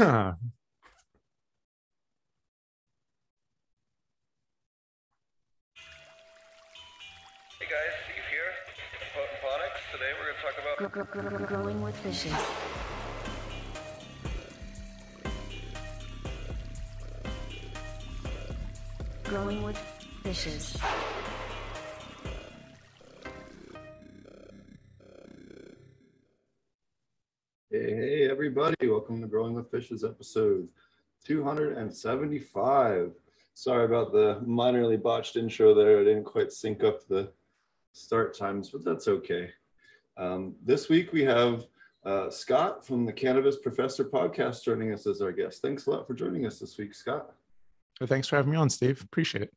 Hey guys, Steve here, Potent Ponics. Today we're going to talk about Gr- gr- gr- growing with fishes. Growing with fishes. Everybody. Welcome to Growing with Fishes episode 275. Sorry about the minorly botched intro there. I didn't quite sync up the start times, but that's okay. Um, this week we have uh, Scott from the Cannabis Professor podcast joining us as our guest. Thanks a lot for joining us this week, Scott. Well, Thanks for having me on, Steve. Appreciate it.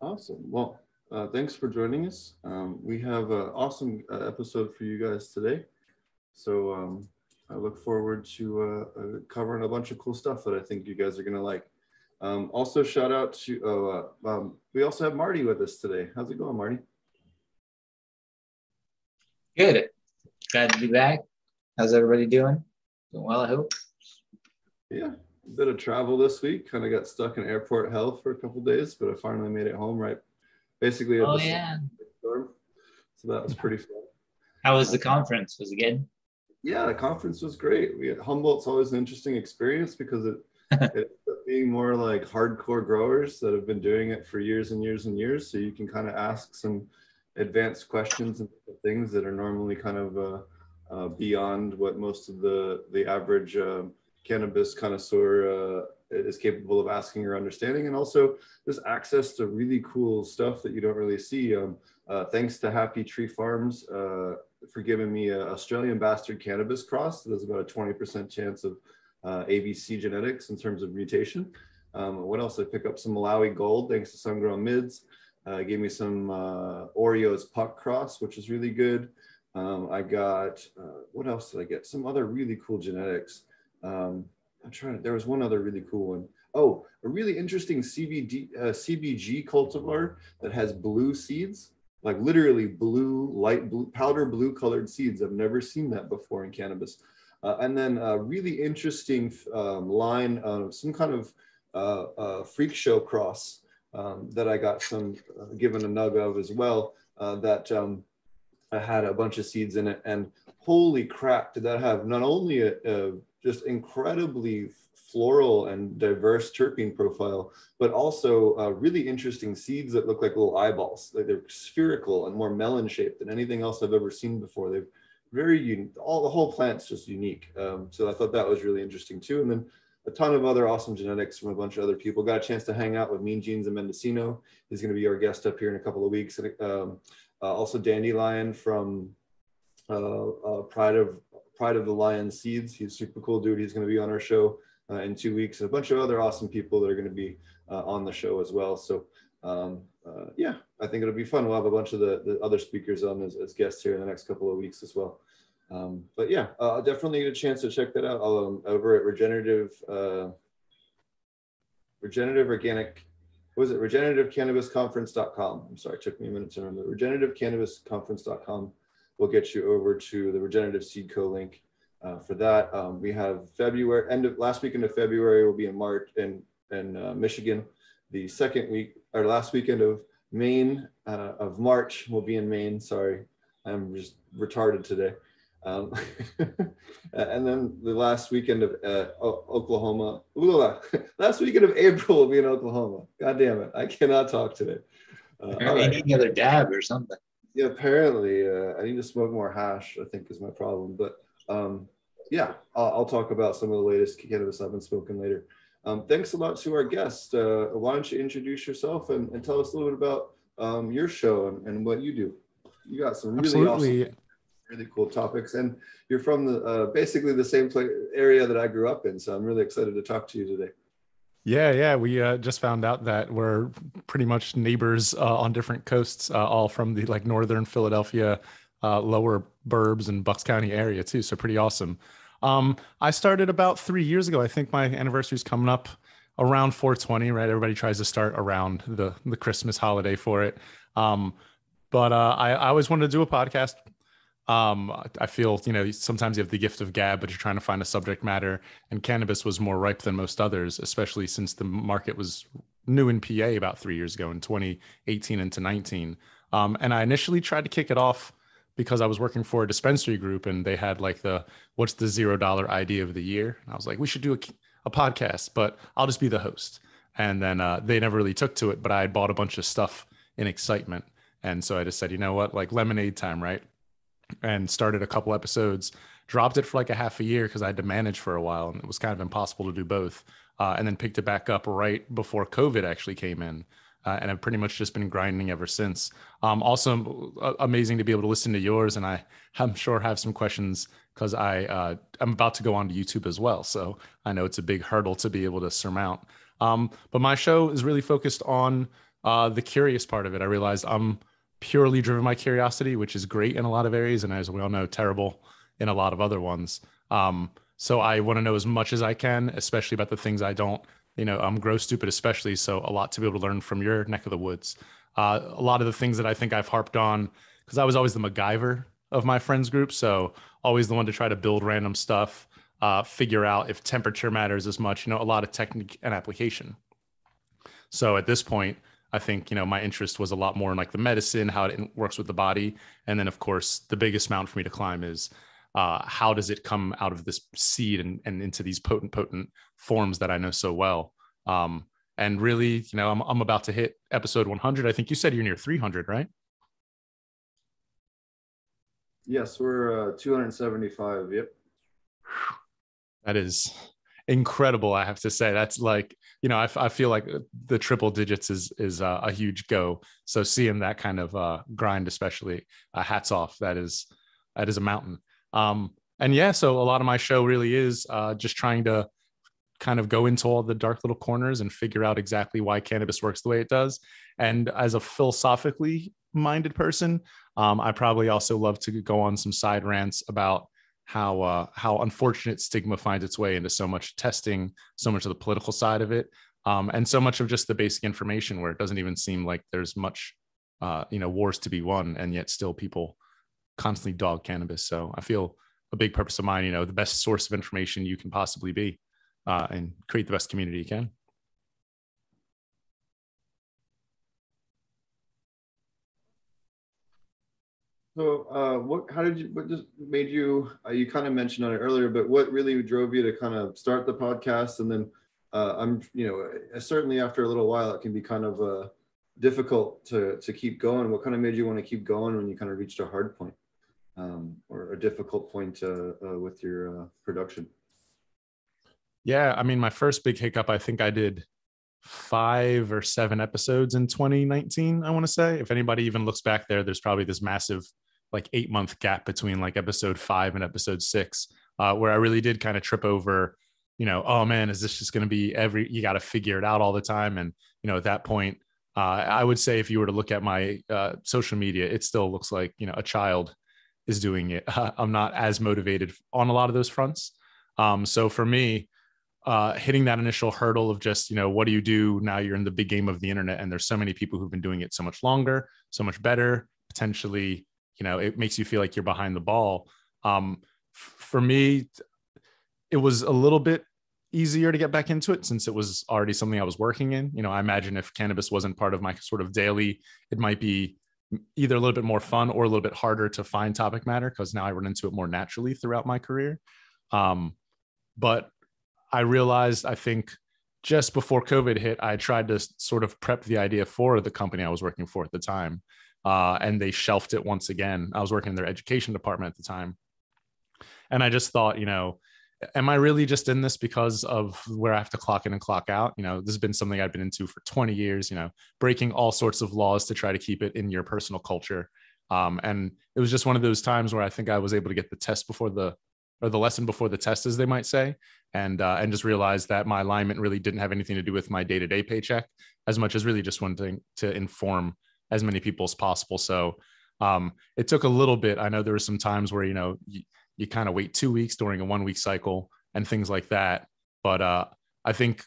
Awesome. Well, uh, thanks for joining us. Um, we have an awesome uh, episode for you guys today. So um, I look forward to uh, uh, covering a bunch of cool stuff that I think you guys are going to like. Um, also, shout out to, oh, uh, um, we also have Marty with us today. How's it going, Marty? Good. Glad to be back. How's everybody doing? Doing well, I hope. Yeah, a bit of travel this week. Kind of got stuck in airport hell for a couple days, but I finally made it home right, basically. Oh yeah. storm. So that was pretty fun. How was the conference? Was it good? Yeah, the conference was great. We Humboldt's always an interesting experience because it it ends up being more like hardcore growers that have been doing it for years and years and years. So you can kind of ask some advanced questions and things that are normally kind of uh, uh, beyond what most of the the average um cannabis connoisseur uh, is capable of asking or understanding. And also, there's access to really cool stuff that you don't really see. Um, uh, thanks to Happy Tree Farms uh, for giving me a Australian bastard cannabis cross. There's about a 20% chance of uh, ABC genetics in terms of mutation. Um, what else? I pick up some Malawi gold thanks to Sungrown Mids. Uh, gave me some uh, Oreos puck cross, which is really good. Um, I got uh, what else did I get? Some other really cool genetics. Um, I'm trying to. There was one other really cool one. Oh, a really interesting CBD uh, CBG cultivar that has blue seeds, like literally blue, light blue, powder blue colored seeds. I've never seen that before in cannabis. Uh, and then a really interesting um, line of some kind of uh, uh, freak show cross um, that I got some uh, given a nug of as well. Uh, that um, I had a bunch of seeds in it, and holy crap, did that have not only a, a just incredibly floral and diverse terpene profile, but also uh, really interesting seeds that look like little eyeballs. Like they're spherical and more melon shaped than anything else I've ever seen before. They're very unique. All the whole plant's just unique. Um, so I thought that was really interesting too. And then a ton of other awesome genetics from a bunch of other people. Got a chance to hang out with Mean Genes and Mendocino. He's going to be our guest up here in a couple of weeks. And um, uh, also Dandelion from uh, uh, Pride of Pride of the Lion Seeds. He's super cool dude. He's going to be on our show uh, in two weeks. And a bunch of other awesome people that are going to be uh, on the show as well. So um, uh, yeah, I think it'll be fun. We'll have a bunch of the, the other speakers on as, as guests here in the next couple of weeks as well. Um, but yeah, uh, I'll definitely get a chance to check that out um, over at Regenerative, uh, Regenerative Organic, what was it? RegenerativeCannabisConference.com. I'm sorry, it took me a minute to remember. RegenerativeCannabisConference.com will get you over to the Regenerative Seed Co link. Uh, for that, um, we have February, end of last weekend of February will be in March in, in uh, Michigan. The second week or last weekend of Maine uh, of March will be in Maine. Sorry, I'm just retarded today. Um, and then the last weekend of uh, Oklahoma, last weekend of April will be in Oklahoma. God damn it. I cannot talk today. Uh, all Apparently you right. need another dab or something. Yeah, apparently uh, I need to smoke more hash, I think is my problem. But um, yeah, I'll, I'll talk about some of the latest cannabis I've been smoking later. Um, thanks a lot to our guest. Uh, why don't you introduce yourself and, and tell us a little bit about um, your show and, and what you do? You got some really Absolutely. awesome, really cool topics, and you're from the uh, basically the same place, area that I grew up in. So I'm really excited to talk to you today. Yeah, yeah. We uh, just found out that we're pretty much neighbors uh, on different coasts, uh, all from the like northern Philadelphia, uh, lower burbs and Bucks County area too. So pretty awesome. Um, I started about three years ago. I think my anniversary is coming up around 420. Right, everybody tries to start around the the Christmas holiday for it. Um, but uh, I, I always wanted to do a podcast. Um, I feel you know sometimes you have the gift of gab, but you're trying to find a subject matter, and cannabis was more ripe than most others, especially since the market was new in PA about three years ago in 2018 into 19. Um, and I initially tried to kick it off because I was working for a dispensary group, and they had like the what's the zero dollar idea of the year. And I was like, we should do a, a podcast, but I'll just be the host. And then uh, they never really took to it, but I had bought a bunch of stuff in excitement. And so I just said, you know what, like lemonade time, right? And started a couple episodes dropped it for like a half a year because i had to manage for a while and it was kind of impossible to do both uh, and then picked it back up right before covid actually came in uh, and i've pretty much just been grinding ever since. Um, also uh, amazing to be able to listen to yours and i i'm sure have some questions because i uh, i'm about to go on to youtube as well so i know it's a big hurdle to be able to surmount. Um, but my show is really focused on uh, the curious part of it. I realized i'm purely driven by curiosity, which is great in a lot of areas, and as we all know, terrible in a lot of other ones. Um, so I want to know as much as I can, especially about the things I don't. You know, I'm gross stupid, especially. So a lot to be able to learn from your neck of the woods. Uh, a lot of the things that I think I've harped on, because I was always the MacGyver of my friends group. So always the one to try to build random stuff, uh, figure out if temperature matters as much. You know, a lot of technique and application. So at this point, I think, you know, my interest was a lot more in like the medicine, how it works with the body. And then, of course, the biggest mountain for me to climb is uh, how does it come out of this seed and, and into these potent, potent forms that I know so well. Um, and really, you know, I'm, I'm about to hit episode 100. I think you said you're near 300, right? Yes, we're uh, 275. Yep. That is incredible. I have to say that's like, you know, I, I feel like the triple digits is, is a huge go. So seeing that kind of uh, grind, especially uh, hats off, that is, that is a mountain. Um, and yeah, so a lot of my show really is uh, just trying to kind of go into all the dark little corners and figure out exactly why cannabis works the way it does. And as a philosophically minded person, um, I probably also love to go on some side rants about how uh, how unfortunate stigma finds its way into so much testing, so much of the political side of it, um, and so much of just the basic information where it doesn't even seem like there's much, uh, you know, wars to be won, and yet still people constantly dog cannabis. So I feel a big purpose of mine, you know, the best source of information you can possibly be, uh, and create the best community you can. So, uh, what? How did you? What just made you? Uh, you kind of mentioned on it earlier, but what really drove you to kind of start the podcast? And then, uh, I'm, you know, uh, certainly after a little while, it can be kind of uh, difficult to to keep going. What kind of made you want to keep going when you kind of reached a hard point, um, or a difficult point uh, with your production? Yeah, I mean, my first big hiccup, I think I did five or seven episodes in 2019 i want to say if anybody even looks back there there's probably this massive like eight month gap between like episode five and episode six, uh, where I really did kind of trip over, you know, oh man, is this just going to be every, you got to figure it out all the time. And, you know, at that point, uh, I would say if you were to look at my uh, social media, it still looks like, you know, a child is doing it. I'm not as motivated on a lot of those fronts. Um, so for me, uh, hitting that initial hurdle of just, you know, what do you do now? You're in the big game of the internet, and there's so many people who've been doing it so much longer, so much better, potentially you know it makes you feel like you're behind the ball. Um, for me it was a little bit easier to get back into it since it was already something i was working in. You know i imagine if cannabis wasn't part of my sort of daily it might be either a little bit more fun or a little bit harder to find topic matter because now i run into it more naturally throughout my career. Um, but i realized i think just before covid hit i tried to sort of prep the idea for the company i was working for at the time uh, and they shelved it once again. I was working in their education department at the time, and I just thought, you know, am I really just in this because of where I have to clock in and clock out? You know, this has been something I've been into for 20 years. You know, breaking all sorts of laws to try to keep it in your personal culture. Um, and it was just one of those times where I think I was able to get the test before the or the lesson before the test, as they might say, and uh, and just realized that my alignment really didn't have anything to do with my day to day paycheck as much as really just wanting to inform as many people as possible. So um, it took a little bit. I know there were some times where you know you, you kind of wait two weeks during a one week cycle and things like that. But uh, I think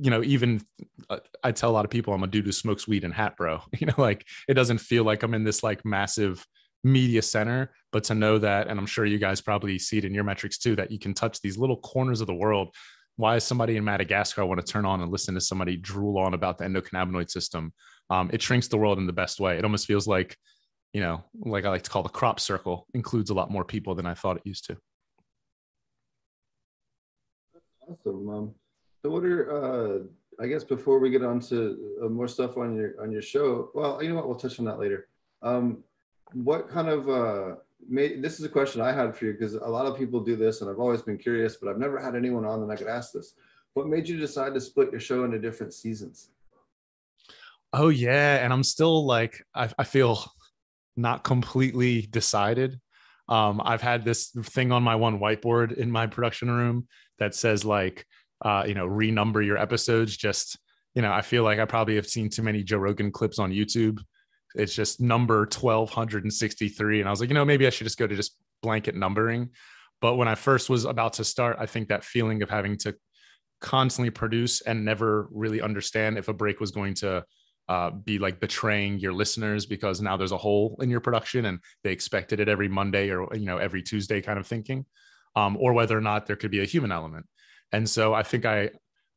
you know even uh, I tell a lot of people I'm a dude who smokes weed and hat, bro. You know, like it doesn't feel like I'm in this like massive media center, but to know that, and I'm sure you guys probably see it in your metrics too, that you can touch these little corners of the world. Why is somebody in Madagascar want to turn on and listen to somebody drool on about the endocannabinoid system? Um, it shrinks the world in the best way. It almost feels like, you know, like I like to call the crop circle includes a lot more people than I thought it used to. Awesome. Um, so what are uh, I guess before we get on to uh, more stuff on your on your show, well, you know what, we'll touch on that later. Um, what kind of uh, made, this is a question I had for you because a lot of people do this, and I've always been curious, but I've never had anyone on that I could ask this. What made you decide to split your show into different seasons? Oh yeah, and I'm still like I, I feel not completely decided. Um, I've had this thing on my one whiteboard in my production room that says like uh, you know, renumber your episodes. Just, you know, I feel like I probably have seen too many Joe Rogan clips on YouTube. It's just number 1263. And I was like, you know, maybe I should just go to just blanket numbering. But when I first was about to start, I think that feeling of having to constantly produce and never really understand if a break was going to uh, be like betraying your listeners because now there's a hole in your production and they expected it every Monday or you know every Tuesday kind of thinking, um, or whether or not there could be a human element. And so I think I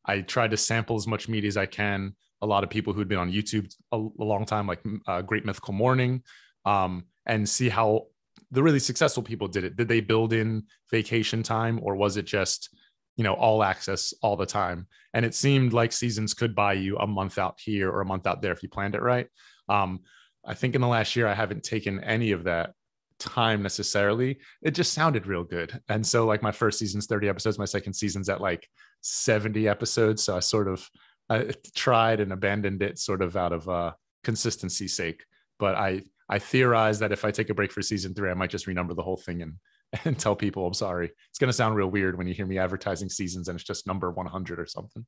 I tried to sample as much media as I can. A lot of people who'd been on YouTube a, a long time, like uh, Great Mythical Morning, um, and see how the really successful people did it. Did they build in vacation time, or was it just you know all access all the time? And it seemed like seasons could buy you a month out here or a month out there if you planned it right. Um, I think in the last year I haven't taken any of that time necessarily. It just sounded real good. And so like my first season's 30 episodes, my second season's at like 70 episodes. So I sort of I tried and abandoned it sort of out of uh consistency sake. But I I theorize that if I take a break for season three, I might just renumber the whole thing and and tell people I'm sorry. It's gonna sound real weird when you hear me advertising seasons and it's just number 100 or something.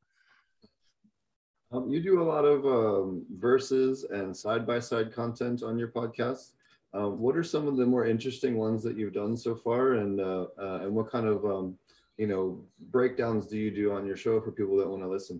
Um, you do a lot of um, verses and side by side content on your podcast. Um, what are some of the more interesting ones that you've done so far, and uh, uh, and what kind of um, you know breakdowns do you do on your show for people that want to listen?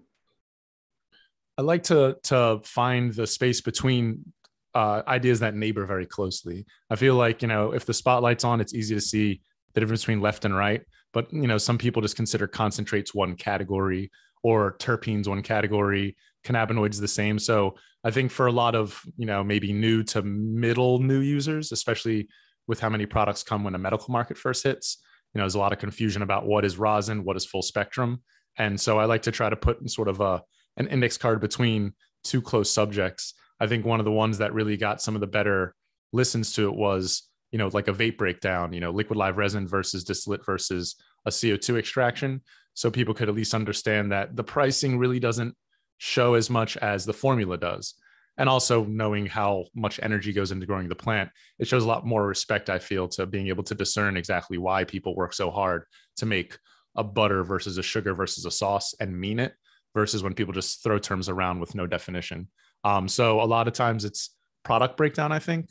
I like to to find the space between uh, ideas that neighbor very closely. I feel like you know if the spotlight's on, it's easy to see the difference between left and right. But you know, some people just consider concentrates one category or terpenes one category, cannabinoids the same. So I think for a lot of, you know, maybe new to middle new users, especially with how many products come when a medical market first hits, you know, there's a lot of confusion about what is rosin, what is full spectrum. And so I like to try to put sort of a an index card between two close subjects. I think one of the ones that really got some of the better listens to it was, you know, like a vape breakdown, you know, liquid live resin versus distillate versus a CO2 extraction. So people could at least understand that the pricing really doesn't show as much as the formula does. And also knowing how much energy goes into growing the plant, it shows a lot more respect, I feel, to being able to discern exactly why people work so hard to make a butter versus a sugar versus a sauce and mean it versus when people just throw terms around with no definition. Um, so a lot of times it's product breakdown, I think.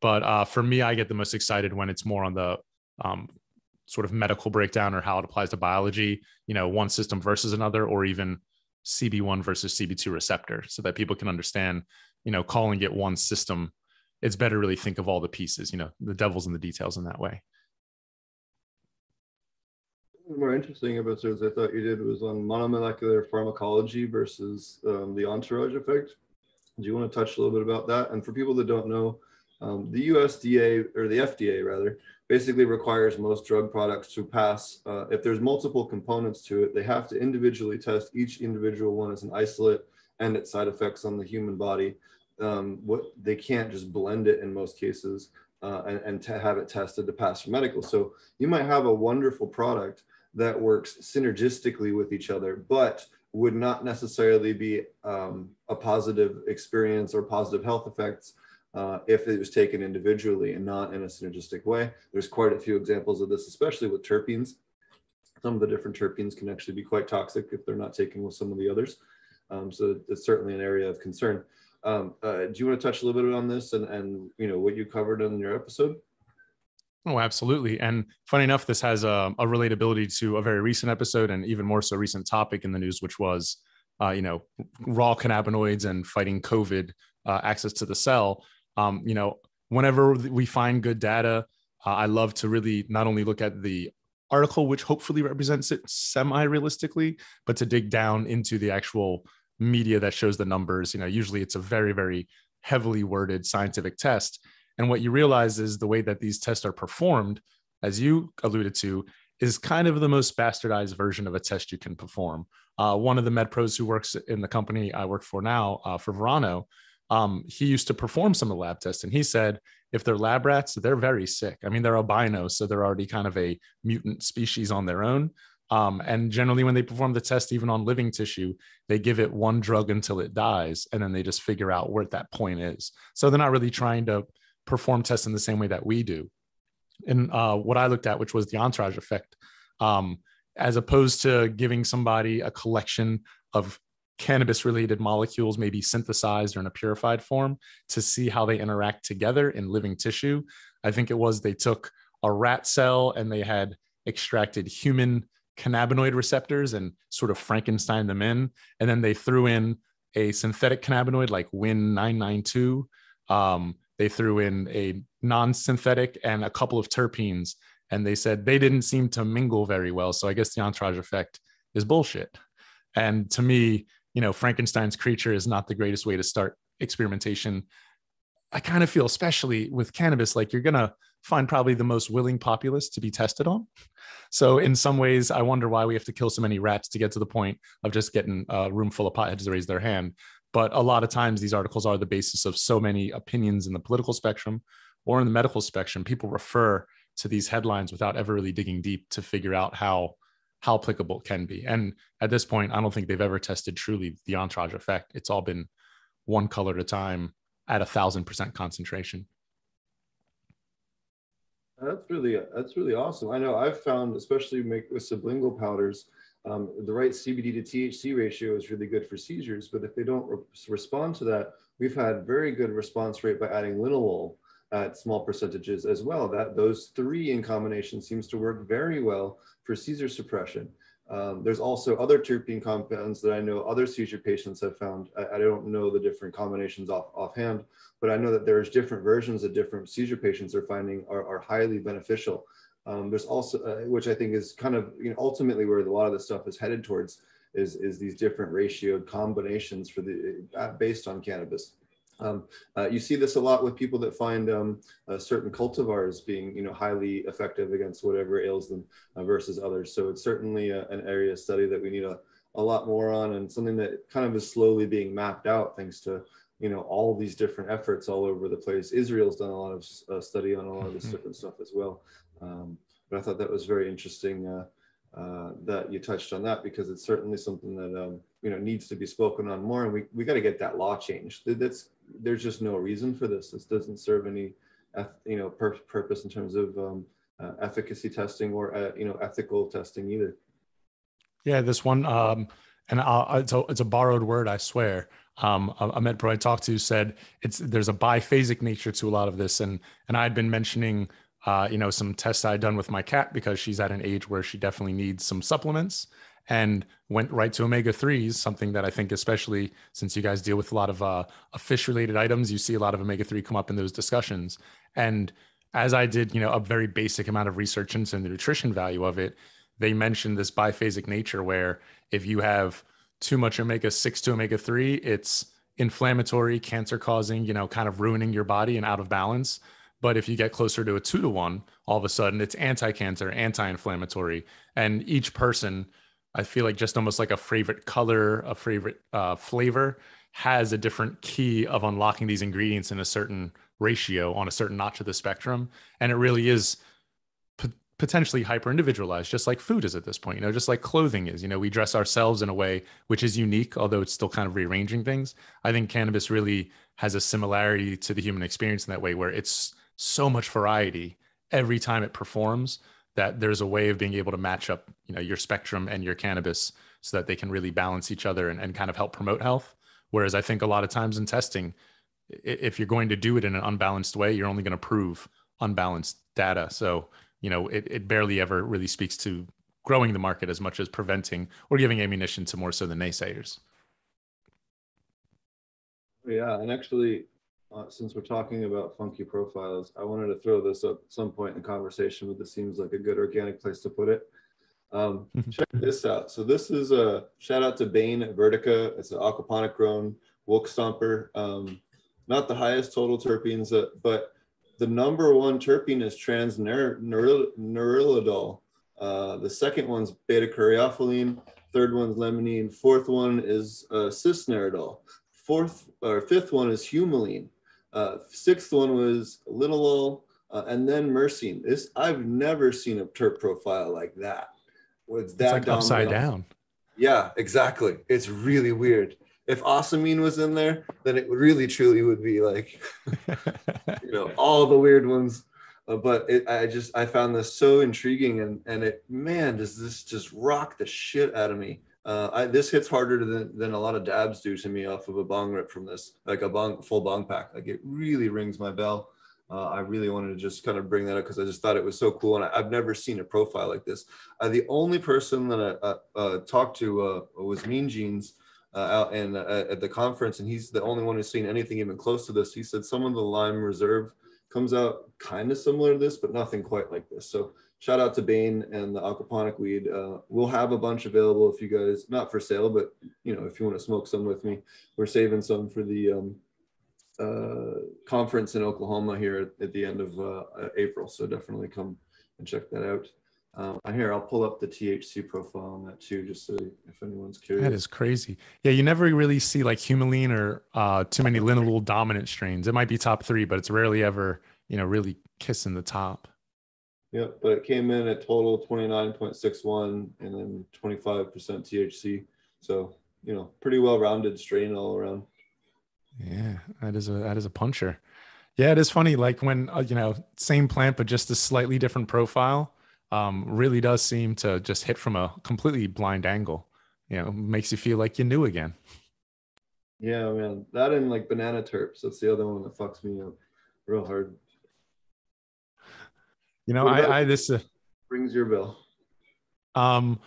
But uh, for me, I get the most excited when it's more on the um, sort of medical breakdown or how it applies to biology, you know, one system versus another, or even CB1 versus CB2 receptor so that people can understand, you know, calling it one system. It's better really think of all the pieces, you know, the devil's in the details in that way. More interesting episodes I thought you did was on monomolecular pharmacology versus um, the entourage effect. Do you want to touch a little bit about that? And for people that don't know, um, the USDA or the FDA rather basically requires most drug products to pass. Uh, if there's multiple components to it, they have to individually test each individual one as an isolate and its side effects on the human body. Um, what they can't just blend it in most cases uh, and, and to have it tested to pass for medical. So you might have a wonderful product that works synergistically with each other, but would not necessarily be um, a positive experience or positive health effects uh, if it was taken individually and not in a synergistic way. There's quite a few examples of this, especially with terpenes. Some of the different terpenes can actually be quite toxic if they're not taken with some of the others. Um, so it's certainly an area of concern. Um, uh, do you want to touch a little bit on this and, and you know what you covered in your episode? Oh, absolutely. And funny enough, this has a, a, relatability to a very recent episode and even more so recent topic in the news, which was, uh, you know, raw cannabinoids and fighting COVID, uh, access to the cell um, you know, whenever we find good data, uh, I love to really not only look at the article, which hopefully represents it semi realistically, but to dig down into the actual media that shows the numbers. You know, usually it's a very, very heavily worded scientific test. And what you realize is the way that these tests are performed, as you alluded to, is kind of the most bastardized version of a test you can perform. Uh, one of the med pros who works in the company I work for now uh, for Verano, um, he used to perform some of the lab tests, and he said if they're lab rats, they're very sick. I mean, they're albinos, so they're already kind of a mutant species on their own. Um, and generally, when they perform the test, even on living tissue, they give it one drug until it dies, and then they just figure out where that point is. So they're not really trying to perform tests in the same way that we do. And uh, what I looked at, which was the entourage effect, um, as opposed to giving somebody a collection of cannabis related molecules, maybe synthesized or in a purified form, to see how they interact together in living tissue. I think it was they took a rat cell and they had extracted human cannabinoid receptors and sort of Frankenstein them in. And then they threw in a synthetic cannabinoid like Win992. Um, they threw in a non synthetic and a couple of terpenes. And they said they didn't seem to mingle very well. So I guess the entourage effect is bullshit. And to me, you know, Frankenstein's creature is not the greatest way to start experimentation. I kind of feel, especially with cannabis, like you're to find probably the most willing populace to be tested on. So, in some ways, I wonder why we have to kill so many rats to get to the point of just getting a room full of potheads to raise their hand. But a lot of times, these articles are the basis of so many opinions in the political spectrum or in the medical spectrum. People refer to these headlines without ever really digging deep to figure out how how applicable it can be. And at this point, I don't think they've ever tested truly the entourage effect. It's all been one color at a time at a thousand percent concentration. That's really that's really awesome. I know I've found, especially make, with sublingual powders, um, the right CBD to THC ratio is really good for seizures. But if they don't re- respond to that, we've had very good response rate by adding linalool at small percentages as well. That those three in combination seems to work very well for seizure suppression. Um, there's also other terpene compounds that I know other seizure patients have found. I, I, don't know the different combinations off offhand, but I know that there's different versions that different seizure patients are finding are, are highly beneficial. Um, there's also, uh, which I think is kind of you know, ultimately where a lot of the stuff is headed towards, is is these different ratioed combinations for the uh, based on cannabis. Um, uh, you see this a lot with people that find um, uh, certain cultivars being, you know, highly effective against whatever ails them uh, versus others. So it's certainly a, an area of study that we need a, a lot more on and something that kind of is slowly being mapped out thanks to, you know, all these different efforts all over the place. Israel's done a lot of uh, study on a lot of this mm-hmm. different stuff as well. Um, but I thought that was very interesting uh, uh, that you touched on that because it's certainly something that um, you know needs to be spoken on more, and we, we got to get that law changed. That's there's just no reason for this. This doesn't serve any you know pur- purpose in terms of um, uh, efficacy testing or uh, you know ethical testing either. Yeah, this one, um, and it's, a, it's a borrowed word, I swear. Um, a, a med pro I talked to said it's there's a biphasic nature to a lot of this, and and I had been mentioning uh, you know, some tests I had done with my cat because she's at an age where she definitely needs some supplements and went right to omega 3s, something that I think, especially since you guys deal with a lot of uh, fish related items, you see a lot of omega 3 come up in those discussions. And as I did, you know, a very basic amount of research into the nutrition value of it, they mentioned this biphasic nature where if you have too much omega 6 to omega 3, it's inflammatory, cancer causing, you know, kind of ruining your body and out of balance but if you get closer to a two to one, all of a sudden it's anti cancer, anti inflammatory. And each person, I feel like just almost like a favorite color, a favorite uh, flavor has a different key of unlocking these ingredients in a certain ratio on a certain notch of the spectrum. And it really is p- potentially hyper individualized, just like food is at this point, you know, just like clothing is. You know, we dress ourselves in a way which is unique, although it's still kind of rearranging things. I think cannabis really has a similarity to the human experience in that way, where it's so much variety every time it performs that there's a way of being able to match up you know your spectrum and your cannabis so that they can really balance each other and, and kind of help promote health. Whereas i think a lot of times in testing if you're going to do it in an unbalanced way you're only going to prove unbalanced data. So you know it, it barely ever really speaks to growing the market as much as preventing or giving ammunition to more so the naysayers. Yeah and actually uh, since we're talking about funky profiles, I wanted to throw this up at some point in the conversation, but this seems like a good organic place to put it. Um, check this out. So this is a shout out to Bain Vertica. It's an aquaponic grown Wilk Stomper. Um, not the highest total terpenes, uh, but the number one terpene is trans nerolidol. Uh, the second one's beta caryophyllene. Third one's limonene. Fourth one is uh, cis-nerolidol. Fourth or fifth one is humulene. Uh, sixth one was linalool, uh, and then myrcene. This I've never seen a terp profile like that. It's that it's like upside down. Yeah, exactly. It's really weird. If Ocimene was in there, then it really truly would be like, you know, all the weird ones. Uh, but it, I just I found this so intriguing, and and it man does this just rock the shit out of me. Uh, I, this hits harder than, than a lot of dabs do to me off of a bong rip from this, like a bong full bong pack. Like it really rings my bell. Uh, I really wanted to just kind of bring that up because I just thought it was so cool, and I, have never seen a profile like this. Uh, the only person that I uh, uh, talked to uh, was Mean Jeans out and at the conference, and he's the only one who's seen anything even close to this. He said some of the Lime Reserve comes out kind of similar to this, but nothing quite like this. So shout out to Bain and the aquaponic weed. Uh, we'll have a bunch available if you guys, not for sale, but you know, if you want to smoke some with me, we're saving some for the um, uh, conference in Oklahoma here at, at the end of uh, April. So definitely come and check that out. Um, here, I'll pull up the THC profile on that too, just so if anyone's curious. That is crazy. Yeah, you never really see like humulene or uh, too many linalool dominant strains. It might be top three, but it's rarely ever, you know, really kissing the top. Yep, but it came in at total 29.61 and then 25% THC. So, you know, pretty well rounded strain all around. Yeah, that is a that is a puncher. Yeah, it is funny like when uh, you know, same plant but just a slightly different profile um really does seem to just hit from a completely blind angle. You know, makes you feel like you knew again. Yeah, man. That and like banana terps. That's the other one that fucks me up real hard. You know, I, I this uh, brings your bill. Um,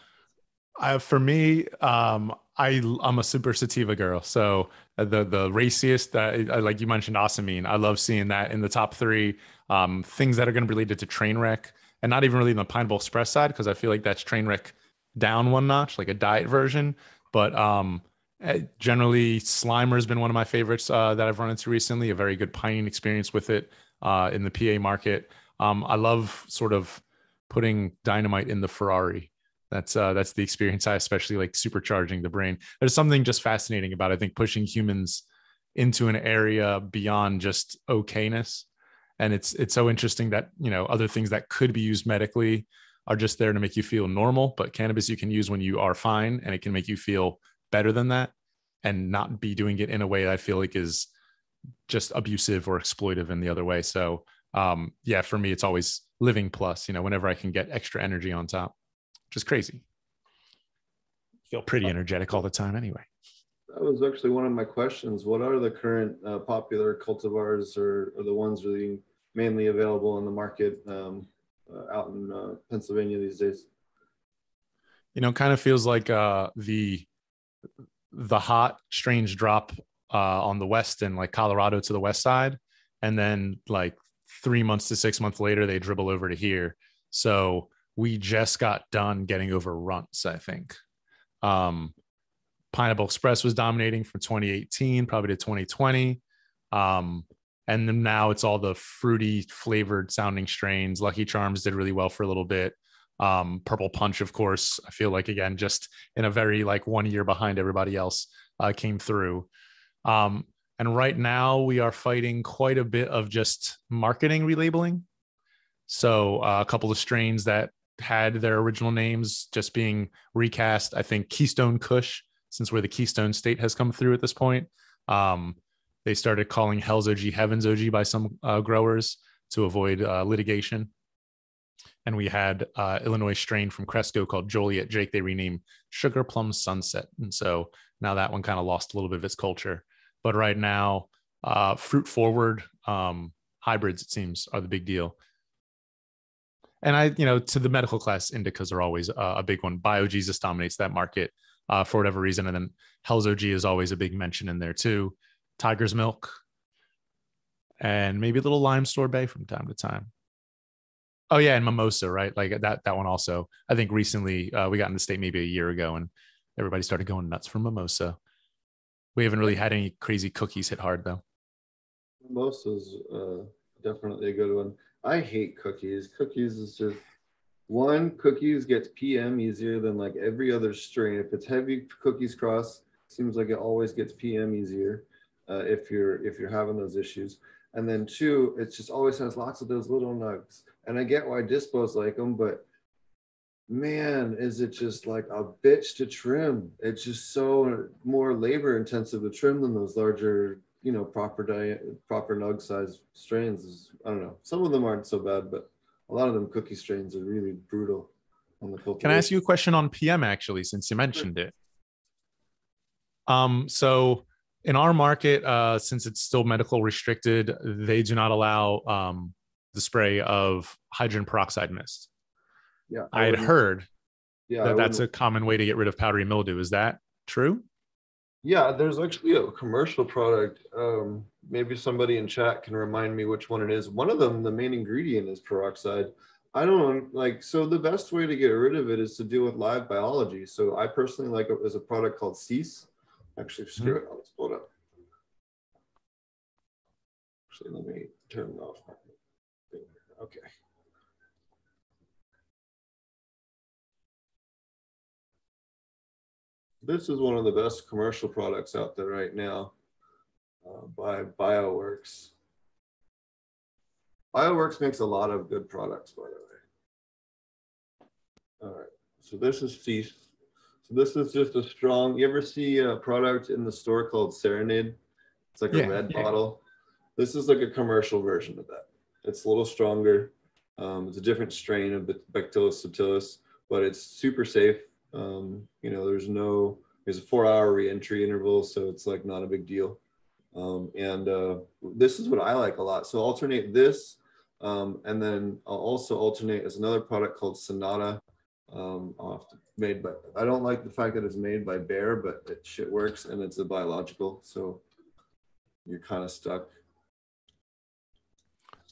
I for me, um, I I'm a super sativa girl. So uh, the the raciest uh, like you mentioned, Ocimene. I love seeing that in the top three. Um, things that are going to be related to train wreck, and not even really in the Pineapple Express side because I feel like that's train wreck down one notch, like a diet version. But um, eh, generally, Slimer has been one of my favorites uh, that I've run into recently. A very good pining experience with it uh, in the PA market. Um, I love sort of putting dynamite in the Ferrari. That's uh, that's the experience I especially like supercharging the brain. There's something just fascinating about I think pushing humans into an area beyond just okayness. And it's it's so interesting that you know other things that could be used medically are just there to make you feel normal, but cannabis you can use when you are fine and it can make you feel better than that and not be doing it in a way that I feel like is just abusive or exploitive in the other way. So um, yeah, for me, it's always living plus, you know, whenever I can get extra energy on top, which is crazy. Feel pretty energetic all the time anyway. That was actually one of my questions. What are the current uh, popular cultivars or, or, the ones really mainly available in the market um, uh, out in uh, Pennsylvania these days? You know, kind of feels like uh, the the hot strange drop uh, on the west and like Colorado to the west side, and then like three months to six months later, they dribble over to here. So we just got done getting over Runtz, I think. Um, Pineapple Express was dominating from 2018 probably to 2020. Um, and then now it's all the fruity flavored sounding strains. Lucky Charms did really well for a little bit. Um, Purple Punch, of course, I feel like again, just in a very like one year behind everybody else, uh, came through. Um, and right now, we are fighting quite a bit of just marketing relabeling. So, uh, a couple of strains that had their original names just being recast. I think Keystone Kush, since we're the Keystone State, has come through at this point. Um, they started calling Hell's OG Heaven's OG by some uh, growers to avoid uh, litigation. And we had uh, Illinois strain from Cresco called Joliet Jake. They renamed Sugar Plum Sunset, and so now that one kind of lost a little bit of its culture. But right now, uh, fruit forward um, hybrids, it seems, are the big deal. And I, you know, to the medical class, indicas are always uh, a big one. BioJesus dominates that market uh, for whatever reason. And then Hell's OG is always a big mention in there too. Tiger's Milk. and maybe a little lime sorbet from time to time. Oh yeah, and mimosa, right? Like that that one also. I think recently uh, we got in the state maybe a year ago, and everybody started going nuts for mimosa. We haven't really had any crazy cookies hit hard though. Mimosa's uh, definitely a good one. I hate cookies. Cookies is just one. Cookies gets PM easier than like every other strain. If it's heavy cookies cross, seems like it always gets PM easier uh, if you're if you're having those issues. And then two, it just always has lots of those little nugs. And I get why dispos like them, but man, is it just like a bitch to trim? It's just so more labor intensive to trim than those larger, you know, proper diet, proper nug size strains. I don't know. Some of them aren't so bad, but a lot of them cookie strains are really brutal on the Can I ask you a question on PM actually, since you mentioned it? Um, so in our market, uh, since it's still medical restricted, they do not allow um, the spray of hydrogen peroxide mist. Yeah, I, had heard Yeah, that that's a common way to get rid of powdery mildew. Is that true? Yeah, there's actually a commercial product. Um, maybe somebody in chat can remind me which one it is. One of them, the main ingredient is peroxide. I don't like so the best way to get rid of it is to deal with live biology. So I personally like it as a product called Cease. Actually, screw it. Let's pull it up. Actually, let me turn it off. Okay. This is one of the best commercial products out there right now uh, by BioWorks. BioWorks makes a lot of good products, by the way. All right, so this is Cease. So this is just a strong, you ever see a product in the store called Serenade? It's like Yeah, a red yeah. bottle. This is like a commercial version of that. It's a little stronger. Um, it's a different strain of Bacillus subtilis, but it's super safe. Um, you know, there's no, there's a four hour reentry interval, so it's like not a big deal. Um, and uh, this is what I like a lot. So alternate this, um, and then I'll also alternate as another product called Sonata. Um, made by, I don't like the fact that it's made by Bayer, but it shit works and it's a biological. So you're kind of stuck.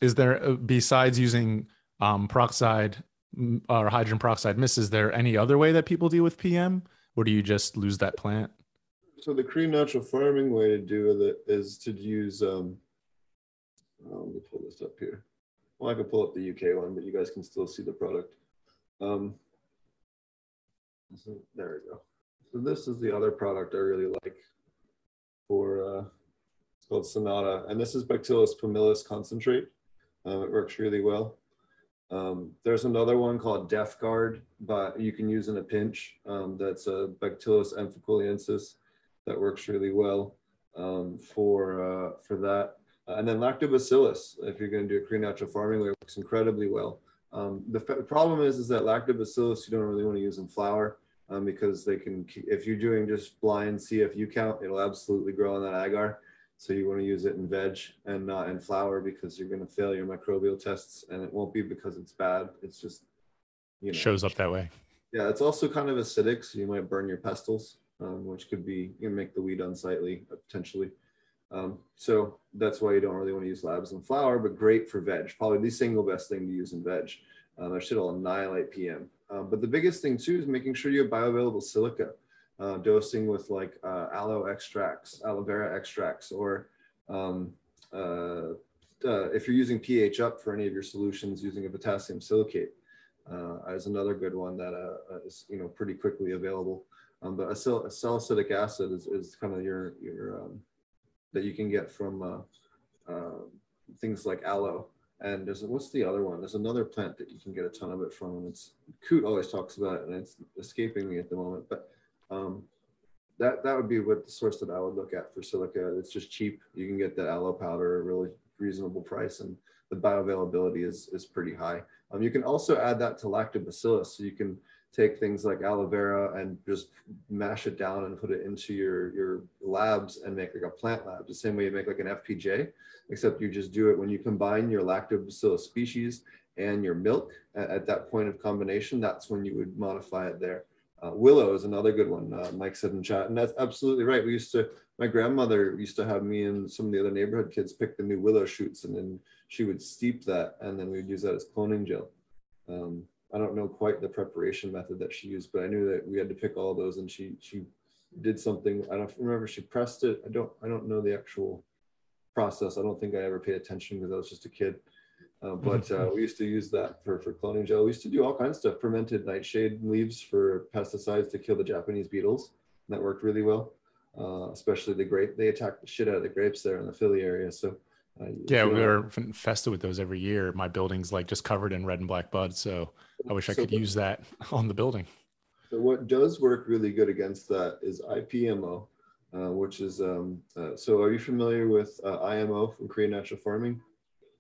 Is there uh, besides using um, peroxide or hydrogen peroxide mist? Is there any other way that people deal with PM, or do you just lose that plant? So the Korean natural farming way to do it is to use, um, oh, let me pull this up here. Well, I can pull up the UK one, but you guys can still see the product. Um, so there we go. So this is the other product I really like for, uh, it's called Sonata, and this is Bacillus pumilus concentrate. Um, it works really well. Um, there's another one called Death Guard, but you can use in a pinch. Um, that's a Bacillus amyloliquefaciens that works really well um, for uh, for that. Uh, and then lactobacillus, if you're going to do a Korean natural farming way, works incredibly well. Um, the problem is, is that lactobacillus you don't really want to use in flower um, because they can. If you're doing just blind CFU count, it'll absolutely grow on that agar. So you want to use it in veg and not in flower because you're going to fail your microbial tests, and it won't be because it's bad. It's just you know Shows up that way. yeah, it's also kind of acidic, so you might burn your pistils, um, which could be you know, make the weed unsightly uh, potentially. Um, so that's why you don't really want to use labs in flower, but great for veg. Probably the single best thing to use in veg. Um, that should all annihilate PM. Um, but the biggest thing too is making sure you have bioavailable silica. Uh, dosing with like uh, aloe extracts, aloe vera extracts, or um, uh, uh, if you're using pH up for any of your solutions, using a potassium silicate uh, as another good one that uh, is you know pretty quickly available. Um, but acyl- salicylic acid is, is kind of your your um, that you can get from things like aloe. And there's what's the other one? There's another plant that you can get a ton of it from, it's Coot always talks about it, and it's escaping me at the moment. But um, that that would be what the source that I would look at for silica. It's just cheap. You can get that aloe powder at a really reasonable price, and the bioavailability is is pretty high. Um, you can also add that to lactobacillus. So you can take things like aloe vera and just mash it down and put it into your, your labs and make like a plant lab, the same way you make like an FPJ, except you just do it when you combine your lactobacillus species and your milk at, at that point of combination, that's when you would modify it there. Uh, willow is another good one. Uh, Mike said in chat, and that's absolutely right. We used to, my grandmother used to have me and some of the other neighborhood kids pick the new willow shoots, and then she would steep that, and then we'd use that as cloning gel. Um, I don't know quite the preparation method that she used, but I knew that we had to pick all those, and she she did something. I don't remember. She pressed it. I don't. I don't know the actual process. I don't think I ever paid attention because I was just a kid. Uh, but uh, we used to use that for, for cloning gel. We used to do all kinds of stuff, fermented nightshade leaves for pesticides to kill the Japanese beetles. And that worked really well, uh, especially the grape. They attacked the shit out of the grapes there in the Philly area. So, uh, Yeah, we were infested with those every year. My building's like just covered in red and black buds. So I wish I could use that on the building. So what does work really good against that is IPMO, uh, which is um, uh, so. Are you familiar with uh, IMO from Korean Natural Farming?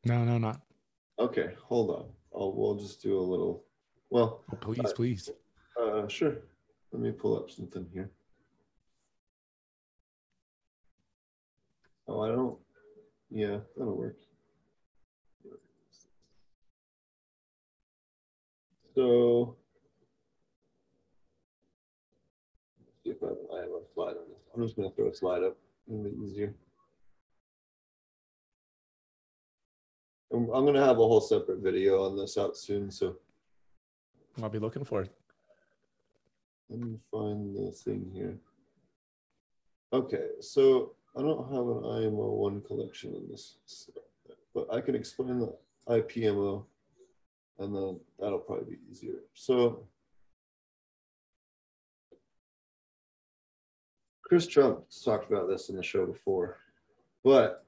No, no, not. Okay, hold on. I'll we'll just do a little. Well, Oh, please, please. uh, sure. Let me pull up something here. Oh, I don't. Yeah, that'll work. So. See if I have an IMO slide on this. I'm just gonna throw a slide up. It'll be easier. I'm, I'm gonna have a whole separate video on this out soon, so I'll be looking for it. let me find the thing here. Okay, so I don't have an IMO one collection in this, but I can explain the IPMO and then that'll probably be easier. So Chris Trump talked about this in the show before, but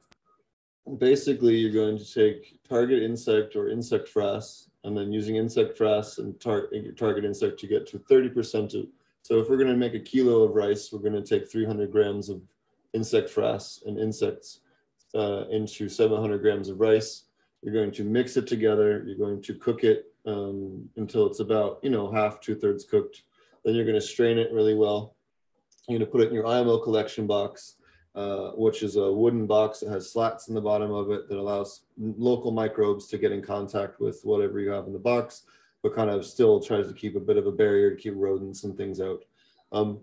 basically you're going to take target insect or insect frass and then using insect frass and tar- target insect to get to 30% of so if we're going to make a kilo of rice we're going to take 300 grams of insect frass and insects uh, into 700 grams of rice. You're going to mix it together. You're going to cook it um, until it's about you know half two-thirds cooked. Then you're going to strain it really well. You're going to put it in your imo collection box uh, which is a wooden box that has slats in the bottom of it that allows local microbes to get in contact with whatever you have in the box, but kind of still tries to keep a bit of a barrier to keep rodents and things out. Um,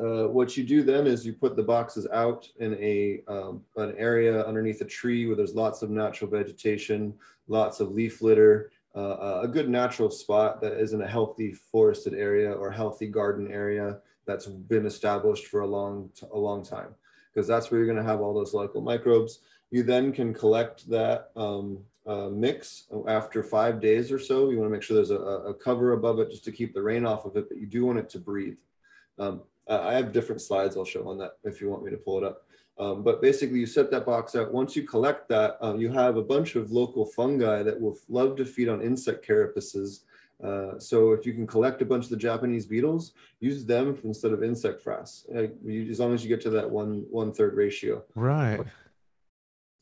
uh, what you do then is you put the boxes out in a um, an area underneath a tree where there's lots of natural vegetation, lots of leaf litter, uh, a good natural spot that isn't a healthy forested area or healthy garden area that's been established for a long a long time. Because that's where you're going to have all those local microbes. You then can collect that um, uh, mix after five days or so. You want to make sure there's a, a cover above it just to keep the rain off of it but you do want it to breathe. Um, i have different slides i'll show on that if you want me to pull it up um, but basically you set that box out once you collect that um, you have a bunch of local fungi that will love to feed on insect carapaces uh, so if you can collect a bunch of the Japanese beetles, use them instead of insect frass, uh, you, as long as you get to that one one third ratio. Right.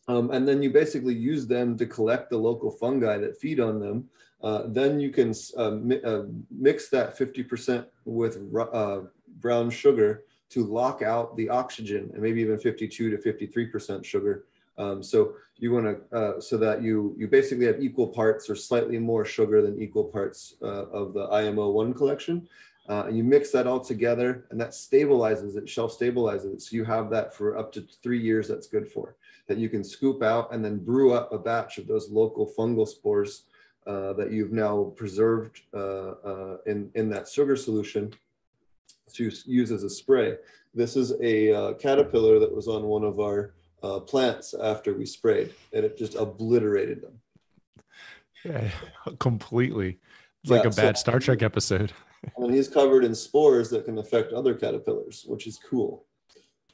Um, and then you basically use them to collect the local fungi that feed on them. Uh, then you can uh, mi- uh, mix that 50% with uh, brown sugar to lock out the oxygen and maybe even 52 to 53% sugar. Um, so you want to uh, so that you you basically have equal parts or slightly more sugar than equal parts uh, of the IMO one collection, uh, and you mix that all together, and that stabilizes it, shelf stabilizes it. So you have that for up to three years. That's good for that you can scoop out and then brew up a batch of those local fungal spores uh, that you've now preserved uh, uh, in in that sugar solution to use as a spray. This is a uh, caterpillar that was on one of our uh, plants after we sprayed, and it just obliterated them. Yeah, completely. It's like Yeah, a so- bad Star Trek episode. And he's covered in spores that can affect other caterpillars, which is cool.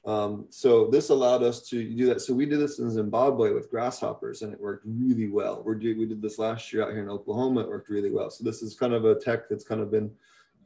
Um, so this allowed us to do that. So we did this in Zimbabwe with grasshoppers, and it worked really well. We're do, we did this last year out here in Oklahoma. It worked really well. So this is kind of a tech that's kind of been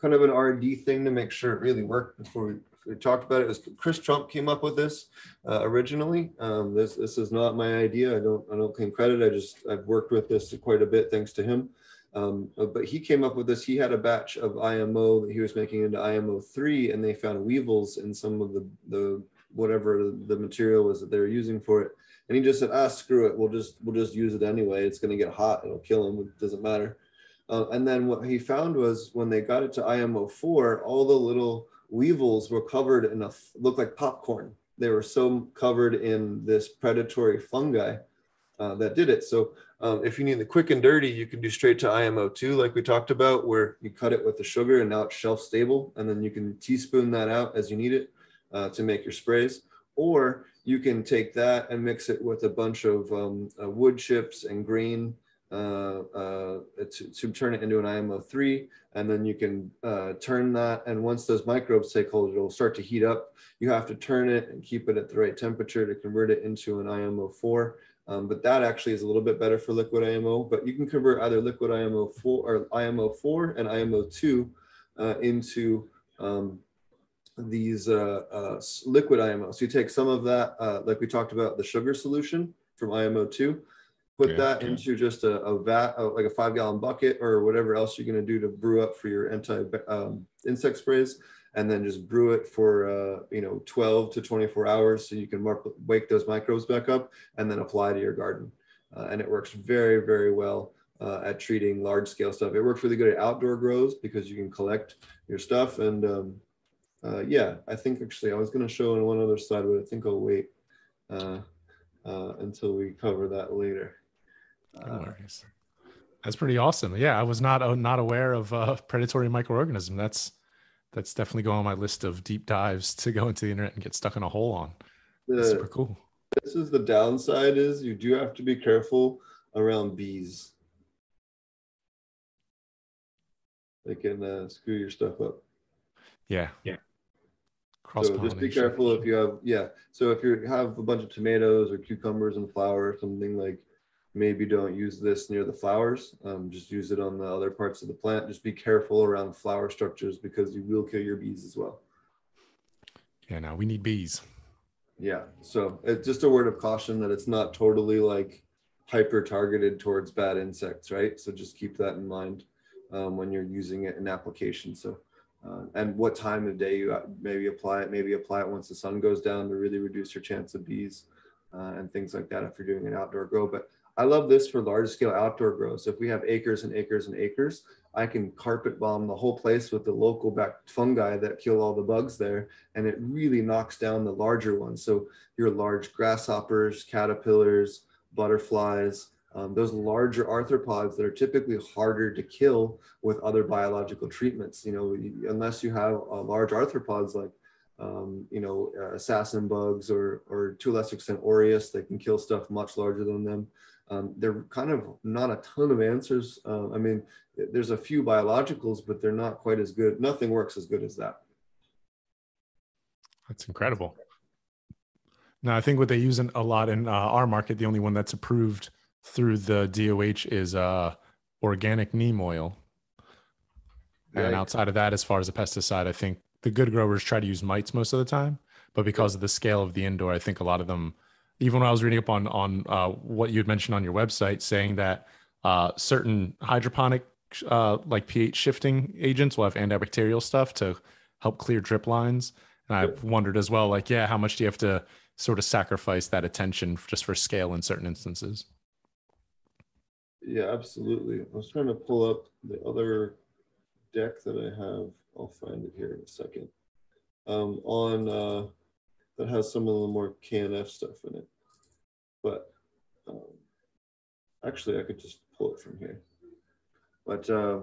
kind of an R&D thing to make sure it really worked before we, we talked about it. it was Chris Trump came up with this uh, originally. Um, this this is not my idea. I don't I don't claim credit. I just I've worked with this quite a bit thanks to him. Um, uh, but he came up with this. He had a batch of IMO that he was making into IMO three, and they found weevils in some of the the whatever the material was that they were using for it. And he just said, "Ah, screw it. We'll just we'll just use it anyway. It's going to get hot. It'll kill him. It doesn't matter." Uh, and then what he found was when they got it to IMO4, all the little weevils were covered in a looked like popcorn. They were so covered in this predatory fungi uh, that did it. So um, if you need the quick and dirty, you can do straight to IMO2, like we talked about, where you cut it with the sugar and now it's shelf stable. And then you can teaspoon that out as you need it uh, to make your sprays. Or you can take that and mix it with a bunch of um, uh, wood chips and uh, to, to, turn it into an IMO3. And then you can uh, turn that. And once those microbes take hold, it'll start to heat up. You have to turn it and keep it at the right temperature to convert it into an IMO4. Um, but that actually is a little bit better for liquid IMO. But you can convert either liquid IMO 4 or IMO 4 and IMO 2 uh, into um, these uh, uh, liquid IMO. So you take some of that, uh, like we talked about, the sugar solution from IMO 2, put yeah, that into just a, a vat, uh, like a five gallon bucket or whatever else you're going to do to brew up for your anti um, insect sprays and then just brew it for uh, you know 12 to 24 hours so you can mark, wake those microbes back up and then apply to your garden. Uh, and it works very very well uh, at treating large scale stuff. It works really good at outdoor grows because you can collect your stuff and um, uh, yeah i think actually i was going to show on one other side but i think i'll wait uh, uh, until we cover that later no uh, worries. that's pretty awesome yeah i was not uh, not aware of uh, predatory microorganism that's that's definitely going on my list of deep dives to go into the internet and get stuck in a hole on. The, super cool. This is the downside is you do have to be careful around bees. They can uh, screw your stuff up. Yeah. Yeah. Cross so just be careful if you have yeah. So if you have a bunch of tomatoes or cucumbers and flour or something like maybe don't use this near the flowers. Um, just use it on the other parts of the plant. Just be careful around flower structures because you will kill your bees as well. Yeah, now we need bees. Yeah, so it's just a word of caution that it's not totally like hyper targeted towards bad insects, right? So just keep that in mind um, when you're using it in application. So, uh, and what time of day you uh, maybe apply it, maybe apply it once the sun goes down to really reduce your chance of bees uh, and things like that if you're doing an outdoor grow. But I love this for large scale outdoor grows. If we have acres and acres and acres, I can carpet bomb the whole place with the local back fungi that kill all the bugs there. And it really knocks down the larger ones. So your large grasshoppers, caterpillars, butterflies, um, those larger arthropods that are typically harder to kill with other biological treatments. You know, unless you have uh, large arthropods like um, you know, uh, assassin bugs or, or to a lesser extent aureus, they can kill stuff much larger than them. Um, they're kind of not a ton of answers. Uh, I mean, there's a few biologicals, but they're not quite as good. Nothing works as good as that. That's incredible. Now, I think what they use in, a lot in uh, our market, the only one that's approved through the DOH is uh, organic neem oil. Right. And outside of that, as far as a pesticide, I think the good growers try to use mites most of the time. But because of the scale of the indoor, I think a lot of them even when I was reading up on on uh, what you had mentioned on your website, saying that uh, certain hydroponic uh, like pH shifting agents will have antibacterial stuff to help clear drip lines. And I've wondered as well, like, yeah, how much do you have to sort of sacrifice that attention just for scale in certain instances? Yeah, absolutely. I was trying to pull up the other deck that I have. I'll find it here in a second. Um, on uh, that has some of the more KNF stuff in it. But um, actually, I could just pull it from here. But uh,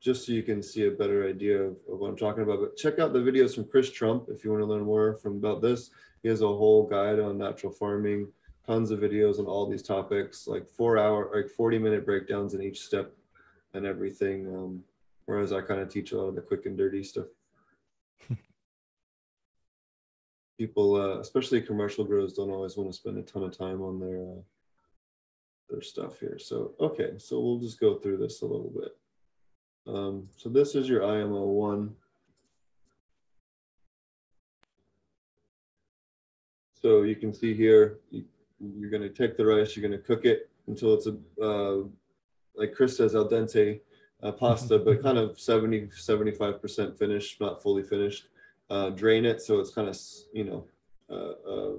just so you can see a better idea of, of, what I'm talking about. But check out the videos from Chris Trump if you want to learn more from about this. He has a whole guide on natural farming, tons of videos on all these topics, like four hour, like 40 minute breakdowns in each step and everything. Um, whereas I kind of teach a lot of the quick and dirty stuff. people, uh, especially commercial growers, don't always want to spend a ton of time on their uh, their stuff here. So okay, so we'll just go through this a little bit. Um, so this is your IMO one. So you can see here, you, are going to take the rice, you're going to cook it until it's a, uh, like Chris says, al dente uh, pasta, but kind of 70, 75% finished, not fully finished uh, drain it so it's kind of you know uh, uh,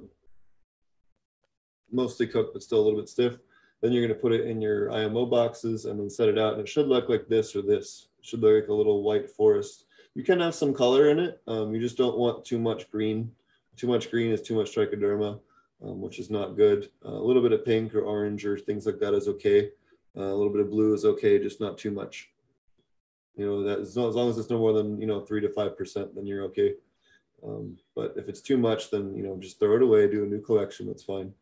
mostly cooked but still a little bit stiff Then you're going to put it in your IMO boxes and then set it out. And it should look like this or this. It should look like a little white forest. You can have some color in it. Um, you just don't want too much green. Too much green is too much trichoderma, um, which is not good. Uh, a little bit of pink or orange or things like that is okay. Uh, a little bit of blue is okay, just not too much. You know, that as long, as it's no more than, you know, three to 5%, then you're okay. Um, but if it's too much, then, you know, just throw it away, do a new collection. That's fine.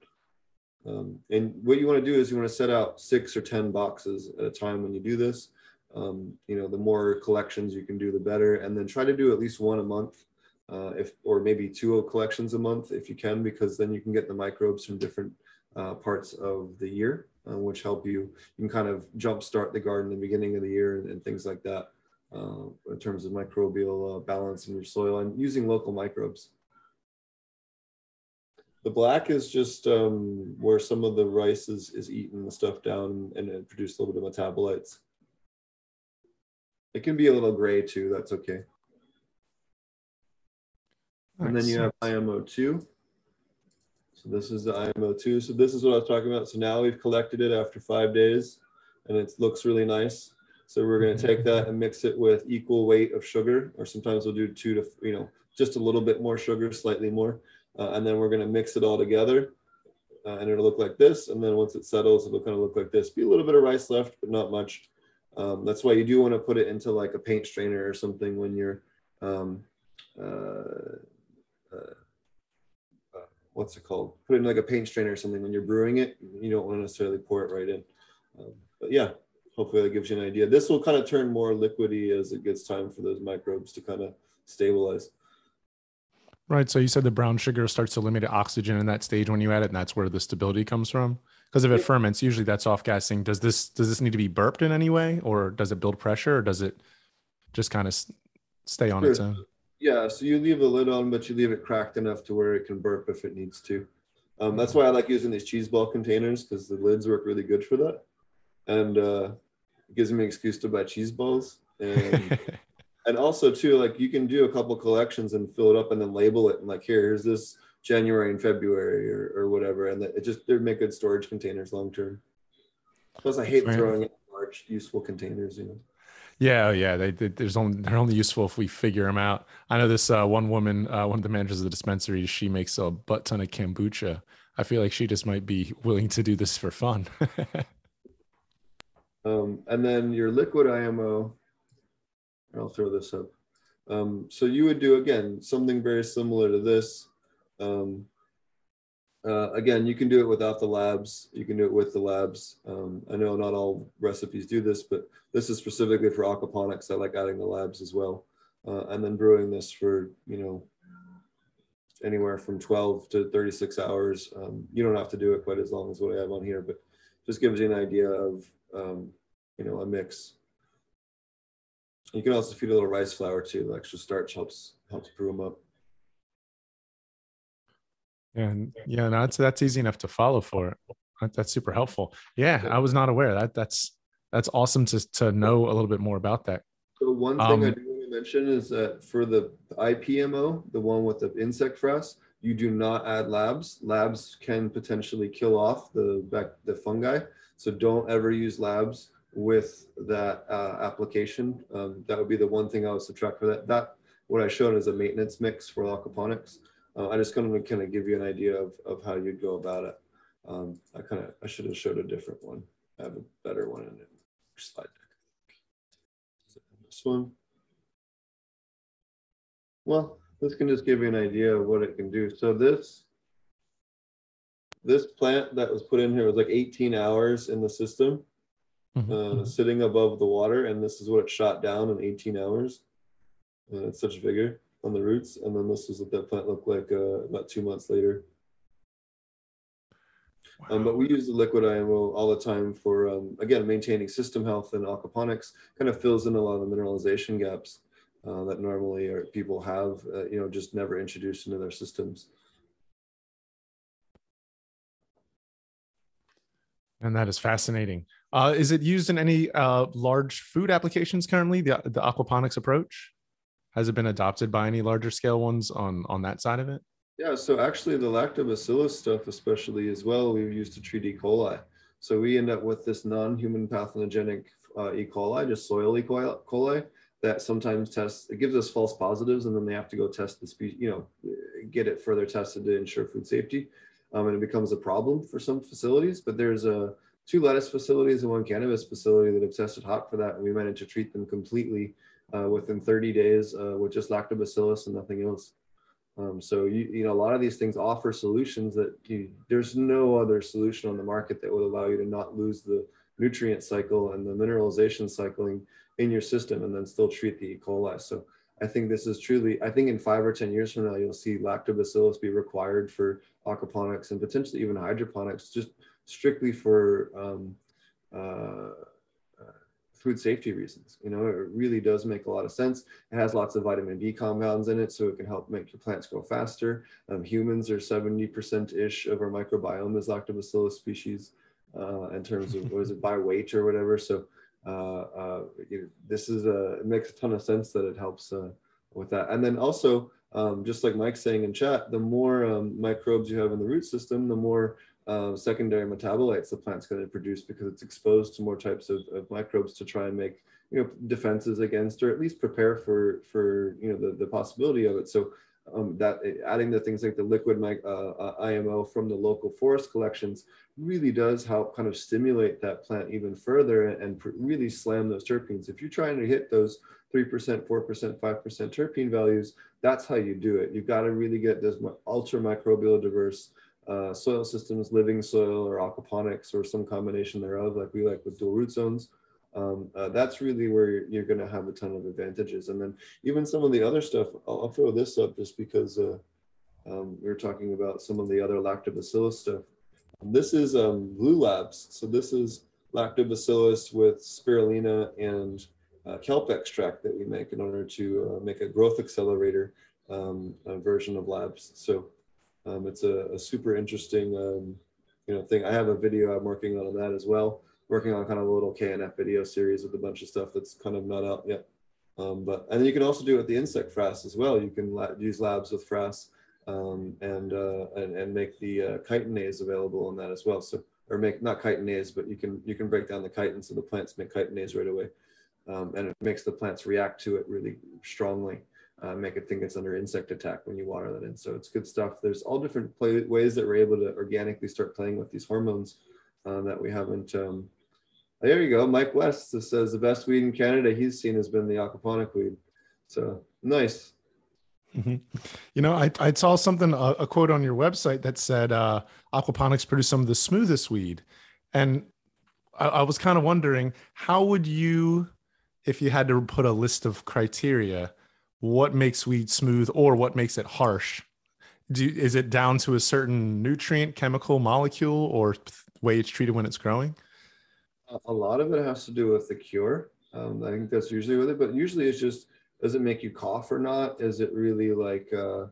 Um, and what you want to do is you want to set out six or 10 boxes at a time when you do this. Um, you know, the more collections you can do, the better. And then try to do at least one a month, uh, if or maybe two collections a month if you can, because then you can get the microbes from different uh, parts of the year, uh, which help you. You can kind of jumpstart the garden in the beginning of the year and, and things like that uh, in terms of microbial uh, balance in your soil and using local microbes. The black is just um, where some of the rice is, is eating the stuff down and it produces a little bit of metabolites. It can be a little gray too, that's okay. And then you have IMO2. So this is the IMO2. So this is what I was talking about. So now we've collected it after five days and it looks really nice. So we're going to take that and mix it with equal weight of sugar, or sometimes we'll do two to, you know, just a little bit more sugar, slightly more. Uh, and then we're going to mix it all together uh, and it'll look like this. And then once it settles, it'll kind of look like this. Be a little bit of rice left, but not much. Um, that's why you do want to put it into like a paint strainer or something when you're, um, uh, uh, uh what's it called? Put it in like a paint strainer or something when you're brewing it. You don't want to necessarily pour it right in. Um, but yeah, hopefully that gives you an idea. This will kind of turn more liquidy as it gets time for those microbes to kind of stabilize. Right. So you said the brown sugar starts to limit oxygen in that stage when you add it, and that's where the stability comes from. Because if it ferments, usually that's off gassing. Does this does this need to be burped in any way, or does it build pressure, or does it just kind of stay on sure. its own? Yeah. So you leave the lid on, but you leave it cracked enough to where it can burp if it needs to. Um, that's why I like using these cheese ball containers because the lids work really good for that, and uh, it gives me an excuse to buy cheese balls. And and also too, like you can do a couple collections and fill it up and then label it and like here, here's this January and February or, or whatever, and it just they make good storage containers long term. Plus, I hate throwing in large useful containers, you know. Yeah, oh, yeah. They, they, there's only they're only useful if we figure them out. I know this uh, one woman, uh, one of the managers of the dispensary. She makes a butt ton of kombucha. I feel like she just might be willing to do this for fun. um, and then your liquid IMO, I'll throw this up. Um, so you would do again something very similar to this. Um, uh, again, you can do it without the labs. You can do it with the labs. Um, I know not all recipes do this, but this is specifically for aquaponics. I like adding the labs as well, uh, and then brewing this for you know anywhere from 12 to 36 hours. Um, you don't have to do it quite as long as what I have on here, but just gives you an idea of um, you know a mix. You can also feed a little rice flour too. The extra starch helps helps brew them up. And yeah, no, that's that's easy enough to follow for. That's super helpful. Yeah, I was not aware that that's that's awesome to to know a little bit more about that. So one thing um, I do want to mention is that for the IPMO, the one with the insect frass, you do not add labs. Labs can potentially kill off the back the fungi. So don't ever use labs with that uh, application. Um, that would be the one thing I would subtract for that. That what I showed is a maintenance mix for aquaponics. Uh, I just kind of kind of give you an idea of, of how you'd go about it. Um, I kind of I should have showed a different one. I have a better one in it. Slide deck. This one. Well, this can just give you an idea of what it can do. So this this plant that was put in here was like 18 hours in the system mm-hmm. uh, mm-hmm. sitting above the water, and this is what it shot down in 18 hours. Uh, it's such vigor on the roots, and then this is what that plant looked like uh, about two months later. Wow. Um, but we use the liquid IMO all the time for, um, again, maintaining system health and aquaponics. Kind of fills in a lot of the mineralization gaps uh, that normally are, people have, uh, you know, just never introduced into their systems. And that is fascinating. Uh, is it used in any uh, large food applications currently? The, the aquaponics approach has it been adopted by any larger scale ones on on that side of it? Yeah, so actually the lactobacillus stuff, especially as well, we've used to treat E. coli. So we end up with this non-human pathogenic uh, E. coli, just soil E. coli, that sometimes tests, it gives us false positives and then they have to go test the species, you know, get it further tested to ensure food safety. Um, and it becomes a problem for some facilities, but there's a, two lettuce facilities and one cannabis facility that have tested hot for that. And we managed to treat them completely uh, within 30 days uh, with just lactobacillus and nothing else. Um, so you, you know a lot of these things offer solutions that you, there's no other solution on the market that would allow you to not lose the nutrient cycle and the mineralization cycling in your system and then still treat the E. coli. So I think this is truly, I think in five or 10 years from now, you'll see lactobacillus be required for aquaponics and potentially even hydroponics, just strictly for um, uh, food safety reasons. You know, it really does make a lot of sense. It has lots of vitamin B compounds in it, so it can help make your plants grow faster. Um, humans are 70% ish of our microbiome is lactobacillus species uh, in terms of, what is it, by weight or whatever. So uh, uh, you this is a, it makes a ton of sense that it helps uh, with that. And then also, um, just like Mike's saying in chat, the more um, microbes you have in the root system, the more uh, secondary metabolites the plant's going to produce because it's exposed to more types of, of, microbes to try and make you know defenses against or at least prepare for for you know the, the possibility of it so um, that adding the things like the liquid uh, uh, IMO from the local forest collections really does help kind of stimulate that plant even further and, really slam those terpenes. If you're trying to hit those 3%, 4%, 5% terpene values, that's how you do it. You've got to really get this ultra microbial diverse uh, soil systems, living soil or aquaponics or some combination thereof, like we like with dual root zones. Um, uh, that's really where you're, you're going to have a ton of advantages. And then even some of the other stuff, I'll, I'll throw this up just because uh, um, we are talking about some of the other lactobacillus stuff. This is um, Blue Labs. So this is lactobacillus with spirulina and uh, kelp extract that we make in order to uh, make a growth accelerator um, version of labs. So um, it's a, a, super interesting, um, you know, thing. I have a video I'm working on, on that as well. Working on kind of a little KNF video series with a bunch of stuff that's kind of not out yet. Um, but and you can also do it with the insect frass as well. You can la use labs with frass um, and, uh, and and make the uh, chitinase available in that as well. So or make not chitinase, but you can you can break down the chitin so the plants make chitinase right away, um, and it makes the plants react to it really strongly uh, make it think it's under insect attack when you water that in. So it's good stuff. There's all different play, ways that we're able to organically start playing with these hormones uh, that we haven't. Um, there you go. Mike West says the best weed in Canada he's seen has been the aquaponic weed. So nice. Mm-hmm. You know, I, I saw something, a, a, quote on your website that said uh, aquaponics produce some of the smoothest weed. And I, I was kind of wondering, how would you, if you had to put a list of criteria, what makes weed smooth or what makes it harsh? Do, is it down to a certain nutrient, chemical, molecule, or way it's treated when it's growing? A lot of it has to do with the cure. Um, I think that's usually with it, but usually it's just does it make you cough or not? Is it really like uh,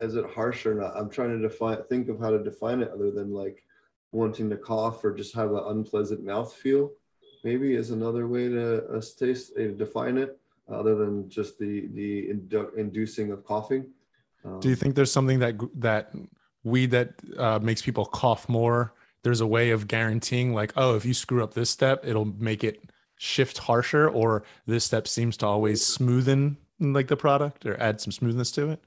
is it harsh or not? I'm trying to define think of how to define it other than like wanting to cough or just have an unpleasant mouth feel. Maybe is another way to uh, taste uh, define it other than just the the indu- inducing of coughing. Um, Do you think there's something that that weed that uh, makes people cough more? There's a way of guaranteeing, like, oh, if you screw up this step, it'll make it shift harsher, or this step seems to always smoothen like the product or add some smoothness to it.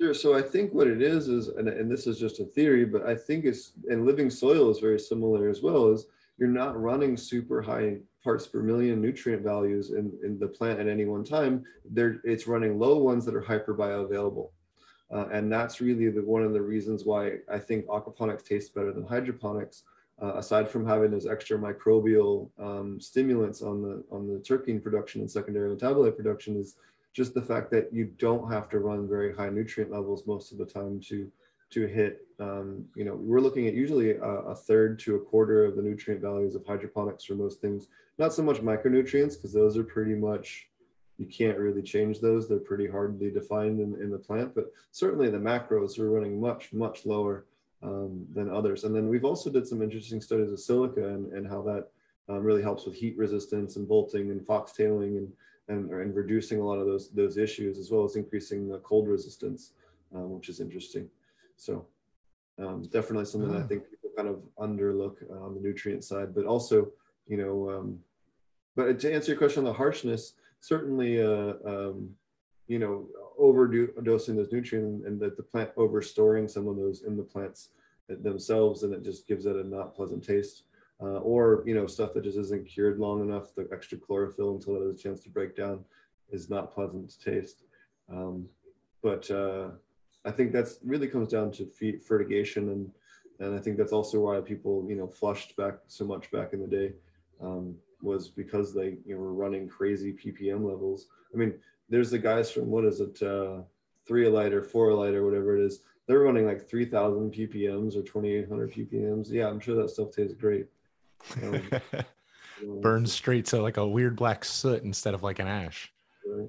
Sure. So I think what it is is, and, and this is just a theory, but I think it's and living soil is very similar as well. Is you're not running super high parts per million nutrient values in, in the plant at any one time, there it's running low ones that are hyper bioavailable. Uh, and that's really the, one of the reasons why I think aquaponics tastes better than hydroponics. Uh, aside from having those extra microbial um, stimulants on the on the terpene production and secondary metabolite production is just the fact that you don't have to run very high nutrient levels most of the time to to hit, um, you know, we're looking at usually a, a, third to a quarter of the nutrient values of hydroponics for most things. Not so much micronutrients, because those are pretty much, you can't really change those. They're pretty hardly defined in, in the plant, but certainly the macros are running much, much lower um, than others. And then we've also did some interesting studies of silica and, and how that um, really helps with heat resistance and bolting and foxtailing and, and, and reducing a lot of those, those issues, as well as increasing the cold resistance, um, which is interesting. So um, definitely something I think people kind of underlook uh, on the nutrient side, but also, you know, um, but to answer your question on the harshness, certainly, uh, um, you know, overdosing those nutrients and that the plant over storing some of those in the plants themselves, and it just gives it a not pleasant taste. Uh, or you know stuff that just isn't cured long enough, the extra chlorophyll until it has a chance to break down is not pleasant to taste. Um, but uh, I think that's really comes down to feed, fertigation, and and I think that's also why people you know flushed back so much back in the day um, was because they you know were running crazy ppm levels. I mean, there's the guys from what is it, uh, three light or four light or whatever it is. They're running like 3,000 ppms or 2,800 ppms. Yeah, I'm sure that stuff tastes great. Um, Burns straight to like a weird black soot instead of like an ash. Right.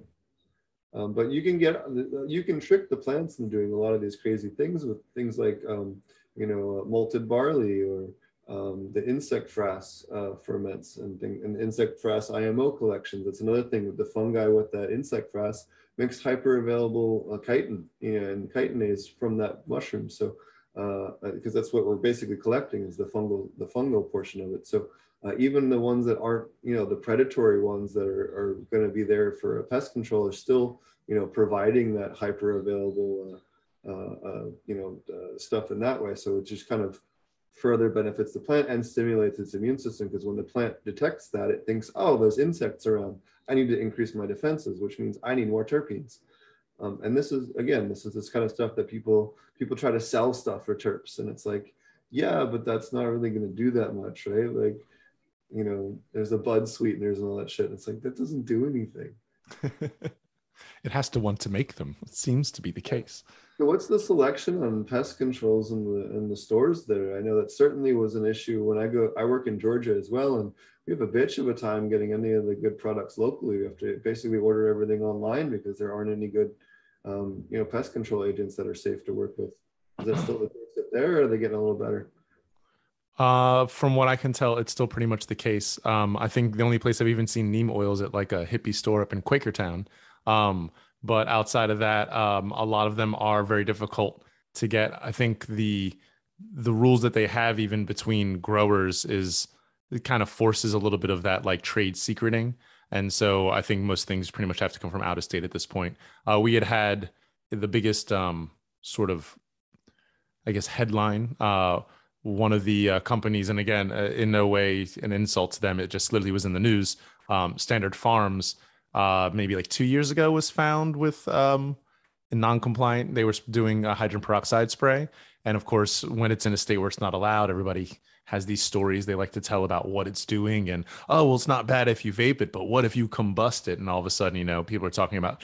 Um, but you can get you can trick the plants into doing a lot of these crazy things with things like um, you know malted barley or um, the insect frass uh, ferments and, thing, and insect frass IMO collections. That's another thing with the fungi with that insect frass makes hyper-available uh, chitin and chitinase from that mushroom. So because uh, that's what we're basically collecting is the fungal the fungal portion of it. So uh, even the ones that aren't you know the predatory ones that are, are going to be there for a pest control are still you know providing that hyper available uh, uh, you know stuff in that way. So it just kind of further benefits the plant and stimulates its immune system because when the plant detects that, it thinks, oh, there's insects around. I need to increase my defenses, which means I need more terpenes. Um, and this is again, this is this kind of stuff that people people try to sell stuff for terps, and it's like, yeah, but that's not really going to do that much, right? Like, you know, there's a bud sweeteners and all that shit. It's like that doesn't do anything. it has to want to make them. It seems to be the case. What's the selection on pest controls in the in the stores there? I know that certainly was an issue when I go. I work in Georgia as well, and we have a bitch of a time getting any of the good products locally. We have to basically order everything online because there aren't any good, um, you know, pest control agents that are safe to work with. Is that still the case there, or are they getting a little better? Uh, from what I can tell, it's still pretty much the case. Um, I think the only place I've even seen neem oils at like a hippie store up in Quakertown. Um, but outside of that, um, a lot of them are very difficult to get. I think the the rules that they have even between growers is it kind of forces a little bit of that like trade secreting. And so I think most things pretty much have to come from out of state at this point. Uh, we had had the biggest um, sort of, I guess, headline. Uh, one of the uh, companies, and again, uh, in no way an insult to them, it just literally was in the news. Um, Standard Farms uh, maybe like two years ago was found with um, non-compliant. They were doing a hydrogen peroxide spray, and of course, when it's in a state where it's not allowed, everybody has these stories they like to tell about what it's doing and oh well it's not bad if you vape it but what if you combust it and all of a sudden you know people are talking about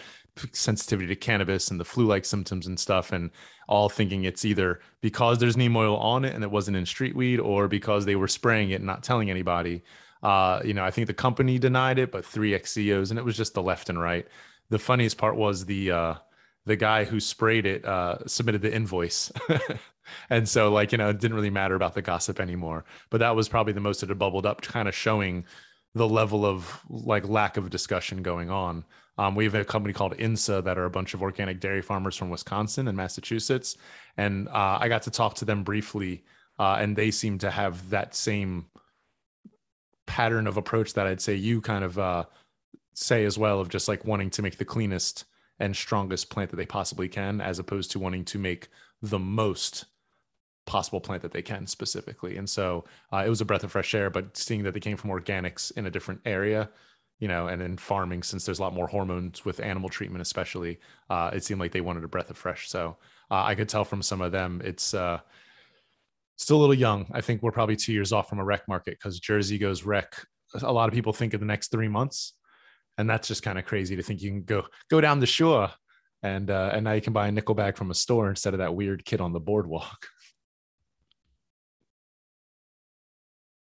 sensitivity to cannabis and the flu-like symptoms and stuff and all thinking it's either because there's neem oil on it and it wasn't in street weed or because they were spraying it and not telling anybody uh, you know, I think the company denied it, but three ex-CEOs, and it was just the left and right. The funniest part was the uh, the guy who sprayed it uh, submitted the invoice, and so like you know, it didn't really matter about the gossip anymore. But that was probably the most that had bubbled up, kind of showing the level of like lack of discussion going on. Um, we have a company called INSA that are a bunch of organic dairy farmers from Wisconsin and Massachusetts, and uh, I got to talk to them briefly, uh, and they seem to have that same pattern of approach that I'd say you kind of uh, say as well of just like wanting to make the cleanest and strongest plant that they possibly can, as opposed to wanting to make the most possible plant that they can specifically. And so uh, it was a breath of fresh air, but seeing that they came from organics in a different area, you know, and in farming, since there's a lot more hormones with animal treatment, especially, uh, it seemed like they wanted a breath of fresh. So uh, I could tell from some of them, it's, uh, still a little young. I think we're probably two years off from a rec market because Jersey goes rec. A lot of people think in the next three months, and that's just kind of crazy to think you can go go down the shore and uh, and now you can buy a nickel bag from a store instead of that weird kid on the boardwalk.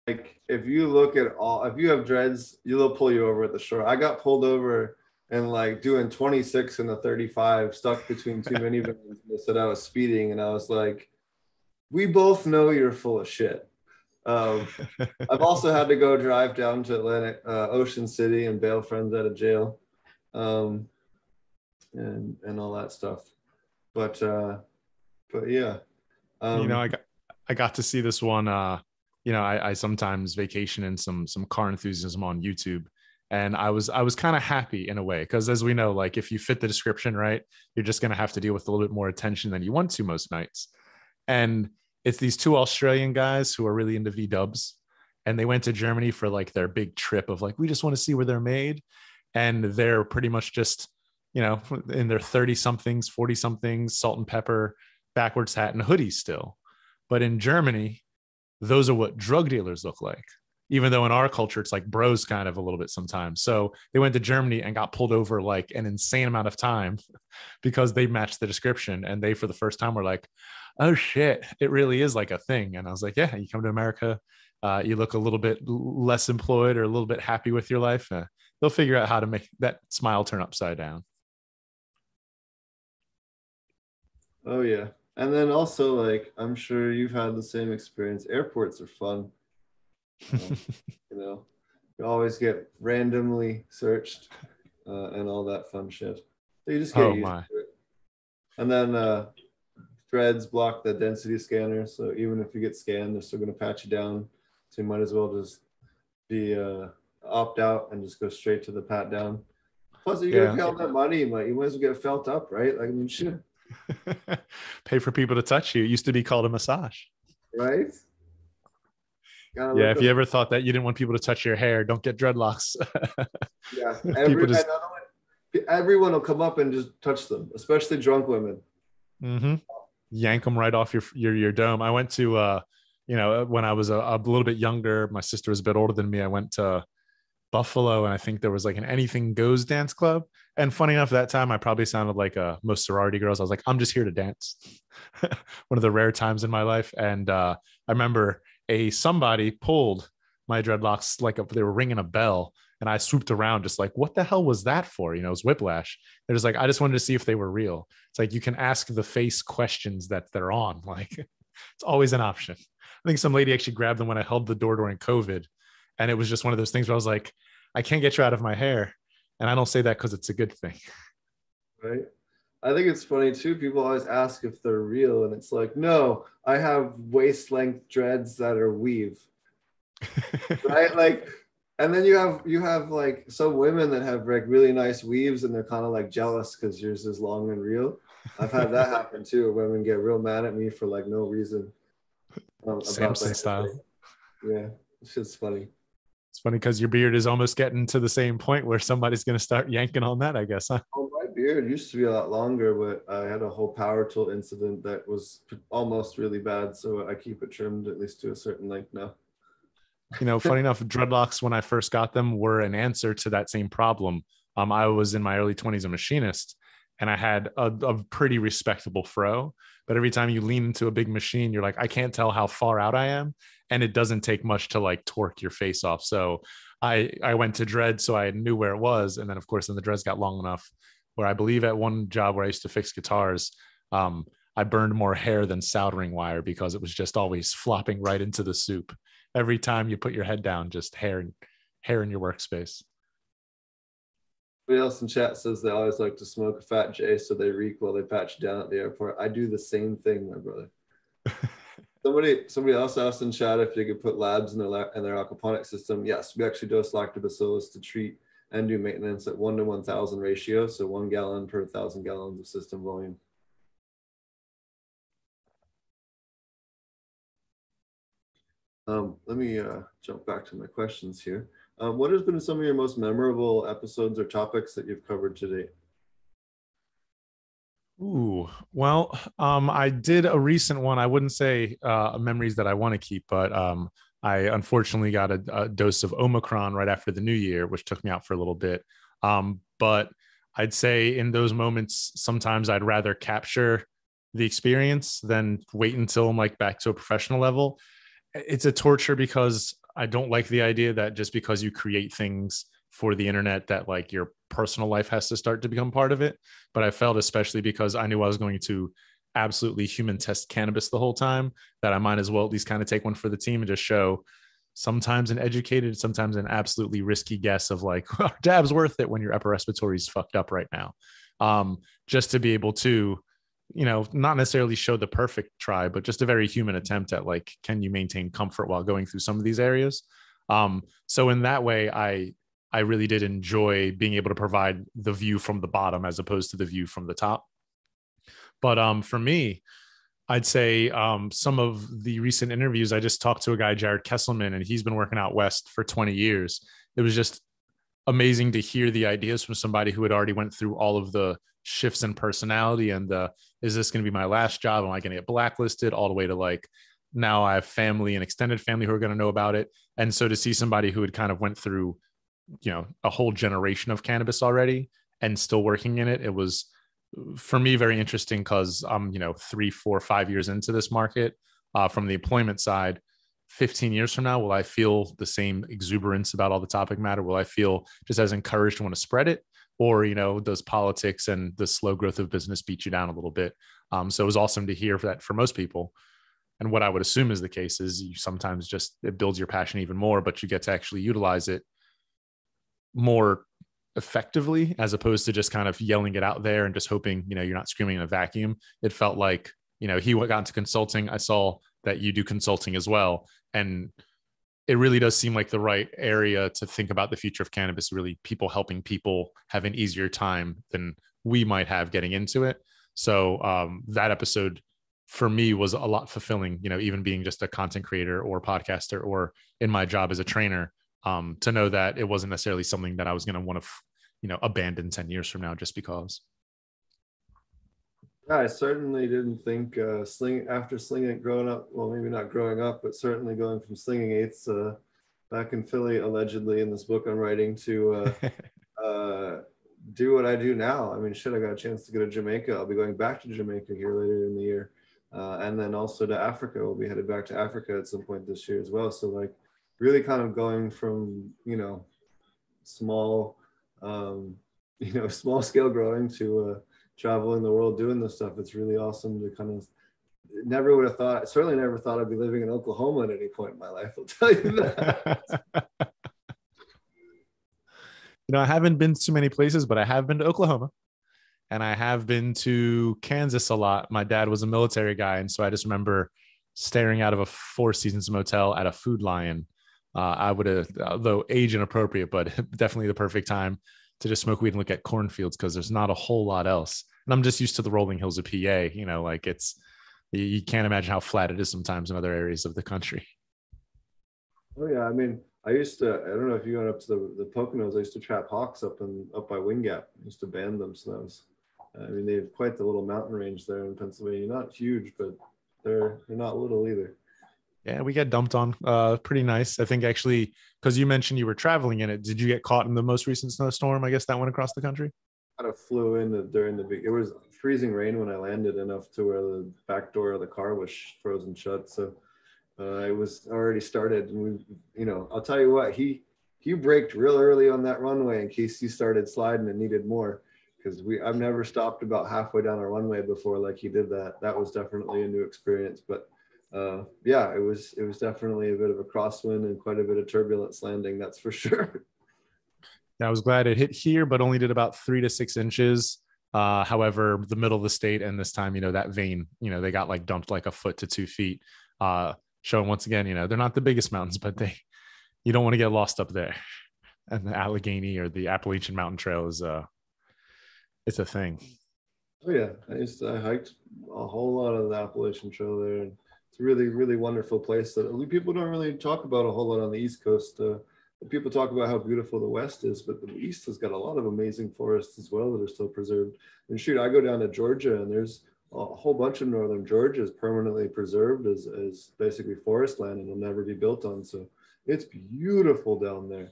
Like if you look at all, if you have dreads, you'll pull you over at the shore. I got pulled over and like doing 26 and a 35, stuck between two minivans. They said I was speeding, and I was like, we both know you're full of shit. Um, I've also had to go drive down to Atlantic uh, Ocean City and bail friends out of jail, um, and and all that stuff. But uh, but yeah, um, you know, I got I got to see this one. Uh, you know, I, I sometimes vacation in some some car enthusiasm on YouTube, and I was I was kind of happy in a way because as we know, like if you fit the description right, you're just gonna have to deal with a little bit more attention than you want to most nights. And it's these two Australian guys who are really into V Dubs, and they went to Germany for like their big trip of like we just want to see where they're made, and they're pretty much just you know in their 30 somethings 40 somethings salt and pepper backwards hat and hoodies still. But in germany those are what drug dealers look like even though in our culture it's like bros kind of a little bit sometimes so they went to germany and got pulled over like an insane amount of time because they matched the description and they for the first time were like oh shit it really is like a thing and i was like yeah you come to america uh, you look a little bit less employed or a little bit happy with your life uh, they'll figure out how to make that smile turn upside down Oh yeah. And then also like I'm sure you've had the same experience. Airports are fun. Um, you know, you always get randomly searched uh, and all that fun shit. So you just get Oh, used my. to it. And then uh, threads block the density scanner, so even if you get scanned, they're still going to pat you down. So you might as well just be uh, opt out and just go straight to the pat down. Plus, if you're Yeah. gonna pay all that money, like you might as well get felt up, right? Like I mean, shit, pay for people to touch you it used to be called a massage right? Yeah if you ever thought that you didn't want people to touch your hair don't get dreadlocks Yeah, every, just- one- everyone will come up and just touch them, especially drunk women. hmm yank them right off your your your dome. I went to uh, you know, when I was a, a little bit younger, my sister was a bit older than me. I went to Buffalo, and I think there was like an Anything Goes dance club. And funny enough, that time I probably sounded like uh, most sorority girls. I was like, I'm just here to dance. One of the rare times in my life, and uh, I remember a somebody pulled my dreadlocks like a, they were ringing a bell. And I swooped around, just like, what the hell was that for? You know, it was whiplash. They're just like, I just wanted to see if they were real. It's like you can ask the face questions that they're on. Like it's always an option. I think some lady actually grabbed them when I held the door during COVID. And it was just one of those things where I was like, I can't get you out of my hair. And I don't say that because it's a good thing. right? I think it's funny too. People always ask if they're real, and it's like, no, I have waist length dreads that are weave, right? like, and then you have you have like some women that have like really nice weaves, and they're kind of like jealous because yours is long and real. I've had that happen too. Women get real mad at me for like no reason. Um, Samson style. Yeah, it's just funny. It's funny because your beard is almost getting to the same point where somebody's going to start yanking on that, I guess. Huh? My beard used to be a lot longer, but I had a whole power tool incident that was almost really bad. So I keep it trimmed at least to a certain length now. you know, funny enough, dreadlocks when I first got them were an answer to that same problem. Um, I was in my early 20s a machinist and I had a, a pretty respectable fro. But every time you lean into a big machine, you're like, I can't tell how far out I am. And it doesn't take much to like torque your face off. So I I went to dread so I knew where it was. And then of course then the dreads got long enough where I believe at one job where I used to fix guitars, um, I burned more hair than soldering wire because it was just always flopping right into the soup every time you put your head down, just hair hair in your workspace. Somebody else in chat says they always like to smoke a fat J so they reek while they patch down at the airport. I do the same thing, my brother. somebody somebody else asked in chat if you could put labs in their in their aquaponic system. Yes, we actually dose lactobacillus to treat and do maintenance at one to one thousand ratio, so one gallon per thousand gallons of system volume. Um, let me uh, jump back to my questions here. Um, what has been some of your most memorable episodes or topics that you've covered to date? Ooh, well, um, I did a recent one. I wouldn't say uh, memories that I want to keep, but um, I unfortunately got a, a dose of Omicron right after the new year, which took me out for a little bit. Um, but I'd say in those moments, sometimes I'd rather capture the experience than wait until I'm like back to a professional level. It's a torture because I don't like the idea that just because you create things for the internet that like your personal life has to start to become part of it but i felt especially because i knew i was going to absolutely human test cannabis the whole time that i might as well at least kind of take one for the team and just show sometimes an educated sometimes an absolutely risky guess of like dabs worth it when your upper respiratory is fucked up right now um, just to be able to you know, not necessarily show the perfect try, but just a very human attempt at like, can you maintain comfort while going through some of these areas? Um, so in that way, I I really did enjoy being able to provide the view from the bottom as opposed to the view from the top. But um, for me, I'd say um, some of the recent interviews, I just talked to a guy, Jared Kesselman, and he's been working out west for 20 years. It was just amazing to hear the ideas from somebody who had already went through all of the shifts in personality and is this going to be my last job? Am i going to get blacklisted? all the way to like now i have family and extended family who are going to know about it. And so to see somebody who had kind of went through you know a whole generation of cannabis already and still working in it it was for me very interesting because i'm you know three four five years into this market. Uh, from the employment side 15 years from now will i feel the same exuberance about all the topic matter? Will i feel just as encouraged to want to spread it? Or you know does politics and the slow growth of business beat you down a little bit? Um, so it was awesome to hear that for most people. And what i would assume is the case is you sometimes just it builds your passion even more but you get to actually utilize it more effectively as opposed to just kind of yelling it out there and just hoping you know you're not screaming in a vacuum. It felt like you know he got into consulting. I saw that you do consulting as well. And it really does seem like the right area to think about the future of cannabis really people helping people have an easier time than we might have getting into it. So um, that episode for me was a lot fulfilling you know even being just a content creator or podcaster or in my job as a trainer um, to know that it wasn't necessarily something that I was going to want to, you know, abandon 10 years from now just because. Yeah, I certainly didn't think uh, sling after slinging growing up. Well, maybe not growing up, but certainly going from slinging eights uh, back in Philly, allegedly in this book I'm writing, to uh, uh, do what I do now. I mean, shit, I got a chance to go to Jamaica. I'll be going back to Jamaica here later in the year, uh, and then also to Africa. We'll be headed back to Africa at some point this year as well. So like, really kind of going from you know small um, you know small scale growing to uh, traveling the world doing this stuff. It's really awesome to kind of never would have thought certainly never thought i'd be living in oklahoma at any point in my life i'll tell you that. You know i haven't been to many places but i have been to oklahoma. And i have been to kansas a lot. My dad was a military guy. And so i just remember staring out of a four seasons motel at a food lion uh, I would have, although age inappropriate, but definitely the perfect time to just smoke weed and look at cornfields because there's not a whole lot else. And I'm just used to the rolling hills of PA. You know, like it's you can't imagine how flat it is sometimes in other areas of the country. Oh yeah, I mean, I used to. I don't know if you went up to the the Poconos. I used to trap hawks up and up by Wind Gap. I used to band them. So that was. I mean, they have quite the little mountain range there in Pennsylvania. Not huge, but they're they're not little either. Yeah, we got dumped on. Uh, pretty nice. I think actually, because you mentioned you were traveling in it. Did you get caught in the most recent snowstorm? I guess that went across the country. Kind of flew in during the big. It was freezing rain when I landed, enough to where the back door of the car was frozen shut. So uh, it was already started, and we, you know, I'll tell you what he he braked real early on that runway in case he started sliding and needed more. Because we, I've never stopped about halfway down a runway before like he did that. That was definitely a new experience, but uh, yeah, it was it was definitely a bit of a crosswind and quite a bit of turbulence landing. That's for sure. Yeah, I was glad it hit here, but only did about three to six inches. Uh, however, the middle of the state and this time, you know, that vein, you know, they got like dumped like a foot to two feet. Uh, showing once again, you know, they're not the biggest mountains, but they, you don't want to get lost up there. And the Allegheny or the Appalachian Mountain Trail is uh, it's a thing. Oh yeah, I used to, I hiked a whole lot of the Appalachian Trail there. And it's a really really wonderful place that people don't really talk about a whole lot on the east coast uh, people talk about how beautiful the west is but the east has got a lot of amazing forests as well that are still preserved. And shoot i go down to georgia and there's a whole bunch of northern georgia is permanently preserved as, as basically forest land and will never be built on. So it's beautiful down there.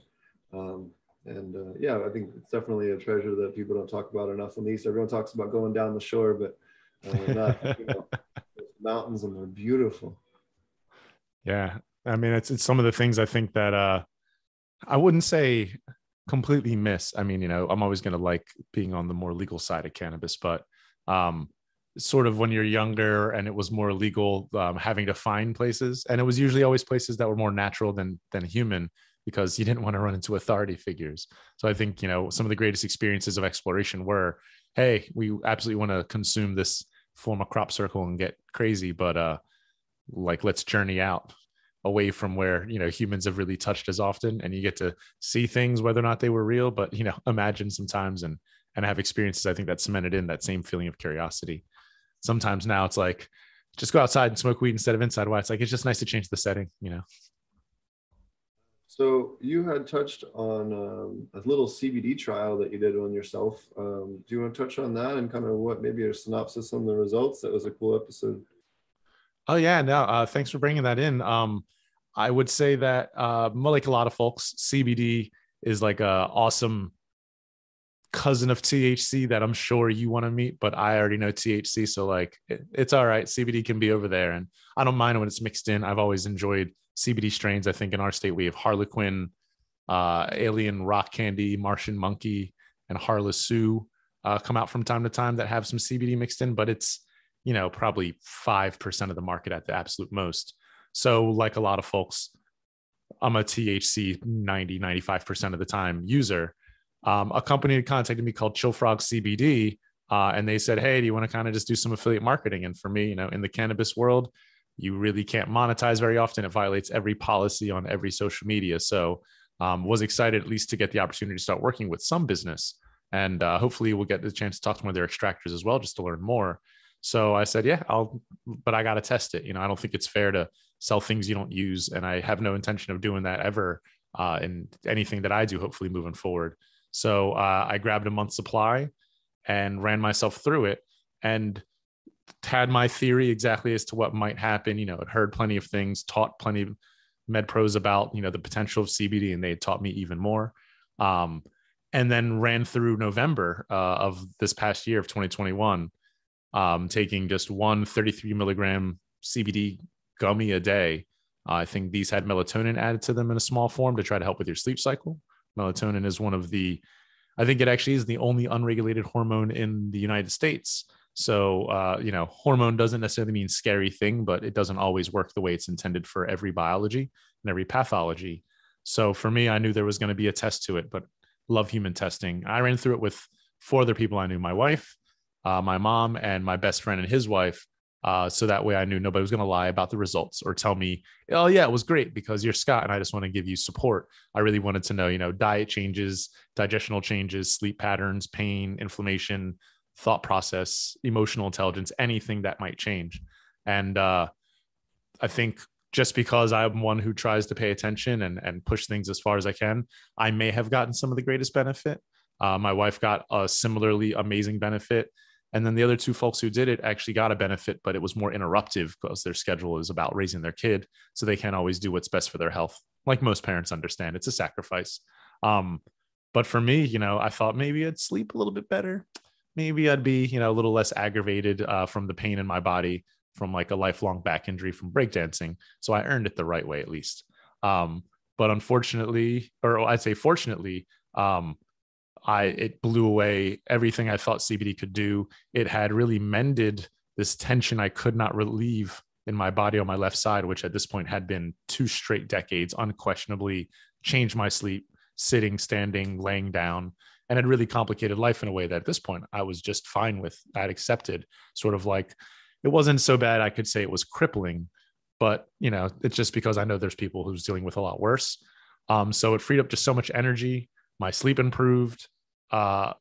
Um, and uh, yeah i think it's definitely a treasure that people don't talk about enough in the east. Everyone talks about going down the shore but uh, not, you know, mountains and they're beautiful. Yeah. I mean, it's, it's some of the things I think that, uh, I wouldn't say completely miss. I mean, you know, I'm always going to like being on the more legal side of cannabis, but, um, sort of when you're younger and it was more legal, um, having to find places, and it was usually always places that were more natural than than human because you didn't want to run into authority figures. So I think you know some of the greatest experiences of exploration were, hey, we absolutely want to consume this form a crop circle and get crazy, but uh, like let's journey out away from where you know humans have really touched as often, and you get to see things whether or not they were real, but you know imagine sometimes and and have experiences. I think that cemented in that same feeling of curiosity. Sometimes now it's like just go outside and smoke weed instead of inside. Why it's like it's just nice to change the setting, you know. So you had touched on um, a little CBD trial that you did on yourself. Um, do you want to touch on that and kind of what maybe a synopsis on the results? That was a cool episode. Oh yeah, no, uh, thanks for bringing that in. Um, I would say that uh, like a lot of folks, CBD is like a awesome cousin of THC that I'm sure you want to meet, but I already know THC, so like it, it's all right. CBD can be over there, and I don't mind when it's mixed in. I've always enjoyed CBD strains. I think in our state we have Harlequin, uh, Alien Rock Candy, Martian Monkey, and Harle-Tsu uh, come out from time to time that have some CBD mixed in, but it's you know probably five percent of the market at the absolute most. So like a lot of folks, I'm a THC 90 95 percent of the time user. Um, a company contacted me called Chill Frog CBD, uh, and they said, "Hey, do you want to kind of just do some affiliate marketing?" And for me, you know, in the cannabis world, you really can't monetize very often. It violates every policy on every social media. So um, was excited at least to get the opportunity to start working with some business. And uh, hopefully we'll get the chance to talk to one of their extractors as well, just to learn more. So I said, yeah, I'll, but I got to test it. You know, I don't think it's fair to sell things you don't use. And I have no intention of doing that ever uh, in anything that I do, hopefully moving forward. So uh, I grabbed a month supply and ran myself through it. And had my theory exactly as to what might happen. You know, had heard plenty of things, taught plenty of med pros about you know the potential of CBD, and they had taught me even more. Um, and then ran through November uh, of this past year of 2021, um, taking just one 33 milligram CBD gummy a day. Uh, I think these had melatonin added to them in a small form to try to help with your sleep cycle. Melatonin is one of the, I think it actually is the only unregulated hormone in the United States. So, uh, you know, hormone doesn't necessarily mean scary thing, but it doesn't always work the way it's intended for every biology and every pathology. So for me, I knew there was going to be a test to it, but love human testing. I ran through it with four other people I knew my wife, uh, my mom, and my best friend and his wife. Uh, so that way I knew nobody was going to lie about the results or tell me, oh, yeah, it was great because you're Scott and I just want to give you support. I really wanted to know, you know, diet changes, digestional changes, sleep patterns, pain, inflammation, thought process, emotional intelligence, anything that might change. And uh, I think just because I'm one who tries to pay attention and, and push things as far as I can, I may have gotten some of the greatest benefit. Uh, my wife got a similarly amazing benefit. And then the other two folks who did it actually got a benefit, but it was more interruptive because their schedule is about raising their kid. So they can't always do what's best for their health. Like most parents understand, it's a sacrifice. Um, but for me, you know, I thought maybe I'd sleep a little bit better maybe I'd be, you know, a little less aggravated uh, from the pain in my body from like a lifelong back injury from breakdancing. So I earned it the right way, at least. Um, but unfortunately, or I'd say fortunately, um, I it blew away everything I thought CBD could do. It had really mended this tension I could not relieve in my body on my left side, which at this point had been two straight decades, unquestionably changed my sleep, sitting, standing, laying down and had really complicated life in a way that at this point I was just fine with. I'd accepted sort of like it wasn't so bad. I could say it was crippling, but you know, it's just because I know there's people who's dealing with a lot worse. Um, so it freed up just so much energy. My sleep improved. Uh,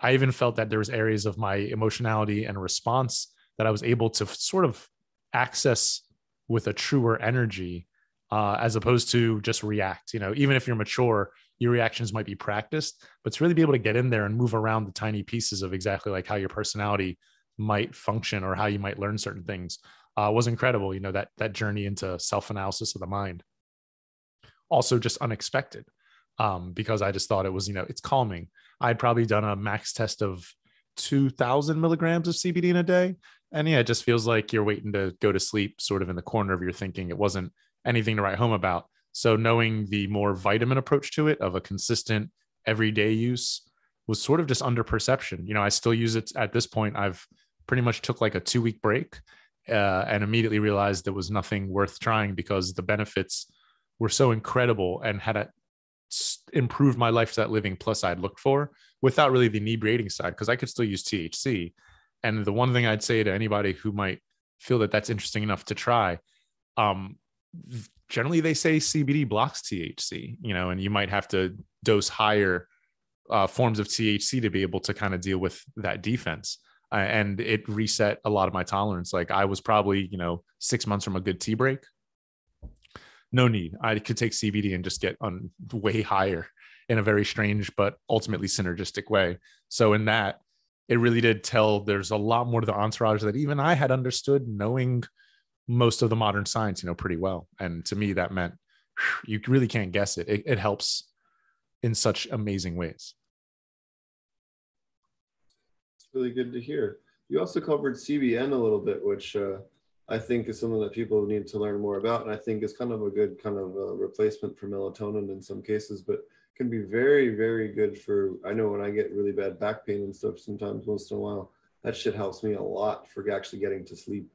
I even felt that there was areas of my emotionality and response that I was able to sort of access with a truer energy uh, as opposed to just react. You know, even if you're mature, your reactions might be practiced, but to really be able to get in there and move around the tiny pieces of exactly like how your personality might function or how you might learn certain things uh, was incredible. You know, that that journey into self analysis of the mind. Also, just unexpected um, because I just thought it was, you know, it's calming. I'd probably done a max test of 2000 milligrams of CBD in a day. And yeah, it just feels like you're waiting to go to sleep, sort of in the corner of your thinking. It wasn't anything to write home about. So knowing the more vitamin approach to it of a consistent everyday use was sort of just under perception. You know, I still use it at this point. I've pretty much took like a two week break uh, and immediately realized there was nothing worth trying because the benefits were so incredible and had improved my lifestyle living plus I'd looked for without really the inebriating side because I could still use THC. And the one thing I'd say to anybody who might feel that that's interesting enough to try, um, generally they say CBD blocks THC, you know, and you might have to dose higher uh, forms of THC to be able to kind of deal with that defense. Uh, and it reset a lot of my tolerance. Like I was probably, you know, six months from a good tea break. No need. I could take CBD and just get on way higher in a very strange but ultimately synergistic way. So in that, it really did tell there's a lot more to the entourage that even I had understood knowing most of the modern science, you know, pretty well. And to me, that meant you really can't guess it. It, it helps in such amazing ways. It's really good to hear. You also covered CBN a little bit, which uh, I think is something that people need to learn more about, and I think is kind of a good kind of a replacement for melatonin in some cases, but can be very, very good for. I know when I get really bad back pain and stuff, sometimes once in a while, that shit helps me a lot for actually getting to sleep.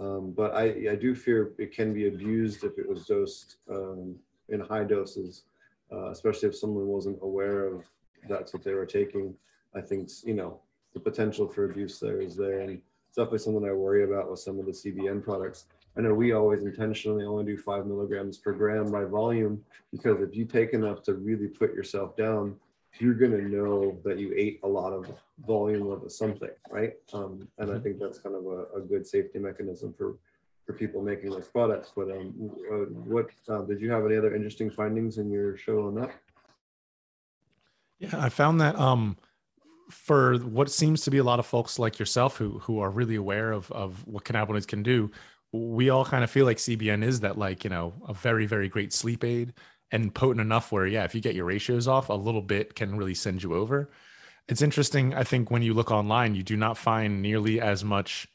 Um, but I, I do fear it can be abused if it was dosed um, in high doses, uh, especially if someone wasn't aware of that's what they were taking. I think you know the potential for abuse there is there, and it's definitely something I worry about with some of the CBN products. I know we always intentionally only do five milligrams per gram by volume because if you take enough to really put yourself down, you're going to know that you ate a lot of volume of something, right? Um, and I think that's kind of a, a, good safety mechanism for for people making those products. But um, uh, what uh, did you have any other interesting findings in your show on that? Yeah, I found that um, for what seems to be a lot of folks like yourself who who are really aware of of what cannabinoids can do, we all kind of feel like CBN is that like you know a very very great sleep aid and potent enough where yeah if you get your ratios off a little bit can really send you over. It's interesting. I think when you look online, you do not find nearly as much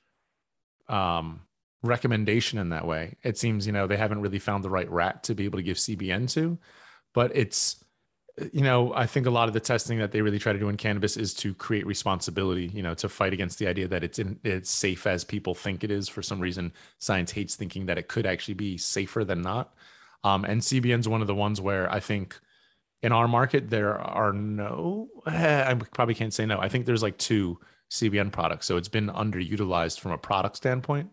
um, recommendation in that way. It seems you know they haven't really found the right rat to be able to give CBN to, but it's you know, I think a lot of the testing that they really try to do in cannabis is to create responsibility, you know, to fight against the idea that it's in, it's safe as people think it is. For some reason, science hates thinking that it could actually be safer than not. Um, and CBN is one of the ones where I think in our market there are no, I probably can't say no. I think there's like two CBN products, so it's been underutilized from a product standpoint.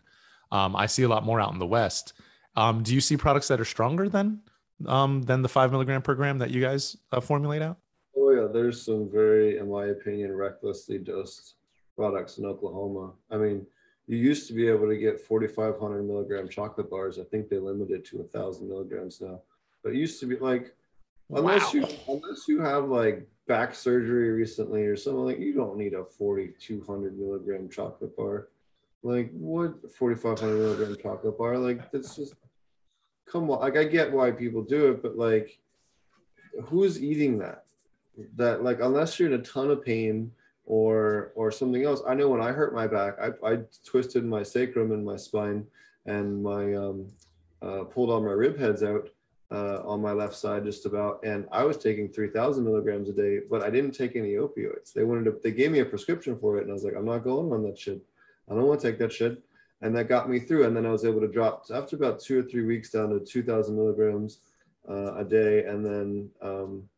Um, I see a lot more out in the West. Um, do you see products that are stronger than um, than the five milligram per gram that you guys uh, formulate out? Oh yeah, there's some very, in my opinion, recklessly dosed products in Oklahoma. I mean, you used to be able to get 4,500 milligram chocolate bars. I think they limited to a thousand milligrams now. But it used to be like, unless wow. you unless you have like back surgery recently or something like, you don't need a 4,200 milligram chocolate bar. Like what 4,500 milligram chocolate bar? Like that's just come on like i get why people do it but like who's eating that that like unless you're in a ton of pain or or something else. I know when i hurt my back i, I twisted my sacrum and my spine and my um, uh, pulled all my rib heads out uh, on my left side just about. And i was taking 3000 milligrams a day but i didn't take any opioids. They wanted to they gave me a prescription for it and i was like i'm not going on that shit. I don't want to take that shit. And that got me through. And then I was able to drop after about two or three weeks down to 2,000 milligrams uh, a day, and then um,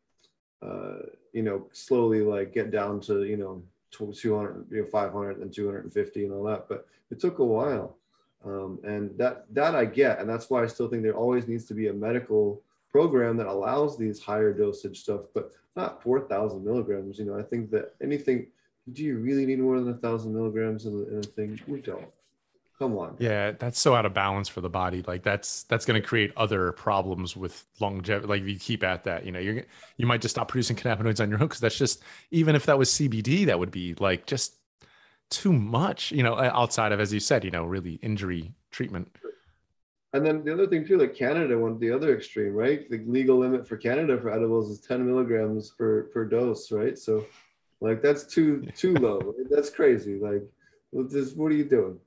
uh, you know slowly like get down to you know 200, you know 500 and 250 and all that. But it took a while, um, and that that I get, and that's why I still think there always needs to be a medical program that allows these higher dosage stuff, but not 4,000 milligrams. You know, I think that anything. Do you really need more than a thousand milligrams in in a thing? We don't. Come on. Yeah, that's so out of balance for the body. Like that's that's going to create other problems with longevity. Like if you keep at that, you know, you're you might just stop producing cannabinoids on your own because that's just even if that was CBD, that would be like just too much. You know, uh, outside of as you said, you know, really injury treatment. And then the other thing too, like Canada went the other extreme, right? The legal limit for Canada for edibles is 10 milligrams per per dose, right? So, like that's too too low. That's crazy. Like, what are you doing?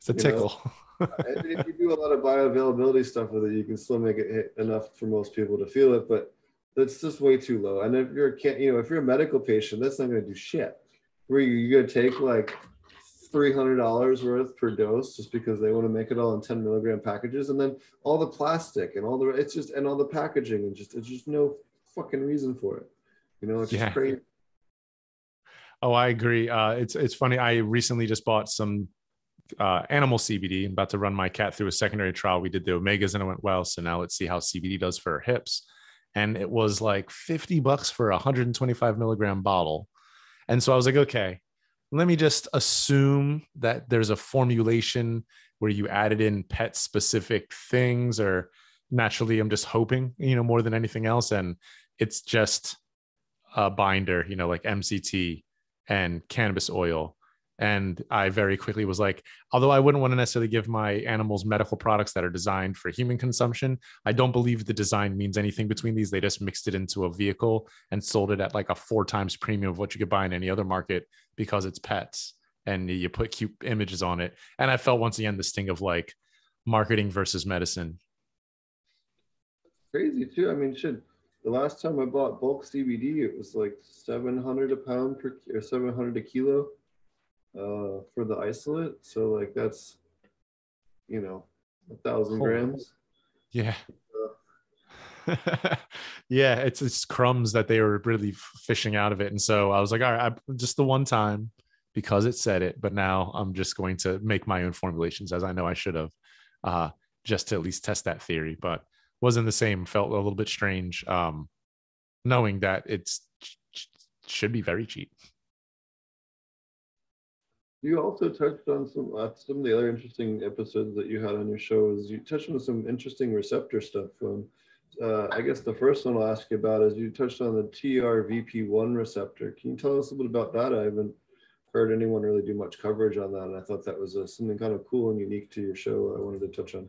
It's a tickle. if you do a lot of bioavailability stuff with it, you can still make it enough for most people to feel it, but that's just way too low. And if you're a you know, if you're a medical patient, that's not going to do shit. Where you're going to take like three hundred dollars worth per dose just because they want to make it all in ten milligram packages, and then all the plastic and all the it's just and all the packaging and just it's just no fucking reason for it. You know, it's yeah. just crazy. Oh, I agree. Uh, it's it's funny. I recently just bought some uh, animal CBD. I'm about to run my cat through a secondary trial. We did the omegas and it went well. So now let's see how CBD does for her hips. And it was like 50 bucks for a 125 milligram bottle. And so I was like, okay, let me just assume that there's a formulation where you added in pet specific things or naturally i'm just hoping you know more than anything else and it's just a binder you know like mct and cannabis oil and i very quickly was like although i wouldn't want to necessarily give my animals medical products that are designed for human consumption i don't believe the design means anything between these they just mixed it into a vehicle and sold it at like a four times premium of what you could buy in any other market because it's pets and you put cute images on it and i felt once again the sting of like marketing versus medicine Crazy too. I mean, shit. The last time I bought bulk CBD, it was like seven hundred a pound per or seven hundred a kilo, uh, for the isolate. So like that's, you know, a thousand Holy- grams. Yeah. yeah, it's it's crumbs that they were really fishing out of it, and so I was like, all right, I, just the one time because it said it, but now I'm just going to make my own formulations as I know I should have, uh, just to at least test that theory. But wasn't the same. Felt a little bit strange, um, knowing that it's should be very cheap. You also touched on some uh, some of the other interesting episodes that you had on your show. Is you touched on some interesting receptor stuff. Um, uh, I guess the first one I'll ask you about is you touched on the TRVP1 receptor. Can you tell us a little bit about that? I haven't heard anyone really do much coverage on that, and I thought that was uh, something kind of cool and unique to your show. I wanted to touch on.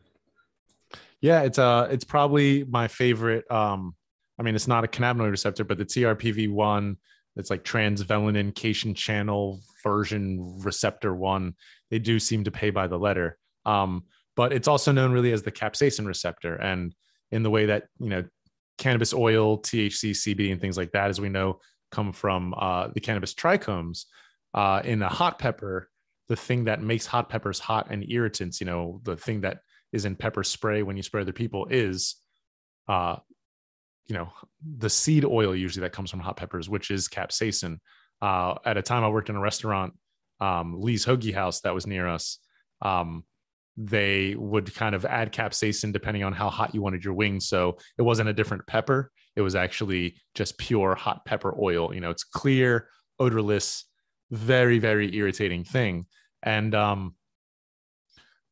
Yeah, it's uh it's probably my favorite. Um, I mean, it's not a cannabinoid receptor, but the TRPV1, it's like transvelanin cation channel version receptor one. They do seem to pay by the letter. Um, but it's also known really as the capsaicin receptor, and in the way that you know, cannabis oil, THC, CBD, and things like that, as we know, come from uh, the cannabis trichomes. Uh, in a hot pepper, the thing that makes hot peppers hot and irritants, you know, the thing that is in pepper spray when you spray other people is uh you know the seed oil usually that comes from hot peppers which is capsaicin. Uh at a time i worked in a restaurant um lee's hoagie house that was near us um they would kind of add capsaicin depending on how hot you wanted your wings. So it wasn't a different pepper. It was actually just pure hot pepper oil. You know it's clear odorless very very irritating thing. And um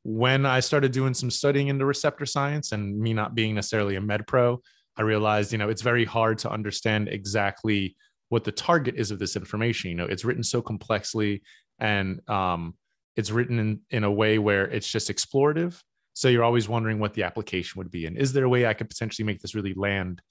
when I started doing some studying into receptor science and me not being necessarily a med pro, I realized, you know, it's very hard to understand exactly what the target is of this information. You know, it's written so complexly and um, it's written in, in a way where it's just explorative. So you're always wondering what the application would be. And is there a way I could potentially make this really land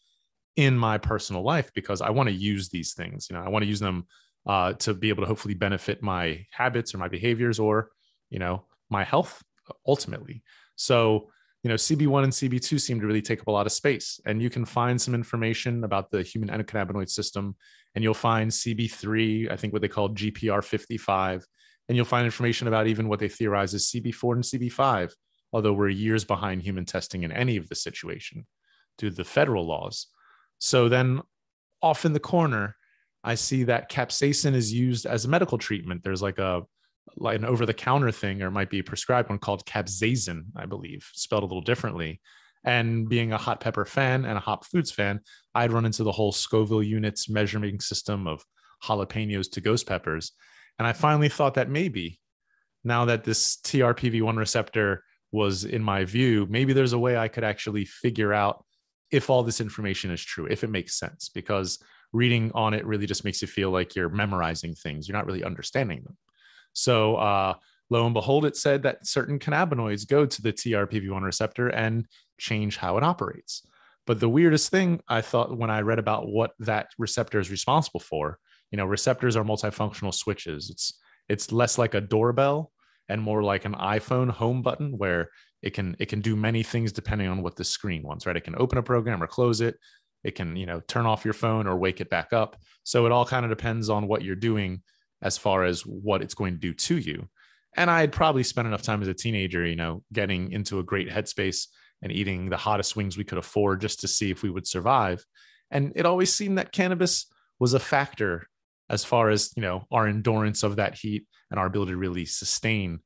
in my personal life? Because I want to use these things, you know, I want to use them uh, to be able to hopefully benefit my habits or my behaviors or, you know, my health ultimately. So, you know, CB1 and CB2 seem to really take up a lot of space. And you can find some information about the human endocannabinoid system. And you'll find CB3, I think what they call GPR 55. And you'll find information about even what they theorize as CB4 and CB5, although we're years behind human testing in any of the situation due to the federal laws. So then off in the corner, I see that capsaicin is used as a medical treatment. There's like a like an over the counter thing, or might be a prescribed one called Capzasin, I believe, spelled a little differently. And being a hot pepper fan and a hot foods fan, I'd run into the whole Scoville units measuring system of jalapenos to ghost peppers. And I finally thought that maybe now that this TRPV1 receptor was in my view, maybe there's a way I could actually figure out if all this information is true, if it makes sense, because reading on it really just makes you feel like you're memorizing things. You're not really understanding them. So uh, lo and behold, it said that certain cannabinoids go to the TRPV1 receptor and change how it operates. But the weirdest thing I thought when I read about what that receptor is responsible for, you know, receptors are multifunctional switches. It's it's less like a doorbell and more like an iPhone home button where it can it can do many things depending on what the screen wants, right? It can open a program or close it. It can, you know, turn off your phone or wake it back up. So it all kind of depends on what you're doing as far as what it's going to do to you. And I had probably spent enough time as a teenager, you know, getting into a great headspace and eating the hottest wings we could afford just to see if we would survive. And it always seemed that cannabis was a factor as far as you know our endurance of that heat and our ability to really sustain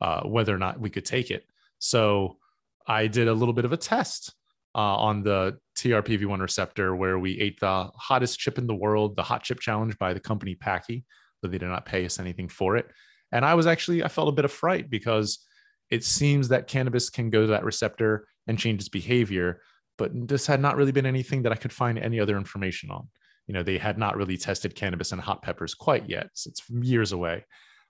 uh, whether or not we could take it. So I did a little bit of a test uh, on the TRPV1 receptor where we ate the hottest chip in the world, the hot chip challenge by the company Paqui, though they did not pay us anything for it. And I was actually, I felt a bit of fright because it seems that cannabis can go to that receptor and change its behavior. But this had not really been anything that I could find any other information on. You know, they had not really tested cannabis and hot peppers quite yet. So it's years away.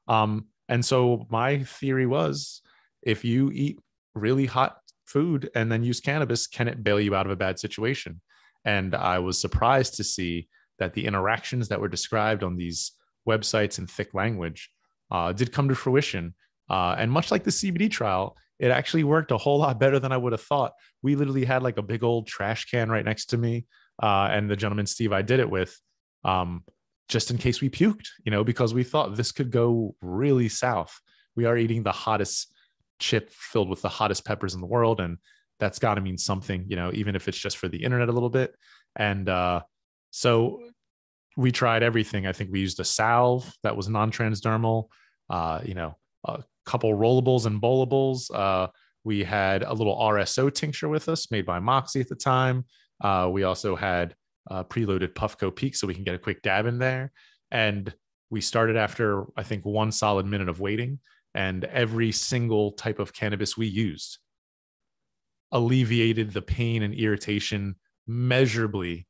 Um, and so my theory was if you eat really hot food and then use cannabis, can it bail you out of a bad situation? And I was surprised to see that the interactions that were described on these websites and thick language uh, did come to fruition. Uh, and much like the CBD trial, it actually worked a whole lot better than I would have thought. We literally had like a big old trash can right next to me. Uh, and the gentleman, Steve, I did it with, um, just in case we puked, you know, because we thought this could go really south. We are eating the hottest chip filled with the hottest peppers in the world. And that's got to mean something, you know, even if it's just for the internet a little bit. And uh, so we tried everything. I think we used a salve that was non transdermal, uh, you know, a couple rollables and bowlables. Uh, we had a little RSO tincture with us made by Moxie at the time. Uh, we also had preloaded Puffco Peak so we can get a quick dab in there. And we started after, I think, one solid minute of waiting and every single type of cannabis we used alleviated the pain and irritation measurably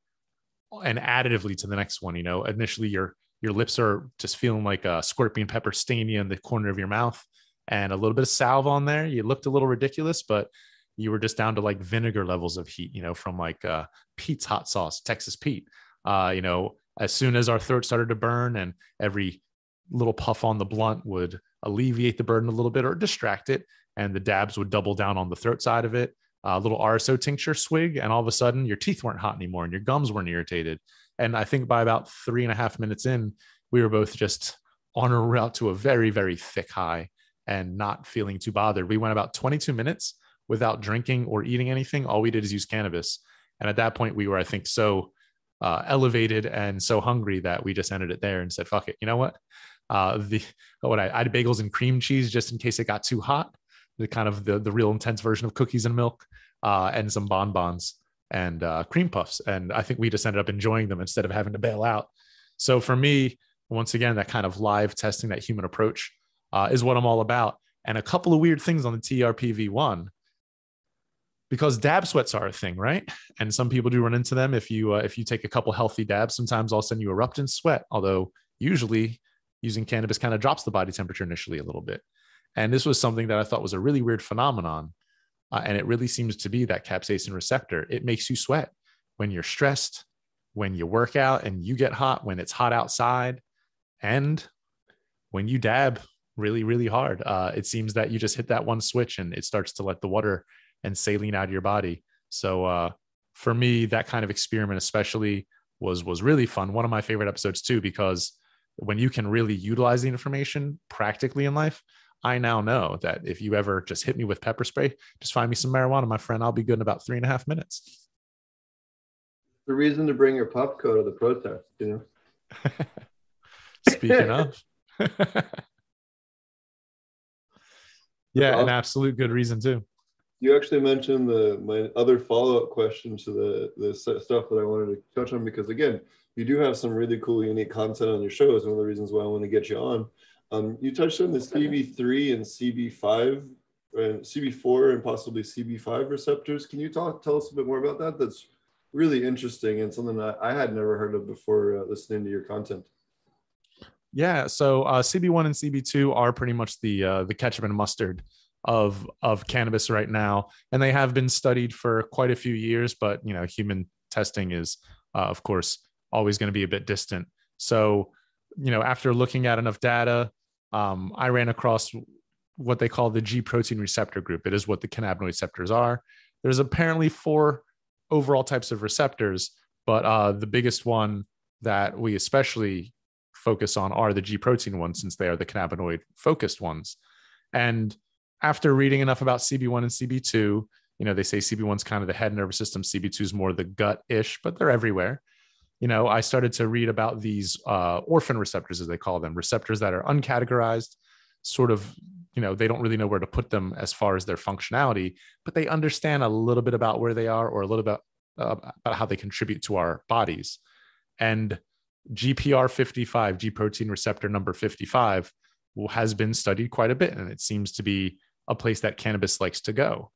and additively to the next one you know initially your your lips are just feeling like a scorpion pepper staining in the corner of your mouth and a little bit of salve on there you looked a little ridiculous but you were just down to like vinegar levels of heat you know from like uh, pete's hot sauce texas pete uh, you know as soon as our throat started to burn and every little puff on the blunt would alleviate the burden a little bit or distract it. And the dabs would double down on the throat side of it. A little RSO tincture swig, and all of a sudden your teeth weren't hot anymore and your gums weren't irritated. And I think by about three and a half minutes in, we were both just on a route to a very, very thick high and not feeling too bothered. We went about 22 minutes without drinking or eating anything. All we did is use cannabis. And at that point, we were, I think, so uh, elevated and so hungry that we just ended it there and said, fuck it. You know what? uh, the what I, I had bagels and cream cheese just in case it got too hot. The kind of the the real intense version of cookies and milk, uh, and some bonbons and uh, cream puffs. And I think we just ended up enjoying them instead of having to bail out. So for me, once again, that kind of live testing, that human approach, uh, is what I'm all about. And a couple of weird things on the TRPV one because dab sweats are a thing, right? And some people do run into them. If you uh, if you take a couple healthy dabs, sometimes I'll send you erupt in sweat. Although usually using cannabis kind of drops the body temperature initially a little bit. And this was something that I thought was a really weird phenomenon. Uh, and it really seems to be that capsaicin receptor. It makes you sweat when you're stressed, when you work out and you get hot, when it's hot outside, and when you dab really, really hard. Uh, it seems that you just hit that one switch and it starts to let the water and saline out of your body. So uh, for me, that kind of experiment, especially, was was really fun. One of my favorite episodes too, because when you can really utilize the information practically in life, I now know that if you ever just hit me with pepper spray, just find me some marijuana, my friend. I'll be good in about three and a half minutes. The reason to bring your Puffco to the protest, you know. Speaking of. yeah, an absolute good reason too. You actually mentioned the my other follow up question to the the stuff that I wanted to touch on because again, you do have some really cool, unique content on your shows. One of the reasons why I want to get you on. Um, you touched on the CB3 and CB5, and CB4 and possibly CB5 receptors. Can you talk tell us a bit more about that? That's really interesting and something that I had never heard of before uh, listening to your content. Yeah, so uh, CB1 and CB2 are pretty much the uh, the ketchup and mustard of of cannabis right now, and they have been studied for quite a few years. But you know, human testing is, uh, of course, always going to be a bit distant. So, you know, after looking at enough data, um, I ran across what they call the G protein receptor group. It is what the cannabinoid receptors are. There's apparently four overall types of receptors, but uh, the biggest one that we especially focus on are the G protein ones, since they are the cannabinoid focused ones. And after reading enough about CB1 and CB2, you know, they say CB1 is kind of the head nervous system, CB2 is more the gut ish, but they're everywhere you know, I started to read about these uh, orphan receptors, as they call them, receptors that are uncategorized, sort of, you know, they don't really know where to put them as far as their functionality, but they understand a little bit about where they are or a little bit uh, about how they contribute to our bodies. And GPR 55, G protein receptor number 55, has been studied quite a bit. And it seems to be a place that cannabis likes to go.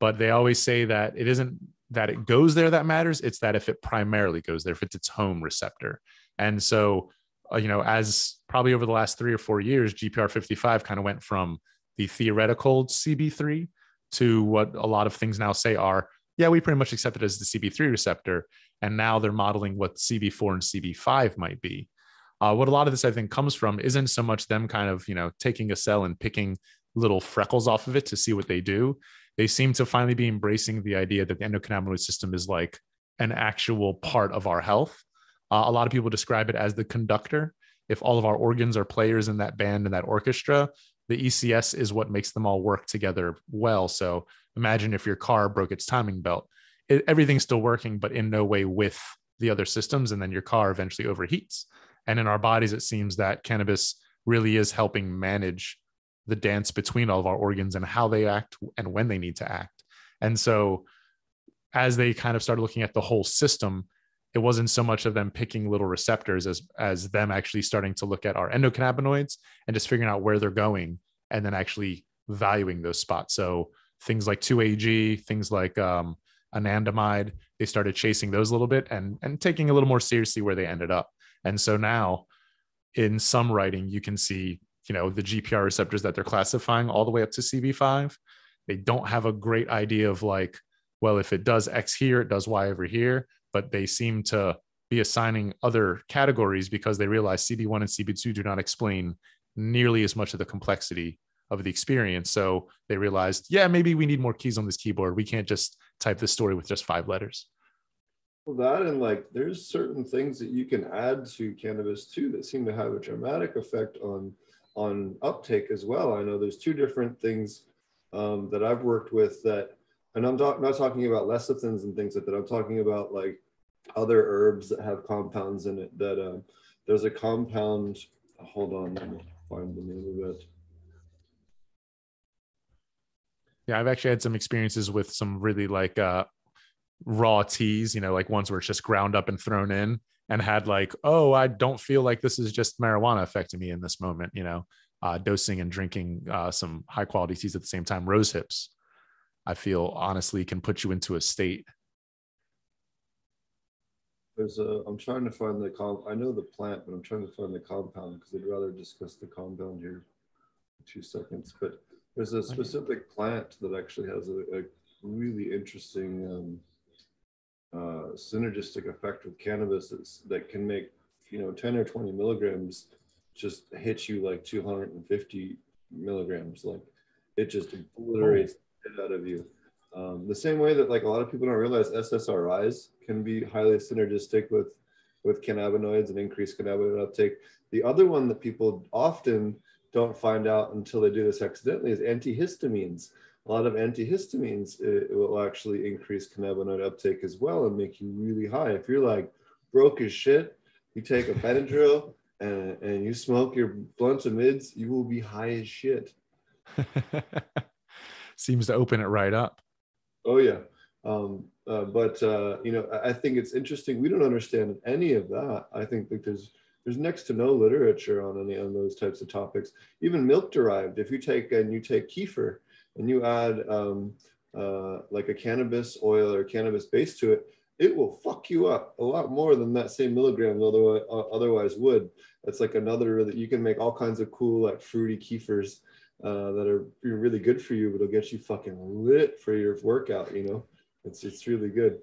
But they always say that it isn't that it goes there that matters. It's that if it primarily goes there, if it's its home receptor. And so, uh, you know, as probably over the last three or four years, GPR 55 kind of went from the theoretical CB3 to what a lot of things now say are, yeah, we pretty much accept it as the CB3 receptor. And now they're modeling what CB4 and CB5 might be. Uh, what a lot of this, I think, comes from isn't so much them kind of, you know, taking a cell and picking little freckles off of it to see what they do they seem to finally be embracing the idea that the endocannabinoid system is like an actual part of our health. Uh, a lot of people describe it as the conductor. If all of our organs are players in that band and that orchestra, the ECS is what makes them all work together well. So imagine if your car broke its timing belt, it, everything's still working, but in no way with the other systems. And then your car eventually overheats. And in our bodies, it seems that cannabis really is helping manage the dance between all of our organs and how they act and when they need to act. And so as they kind of started looking at the whole system, it wasn't so much of them picking little receptors as as them actually starting to look at our endocannabinoids and just figuring out where they're going and then actually valuing those spots. So things like 2AG, things like um, anandamide, they started chasing those a little bit and and taking a little more seriously where they ended up. And so now in some writing, you can see you know the GPR receptors that they're classifying all the way up to CB5. They don't have a great idea of like, well, if it does X here, it does Y over here, but they seem to be assigning other categories because they realize CB1 and CB2 do not explain nearly as much of the complexity of the experience. So they realized, yeah, maybe we need more keys on this keyboard. We can't just type this story with just five letters. Well, that and like there's certain things that you can add to cannabis too that seem to have a dramatic effect on on uptake as well. I know there's two different things um, that I've worked with that, and I'm not talking about lecithins and things like that. I'm talking about like other herbs that have compounds in it. That um, there's a compound. Hold on, let me find the name of it. Yeah, I've actually had some experiences with some really like uh, raw teas. You know, like ones where it's just ground up and thrown in and had like, oh, I don't feel like this is just marijuana affecting me in this moment, you know, uh, dosing and drinking uh, some high quality teas at the same time. Rose hips, I feel honestly can put you into a state. There's a, I'm trying to find the comp, I know the plant, but I'm trying to find the compound because I'd rather discuss the compound here in two seconds. But there's a specific plant that actually has a, a really interesting um, uh, synergistic effect with cannabis that's, that can make you know 10 or 20 milligrams just hit you like 250 milligrams. Like it just obliterates it out of you. Um, the same way that like a lot of people don't realize ssris can be highly synergistic with with cannabinoids and increase cannabinoid uptake. The other one that people often don't find out until they do this accidentally is antihistamines a lot of antihistamines it, it will actually increase cannabinoid uptake as well and make you really high. If you're like broke as shit, you take a Benadryl and, and you smoke your blunts and mids, you will be high as shit. Seems to open it right up. Oh yeah. Um, uh, but uh, you know, I, think it's interesting. We don't understand any of that. I think that there's there's next to no literature on any of those types of topics. Even milk derived. If you take and you take kefir, and you add um, uh, like a cannabis oil or cannabis base to it, it will fuck you up a lot more than that same milligram otherwise, uh, otherwise would. That's like another that you can make all kinds of cool like fruity kefirs uh, that are really good for you, but it'll get you fucking lit for your workout. You know, it's it's really good.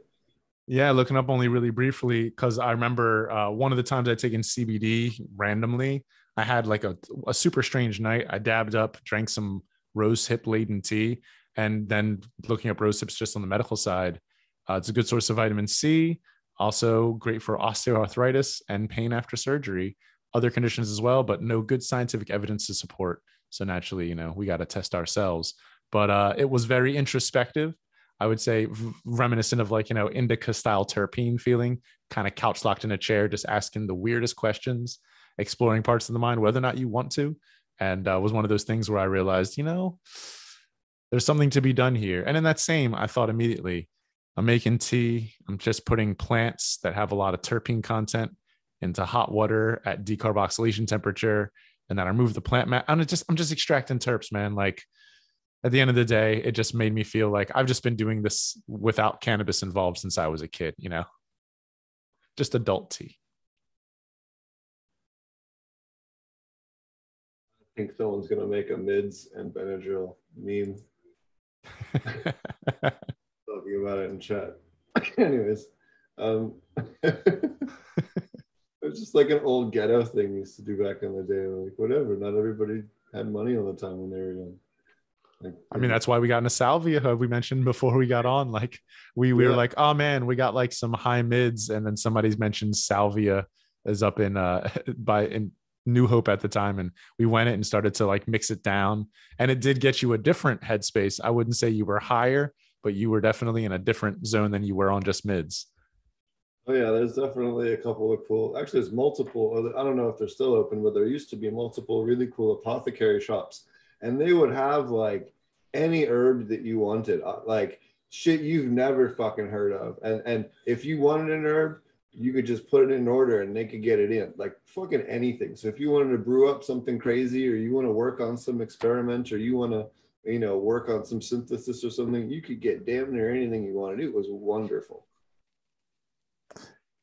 Yeah, looking up only really briefly because I remember uh, one of the times I'd taken CBD randomly. I had like a, a super strange night. I dabbed up, drank some rose hip laden tea. And then looking up rose hips just on the medical side, uh, it's a good source of vitamin C, also great for osteoarthritis and pain after surgery, other conditions as well, but no good scientific evidence to support. So naturally, you know, we got to test ourselves. But uh, it was very introspective. I would say reminiscent of like, you know, indica style terpene feeling, kind of couch locked in a chair, just asking the weirdest questions, exploring parts of the mind, whether or not you want to. And uh, was one of those things where I realized, you know, there's something to be done here. And in that same, I thought immediately, I'm making tea. I'm just putting plants that have a lot of terpene content into hot water at decarboxylation temperature. And then I remove the plant mat. I'm just, I'm just extracting terps, man. Like at the end of the day, it just made me feel like I've just been doing this without cannabis involved since I was a kid, you know? Just adult tea. Think someone's gonna make a mids and Benadryl meme talking about it in chat. Anyways, um, it's just like an old ghetto thing we used to do back in the day. Like whatever, not everybody had money all the time when they were young. Like, I mean, that's why we got in a salvia. We mentioned before we got on. Like, we we were like, oh man, we got like some high mids, and then somebody's mentioned salvia is up in uh by in New Hope at the time, and we went it and started to like mix it down, and it did get you a different headspace. I wouldn't say you were higher, but you were definitely in a different zone than you were on just mids. Oh yeah, there's definitely a couple of cool. Actually, there's multiple. I don't know if they're still open, but there used to be multiple really cool apothecary shops, and they would have like any herb that you wanted, uh, like shit you've never fucking heard of. And and if you wanted an herb, you could just put it in order, and they could get it in, like fucking anything. So if you wanted to brew up something crazy, or you want to work on some experiment, or you want to you know work on some synthesis or something, you could get damn near anything you want to do. It was wonderful.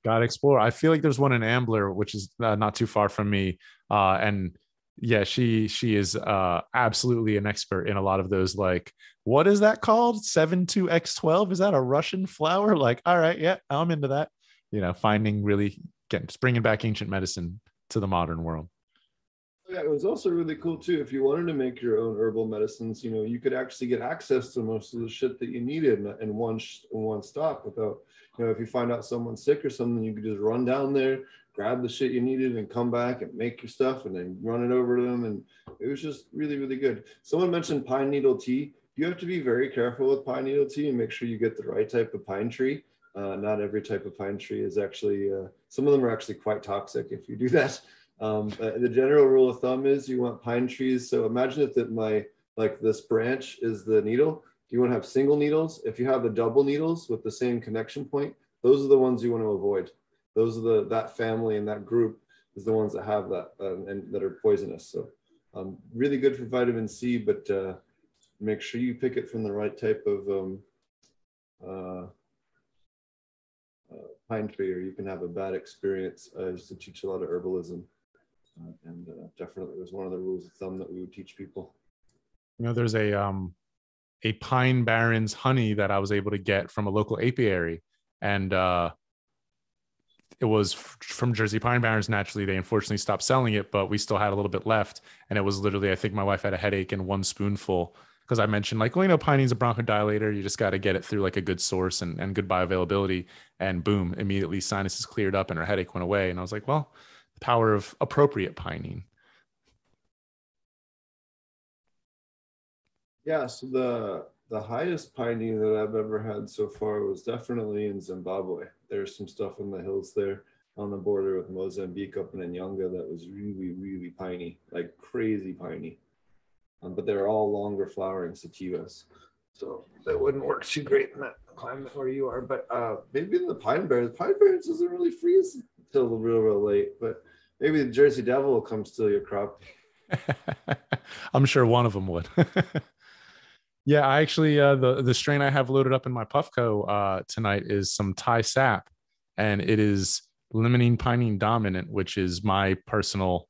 Got to explore. I feel like there's one in Ambler, which is uh, not too far from me, uh, and yeah, she she is uh, absolutely an expert in a lot of those. Like, what is that called? Seven two X twelve? Is that a Russian flower? Like, all right, yeah, I'm into that. You know, finding really getting bringing back ancient medicine to the modern world. Yeah, it was also really cool too. If you wanted to make your own herbal medicines, you know, you could actually get access to most of the shit that you needed in, one sh- in one stop. Without, you know, if you find out someone's sick or something, you could just run down there, grab the shit you needed, and come back and make your stuff, and then run it over to them. And it was just really, really good. Someone mentioned pine needle tea. You have to be very careful with pine needle tea and make sure you get the right type of pine tree. Uh, not every type of pine tree is actually. Uh, some of them are actually quite toxic if you do that. Um, the general rule of thumb is you want pine trees. So imagine that my like this branch is the needle. You want to have single needles. If you have the double needles with the same connection point, those are the ones you want to avoid. Those are the that family and that group is the ones that have that uh, and that are poisonous. So um, really good for vitamin C, but uh, make sure you pick it from the right type of um, uh, pine tree, or you can have a bad experience. I used to teach a lot of herbalism. Uh, and uh, definitely was one of the rules of thumb that we would teach people. You know, there's a um a pine barrens honey that I was able to get from a local apiary, and uh, it was f- from Jersey Pine Barrens. Naturally, they unfortunately stopped selling it, but we still had a little bit left, and it was literally I think my wife had a headache and one spoonful because I mentioned like, well, you know, pinene's a bronchodilator. You just got to get it through like a good source and, and good bioavailability, and boom, immediately sinuses cleared up and her headache went away. And I was like, well, the power of appropriate pining. Yeah, so the the highest piney that I've ever had so far was definitely in Zimbabwe. There's some stuff in the hills there on the border with Mozambique up in Nyanga that was really, really piney, like crazy piney. Um, but they're all longer flowering sativas. So that wouldn't work too great in that climate where you are. But uh, maybe in the Pine Barrens, Pine Barrens doesn't really freeze until real, real late. But maybe the Jersey Devil will come steal your crop. I'm sure one of them would. yeah, I actually uh, the the strain I have loaded up in my Puffco uh, tonight is some Thai sap, and it is limonene pinene dominant, which is my personal.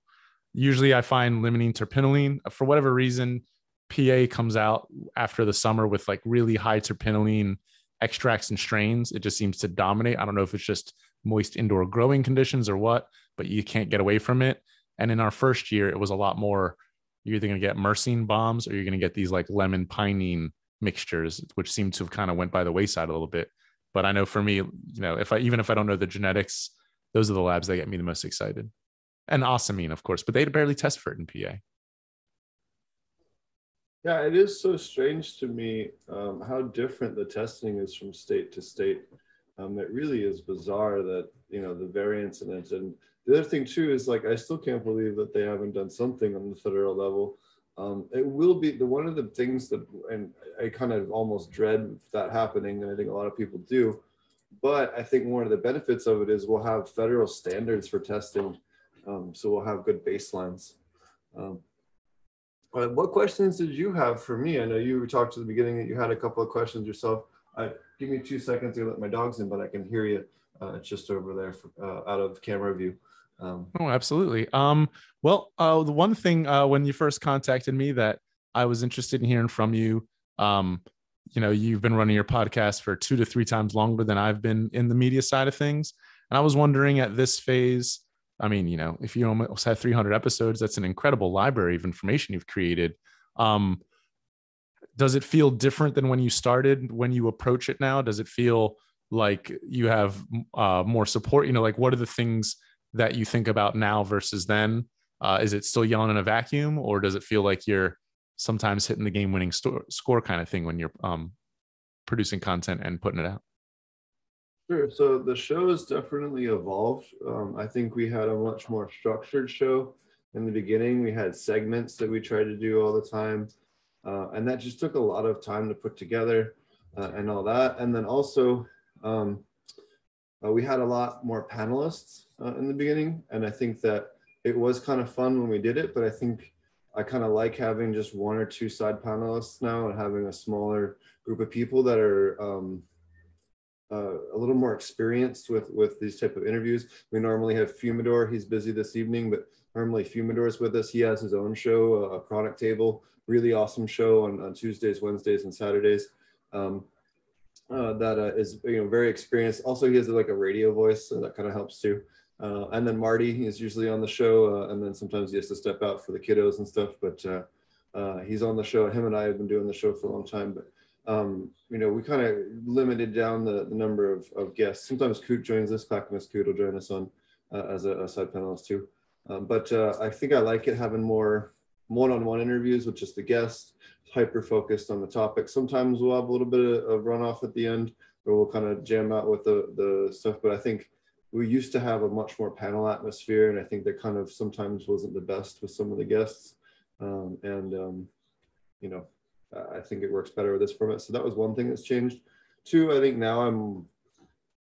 Usually, I find limonene terpinolene uh, for whatever reason. PA comes out after the summer with like really high terpinolene extracts and strains. It just seems to dominate. I don't know if it's just moist indoor growing conditions or what, but you can't get away from it. And in our first year, it was a lot more. You're either going to get myrcene bombs or you're going to get these like lemon pinene mixtures, which seem to have kind of went by the wayside a little bit. But I know for me, you know, if I even if I don't know the genetics, those are the labs that get me the most excited. And ocimene, of course, but they barely test for it in PA. Yeah, it is so strange to me um, how different the testing is from state to state. Um, it really is bizarre that you know the variance in it. And the other thing too is like I still can't believe that they haven't done something on the federal level. Um, it will be the one of the things that, and I kind of almost dread that happening, and I think a lot of people do. But I think one of the benefits of it is we'll have federal standards for testing, um, so we'll have good baselines. Um, uh, what questions did you have for me? I know you talked to the beginning that you had a couple of questions yourself. Uh, give me two seconds to let my dogs in, but I can hear you uh, just over there for, uh, out of camera view. Um, oh, absolutely. Um, well, uh, the one thing uh, when you first contacted me that I was interested in hearing from you, um, you know, you've been running your podcast for two to three times longer than I've been in the media side of things. And I was wondering at this phase, I mean, you know, if you almost have 300 episodes, that's an incredible library of information you've created. Um, does it feel different than when you started? When you approach it now, does it feel like you have uh, more support? You know, like what are the things that you think about now versus then? Uh, is it still yelling in a vacuum, or does it feel like you're sometimes hitting the game-winning sto- score kind of thing when you're um, producing content and putting it out? Sure. So the show has definitely evolved. Um, I think we had a much more structured show in the beginning. We had segments that we tried to do all the time. Uh, and that just took a lot of time to put together uh, and all that. And then also, um, uh, we had a lot more panelists uh, in the beginning. And I think that it was kind of fun when we did it, but I think I kind of like having just one or two side panelists now and having a smaller group of people that are um, uh, a little more experienced with with these type of interviews. We normally have Fumador. He's busy this evening, but normally Fumador's with us. He has his own show, a product table, really awesome show on, on Tuesdays, Wednesdays, and Saturdays. Um, uh, that uh, is you know very experienced. Also, he has like a radio voice, so that kind of helps too. Uh, and then Marty is usually on the show, uh, and then sometimes he has to step out for the kiddos and stuff. But uh, he's on the show. Him and I have been doing the show for a long time, but um, you know, we kind of limited down the, the number of, of guests. Sometimes Coot joins us, Clackamas Coot will join us on uh, as a, a, side panelist too. Um, but uh, I think I like it having more one-on-one interviews with just the guests, hyper focused on the topic. Sometimes we'll have a little bit of, of runoff at the end, or we'll kind of jam out with the, the stuff. But I think we used to have a much more panel atmosphere, and I think that kind of sometimes wasn't the best with some of the guests. Um, and um, you know, I think it works better with this format. So that was one thing that's changed. Two, I think now I'm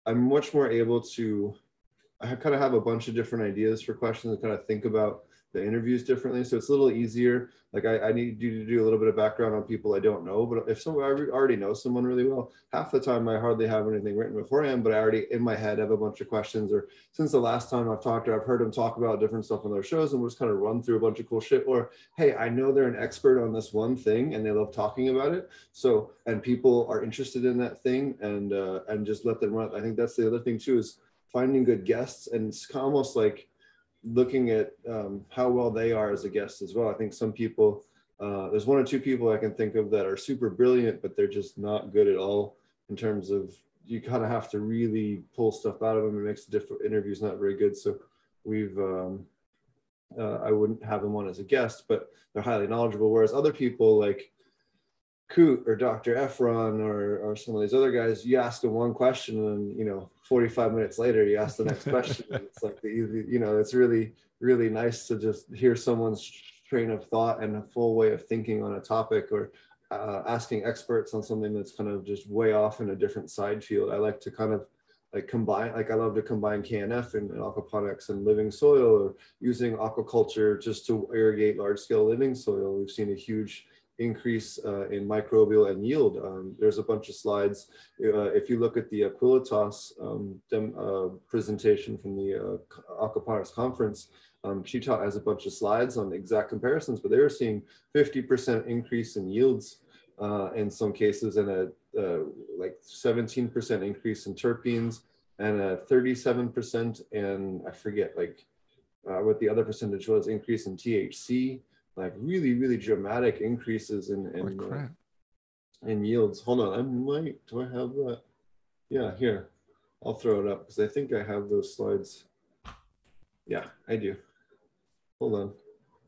I'm much more able to I kind of have a bunch of different ideas for questions and kind of think about the interviews differently. So it's a little easier. Like I, I, need you to do a little bit of background on people I don't know. But if someone I already know someone really well, half the time I hardly have anything written beforehand, but I already in my head have a bunch of questions. Or since the last time I've talked to, I've heard them talk about different stuff on their shows, and we'll just kind of run through a bunch of cool shit. Or hey, I know they're an expert on this one thing, and they love talking about it. So and people are interested in that thing, and uh, and just let them run. I think that's the other thing too is finding good guests, and it's almost like looking at um, how well they are as a guest as well. I think some people, uh, there's one or two people I can think of that are super brilliant, but they're just not good at all in terms of you kind of have to really pull stuff out of them. It makes the different interviews not very good. So we've, um, uh, I wouldn't have them on as a guest, but they're highly knowledgeable. Whereas other people like Coot or Dr. Efron or, or some of these other guys, you ask them one question and, you know, 45 minutes later, you ask the next question. it's like, the, you know, it's really, really nice to just hear someone's train of thought and a full way of thinking on a topic or uh, asking experts on something that's kind of just way off in a different side field. I like to kind of like combine, like I love to combine KNF and, and aquaponics and living soil or using aquaculture just to irrigate large scale living soil. We've seen a huge increase uh, in microbial and yield. Um, there's a bunch of slides. Uh, if you look at the Aqualitas um, dem, uh, presentation from the uh, conference, um, she taught has a bunch of slides on exact comparisons, but they were seeing 50% increase in yields uh, in some cases and a uh, like 17% increase in terpenes and a 37% and I forget like what the other percentage was increase in THC like really, really dramatic increases in in, uh, in yields. Hold on, I might. Do I have that? Yeah, here. I'll throw it up because I think I have those slides. Yeah, I do. Hold on.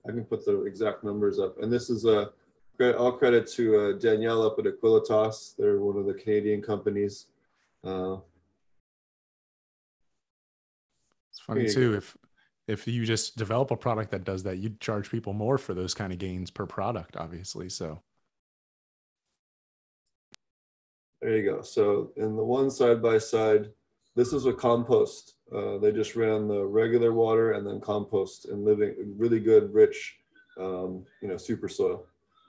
I can put the exact numbers up. And this is a credit, all credit to uh, Danielle up at Aqualitas. They're one of the Canadian companies. Uh, It's funny too if if you just develop a product that does that, you'd charge people more for those kind of gains per product, obviously. So There you go. So in the one side by side, this is a compost. Uh, they just ran the regular water and then compost and living really good, rich, um, you know, super soil,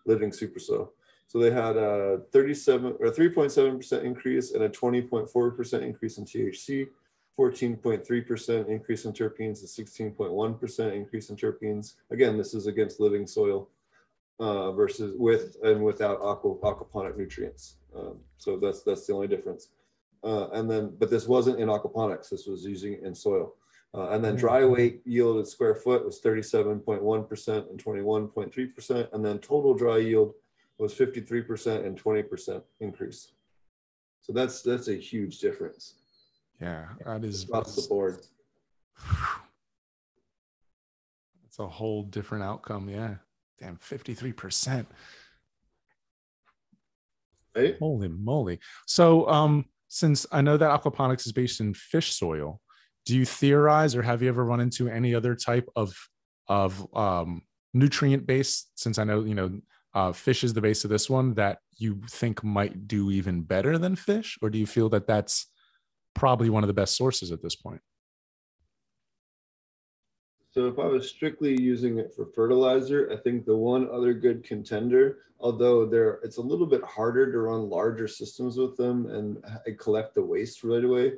living super soil. So they had a 37 or 3.7% increase and a 20.4% increase in THC, 14.3% increase in terpenes, and 16.1% increase in terpenes. Again, this is against living soil uh, versus with and without aqua, aquaponic nutrients. Um, so that's that's the only difference. Uh, and then, but this wasn't in aquaponics. This was using it in soil. Uh, and then dry weight yield at square foot was 37.1% and 21.3%. And then total dry yield was 53% and 20% increase. So that's that's a huge difference yeah, that is across the board. It's a whole different outcome. Yeah. Damn, 53%. Right? Holy moly. So, um, since I know that aquaponics is based in fish soil, do you theorize or have you ever run into any other type of of um, nutrient base? Since I know you know uh, fish is the base of this one that you think might do even better than fish, or do you feel that that's probably one of the best sources at this point? So if I was strictly using it for fertilizer, I think the one other good contender, although there it's a little bit harder to run larger systems with them and collect the waste right away.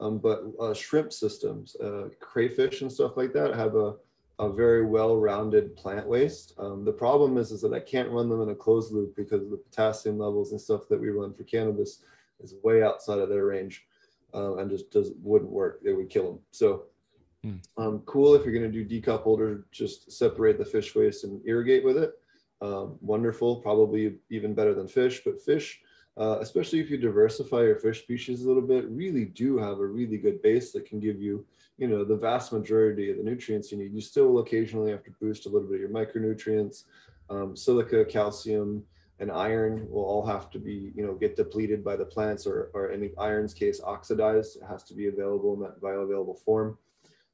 Um, but uh, shrimp systems, uh, crayfish and stuff like that have a, a very well-rounded plant waste. Um, the problem is, is that I can't run them in a closed loop because the potassium levels and stuff that we run for cannabis is way outside of their range uh, and just does wouldn't work. It would kill them. So um, cool if you're going to do decoupled or just separate the fish waste and irrigate with it. Um, wonderful, probably even better than fish. But fish, uh, especially if you diversify your fish species a little bit, really do have a really good base that can give you, you know, the vast majority of the nutrients you need. You still will occasionally have to boost a little bit of your micronutrients. Um, silica, calcium, and iron will all have to be, you know, get depleted by the plants or, or in the iron's case, oxidized. It has to be available in that bioavailable form.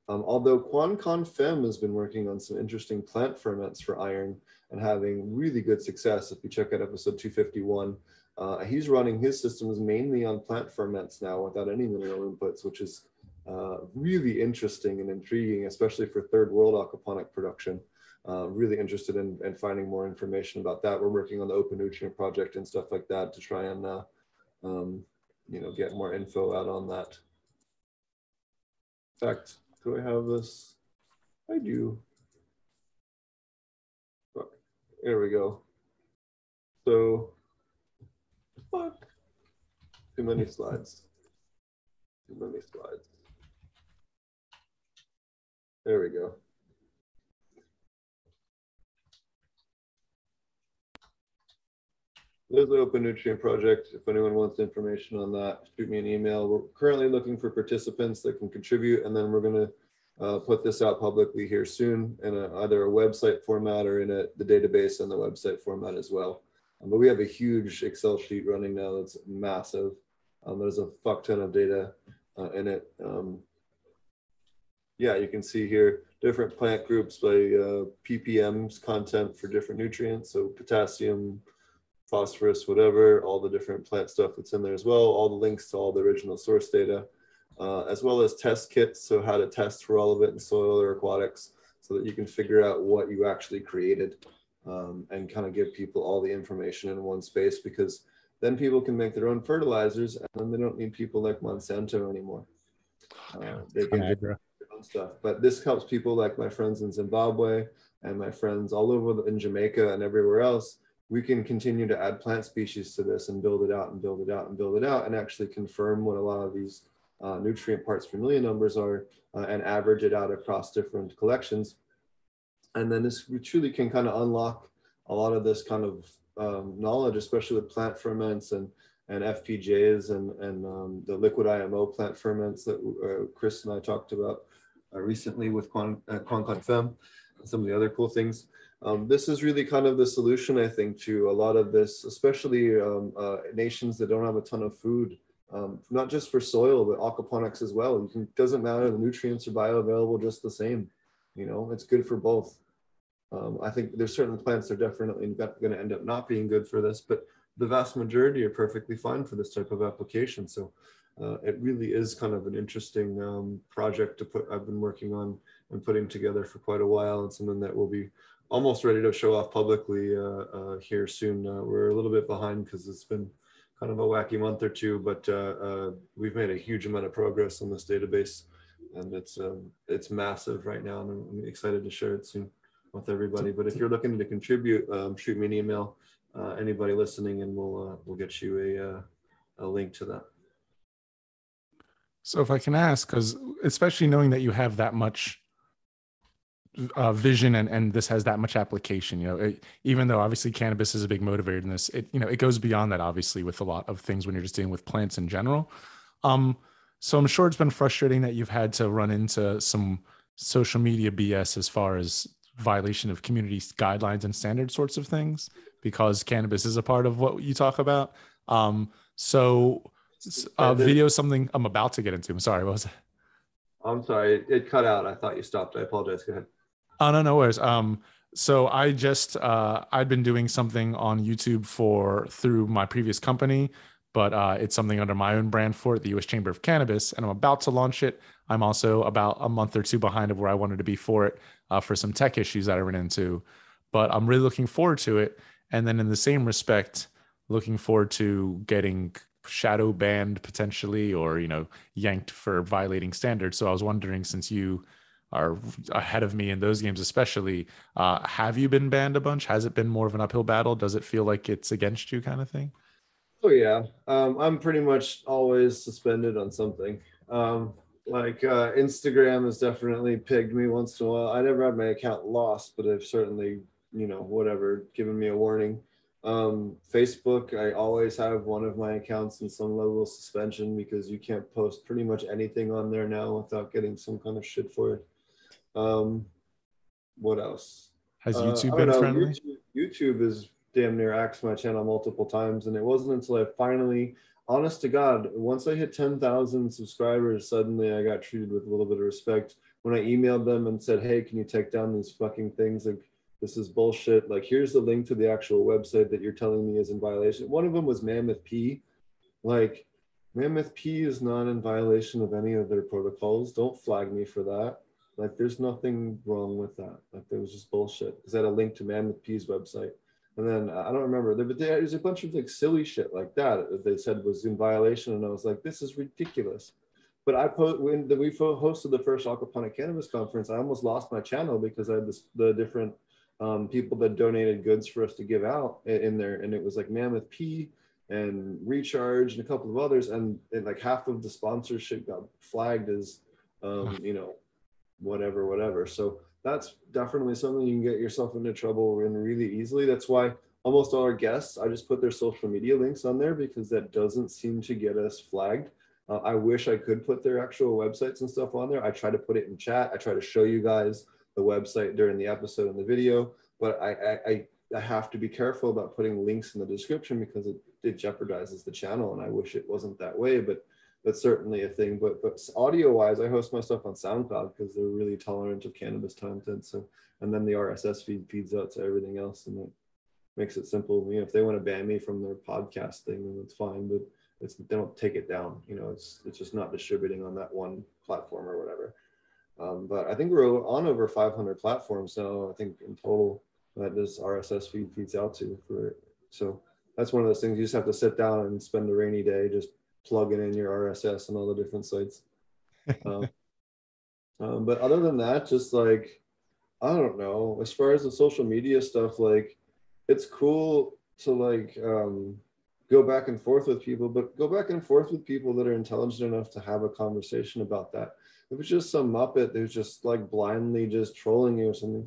Um, although QuanCon Fem has been working on some interesting plant ferments for iron and having really good success. If you check out episode 251, uh, he's running his systems mainly on plant ferments now without any mineral inputs, which is uh, really interesting and intriguing, especially for third world aquaponic production. Uh, really interested in, in, finding more information about that. We're working on the Open Nutrient Project and stuff like that to try and, uh, um, you know, get more info out on that. In fact, do I have this? I do. There we go. So, fuck. Too many slides. Too many slides. There we go. There's the Open Nutrient Project. If anyone wants information on that, shoot me an email. We're currently looking for participants that can contribute, and then we're going to uh, put this out publicly here soon in a, either a website format or in a, the database and the website format as well. Um, but we have a huge Excel sheet running now that's massive. Um, there's a fuck ton of data uh, in it. Um, yeah, you can see here different plant groups by uh, ppms content for different nutrients. So potassium, phosphorus, whatever, all the different plant stuff that's in there as well, all the links to all the original source data, uh, as well as test kits. So how to test for all of it in soil or aquatics so that you can figure out what you actually created um, and kind of give people all the information in one space because then people can make their own fertilizers and then they don't need people like Monsanto anymore. Uh, they can do their own stuff. But this helps people like my friends in Zimbabwe and my friends all over in Jamaica and everywhere else we can continue to add plant species to this and build it out and build it out and build it out and actually confirm what a lot of these uh, nutrient parts per million numbers are uh, and average it out across different collections. And then this we truly can kind of unlock a lot of this kind of um, knowledge, especially with plant ferments and and FPJs and and um, the liquid IMO plant ferments that uh, Chris and I talked about uh, recently with Quan, uh, Fem and some of the other cool things. Um, this is really kind of the solution, I think, to a lot of this, especially um, uh, nations that don't have a ton of food, um, not just for soil, but aquaponics as well. Can, doesn't matter, the nutrients are bioavailable just the same. You know, it's good for both. Um, I think there's certain plants that are definitely going to end up not being good for this, but the vast majority are perfectly fine for this type of application. So uh, it really is kind of an interesting um, project to put. I've been working on and putting together for quite a while, and something that will be almost ready to show off publicly uh, uh, here soon. Uh, we're a little bit behind because it's been kind of a wacky month or two, but uh, we've made a huge amount of progress on this database, and it's um, it's massive right now, and I'm excited to share it soon with everybody. But if you're looking to contribute, um, shoot me an email. anybody listening, and we'll we'll get you a a link to that. So if I can ask, because especially knowing that you have that much uh, vision and, and this has that much application, you know, it, even though obviously cannabis is a big motivator in this, it, you know, it goes beyond that obviously with a lot of things when you're just dealing with plants in general. Um, so I'm sure it's been frustrating that you've had to run into some social media BS as far as violation of community guidelines and standard sorts of things because cannabis is a part of what you talk about. Um, so uh, video something I'm about to get into. I'm sorry. What was it? I'm sorry. It cut out. I thought you stopped. I apologize. Go ahead. Oh no, no worries. Um, so I just uh, I'd been doing something on YouTube for through my previous company, but uh, it's something under my own brand for it, the U.S. Chamber of Cannabis, and I'm about to launch it. I'm also about a month or two behind of where I wanted to be for it uh, for some tech issues that I ran into, but I'm really looking forward to it. And then in the same respect, looking forward to getting shadow banned potentially or you know yanked for violating standards so i was wondering since you are ahead of me in those games especially uh, have you been banned a bunch? Has it been more of an uphill battle? Does it feel like it's against you kind of thing? Oh yeah. Um, i'm pretty much always suspended on something. Um, like uh, instagram has definitely pegged me once in a while. I never had my account lost but I've certainly you know whatever given me a warning. Um, Facebook, I always have one of my accounts in some level of suspension because you can't post pretty much anything on there now without getting some kind of shit for it. Um, what else? Has uh, YouTube uh, been know, friendly? YouTube, YouTube is damn near axed my channel multiple times, and it wasn't until I finally, honest to God, once I hit 10,000 subscribers, suddenly I got treated with a little bit of respect. When I emailed them and said, "Hey, can you take down these fucking things?" Like this is bullshit. Like, here's the link to the actual website that you're telling me is in violation. One of them was Mammoth P. Like, Mammoth P is not in violation of any of their protocols. Don't flag me for that. Like, there's nothing wrong with that. Like, there was just bullshit. Because I had a link to Mammoth P's website. And then I don't remember, but there was a bunch of like silly shit like that that they said was in violation. And I was like, this is ridiculous. But I put when the, we hosted the first aquaponic cannabis conference, I almost lost my channel because I had this, the different um, people that donated goods for us to give out in there, and it was like Mammoth P and Recharge and a couple of others, and, and like half of the sponsorship got flagged as, um, you know, whatever, whatever. So that's definitely something you can get yourself into trouble in really easily. That's why almost all our guests, I just put their social media links on there because that doesn't seem to get us flagged. Uh, I wish I could put their actual websites and stuff on there. I try to put it in chat. I try to show you guys the website during the episode and the video, but I, I, I have to be careful about putting links in the description because it, it jeopardizes the channel. And I wish it wasn't that way, but that's certainly a thing. But but audio wise, I host my stuff on SoundCloud because they're really tolerant of cannabis content. So and then the RSS feed feeds out to everything else, and it makes it simple. You know, if they want to ban me from their podcast thing, then it's fine. But it's they don't take it down. You know, it's it's just not distributing on that one platform or whatever. Um, but I think we're on over 500 platforms now. I think in total that this RSS feed feeds out to for so that's one of those things you just have to sit down and spend a rainy day just plugging in your RSS and all the different sites. um, um, but other than that, just like I don't know, as far as the social media stuff, like it's cool to like um, go back and forth with people, but go back and forth with people that are intelligent enough to have a conversation about that if it's just some muppet who's just like blindly just trolling you or something,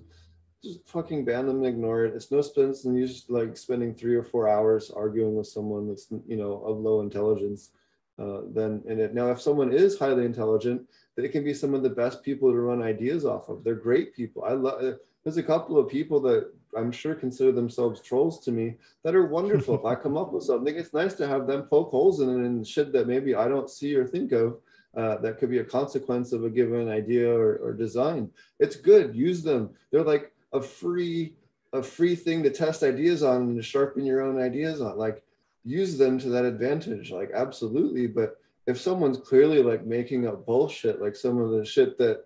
just fucking ban them and ignore it. It's no sense in you just like spending three or four hours arguing with someone that's you know of low intelligence. Uh, then in it now, if someone is highly intelligent, they can be some of the best people to run ideas off of. They're great people. I love there's a couple of people that I'm sure consider themselves trolls to me that are wonderful. if I come up with something, it's nice to have them poke holes in it and shit that maybe I don't see or think of. Uh, that could be a consequence of a given idea or, or design. It's good. Use them. They're like a free a free thing to test ideas on and to sharpen your own ideas on. Like use them to that advantage. Like absolutely. But if someone's clearly like making up bullshit, like some of the shit that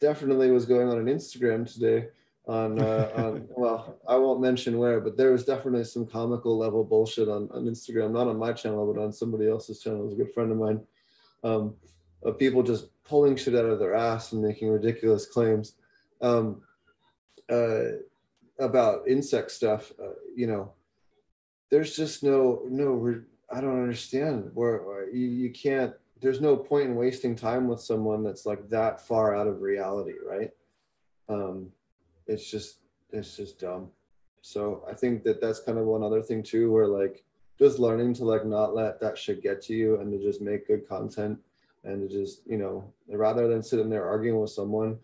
definitely was going on on Instagram today, on, uh, on well, I won't mention where, but there was definitely some comical level bullshit on, on Instagram, not on my channel, but on somebody else's channel. It was a good friend of mine. Um, of people just pulling shit out of their ass and making ridiculous claims um, uh, about insect stuff. Uh, you know, there's just no no I don't understand where you, you can't there's no point in wasting time with someone that's like that far out of reality, right? Um, it's just it's just dumb. So I think that that's kind of one other thing too, where like just learning to like not let that shit get to you and to just make good content and to just you know rather than sitting there arguing with someone,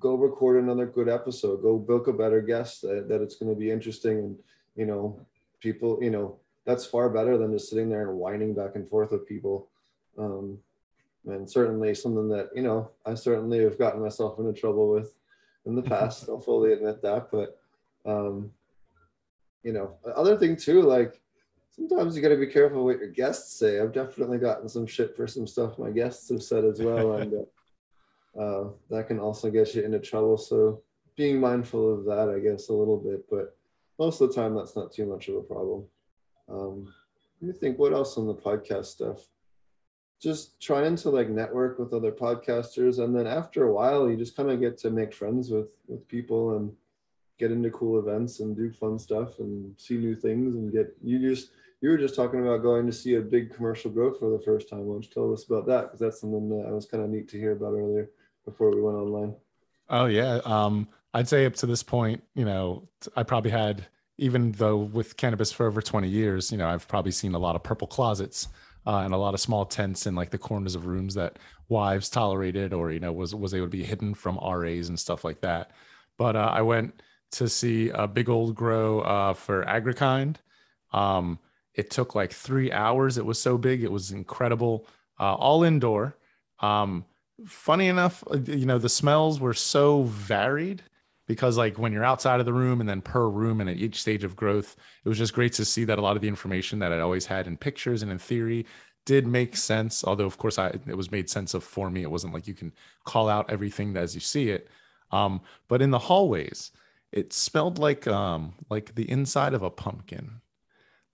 go record another good episode, go book a better guest that, that it's going to be interesting and you know people you know that's far better than just sitting there and whining back and forth with people. Um, and certainly something that, you know, I certainly have gotten myself into trouble with in the past. I'll fully admit that. But, um, you know, other thing too, like sometimes you got to be careful what your guests say. I've definitely gotten some shit for some stuff my guests have said as well. and uh, uh, that can also get you into trouble. So being mindful of that, I guess, a little bit. But most of the time, that's not too much of a problem. Um, let me think what else on the podcast stuff. Just trying to like network with other podcasters, and then after a while, you just kind of get to make friends with with people and get into cool events and do fun stuff and see new things and get you just you were just talking about going to see a big commercial grow for the first time. Why don't you tell us about that? Because that's something that I was kind of neat to hear about earlier before we went online. Oh yeah, um, I'd say up to this point, you know, I probably had even though with cannabis for over 20 years, you know, I've probably seen a lot of purple closets uh, and a lot of small tents in like the corners of rooms that wives tolerated or, you know, was, was able to be hidden from RAs and stuff like that. But uh, I went to see a big old grow uh, for Agrikind. Um, it took like three hours. It was so big. It was incredible. Uh, all indoor. Um, funny enough, uh, you know, the smells were so varied because like when you're outside of the room and then per room and at each stage of growth it was just great to see that a lot of the information that i always had in pictures and in theory did make sense. Although of course i it was made sense of for me it wasn't like you can call out everything as you see it. Um, but in the hallways it smelled like um like the inside of a pumpkin.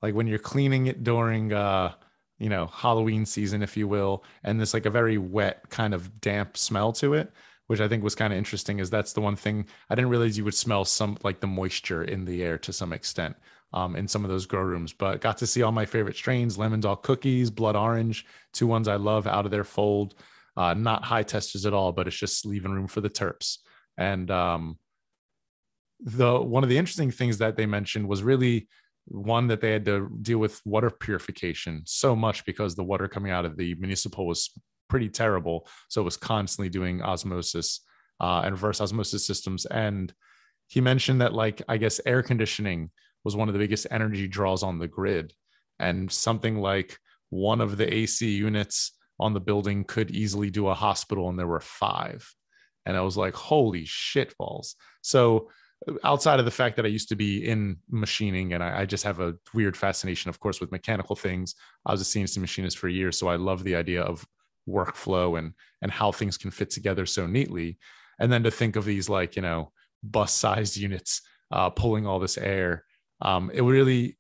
Like when you're cleaning it during uh you know halloween season if you will and there's like a very wet kind of damp smell to it which I think was kind of interesting. Is that's the one thing I didn't realize you would smell some like the moisture in the air to some extent um, in some of those grow rooms. But got to see all my favorite strains: Lemondal cookies, blood orange, two ones I love out of their fold. Uh, not high testers at all, but it's just leaving room for the terps. And um, the one of the interesting things that they mentioned was really one that they had to deal with water purification so much because the water coming out of the municipal was pretty terrible. So it was constantly doing osmosis uh, and reverse osmosis systems. And he mentioned that, like, I guess air conditioning was one of the biggest energy draws on the grid. And something like one of the AC units on the building could easily do a hospital, and there were five. And I was like, holy shit balls. So, outside of the fact that I used to be in machining and I, I, just have a weird fascination, of course, with mechanical things. I was a CNC machinist for years. So I love the idea of workflow and and how things can fit together so neatly. And then to think of these like you know bus sized units uh, pulling all this air um, it really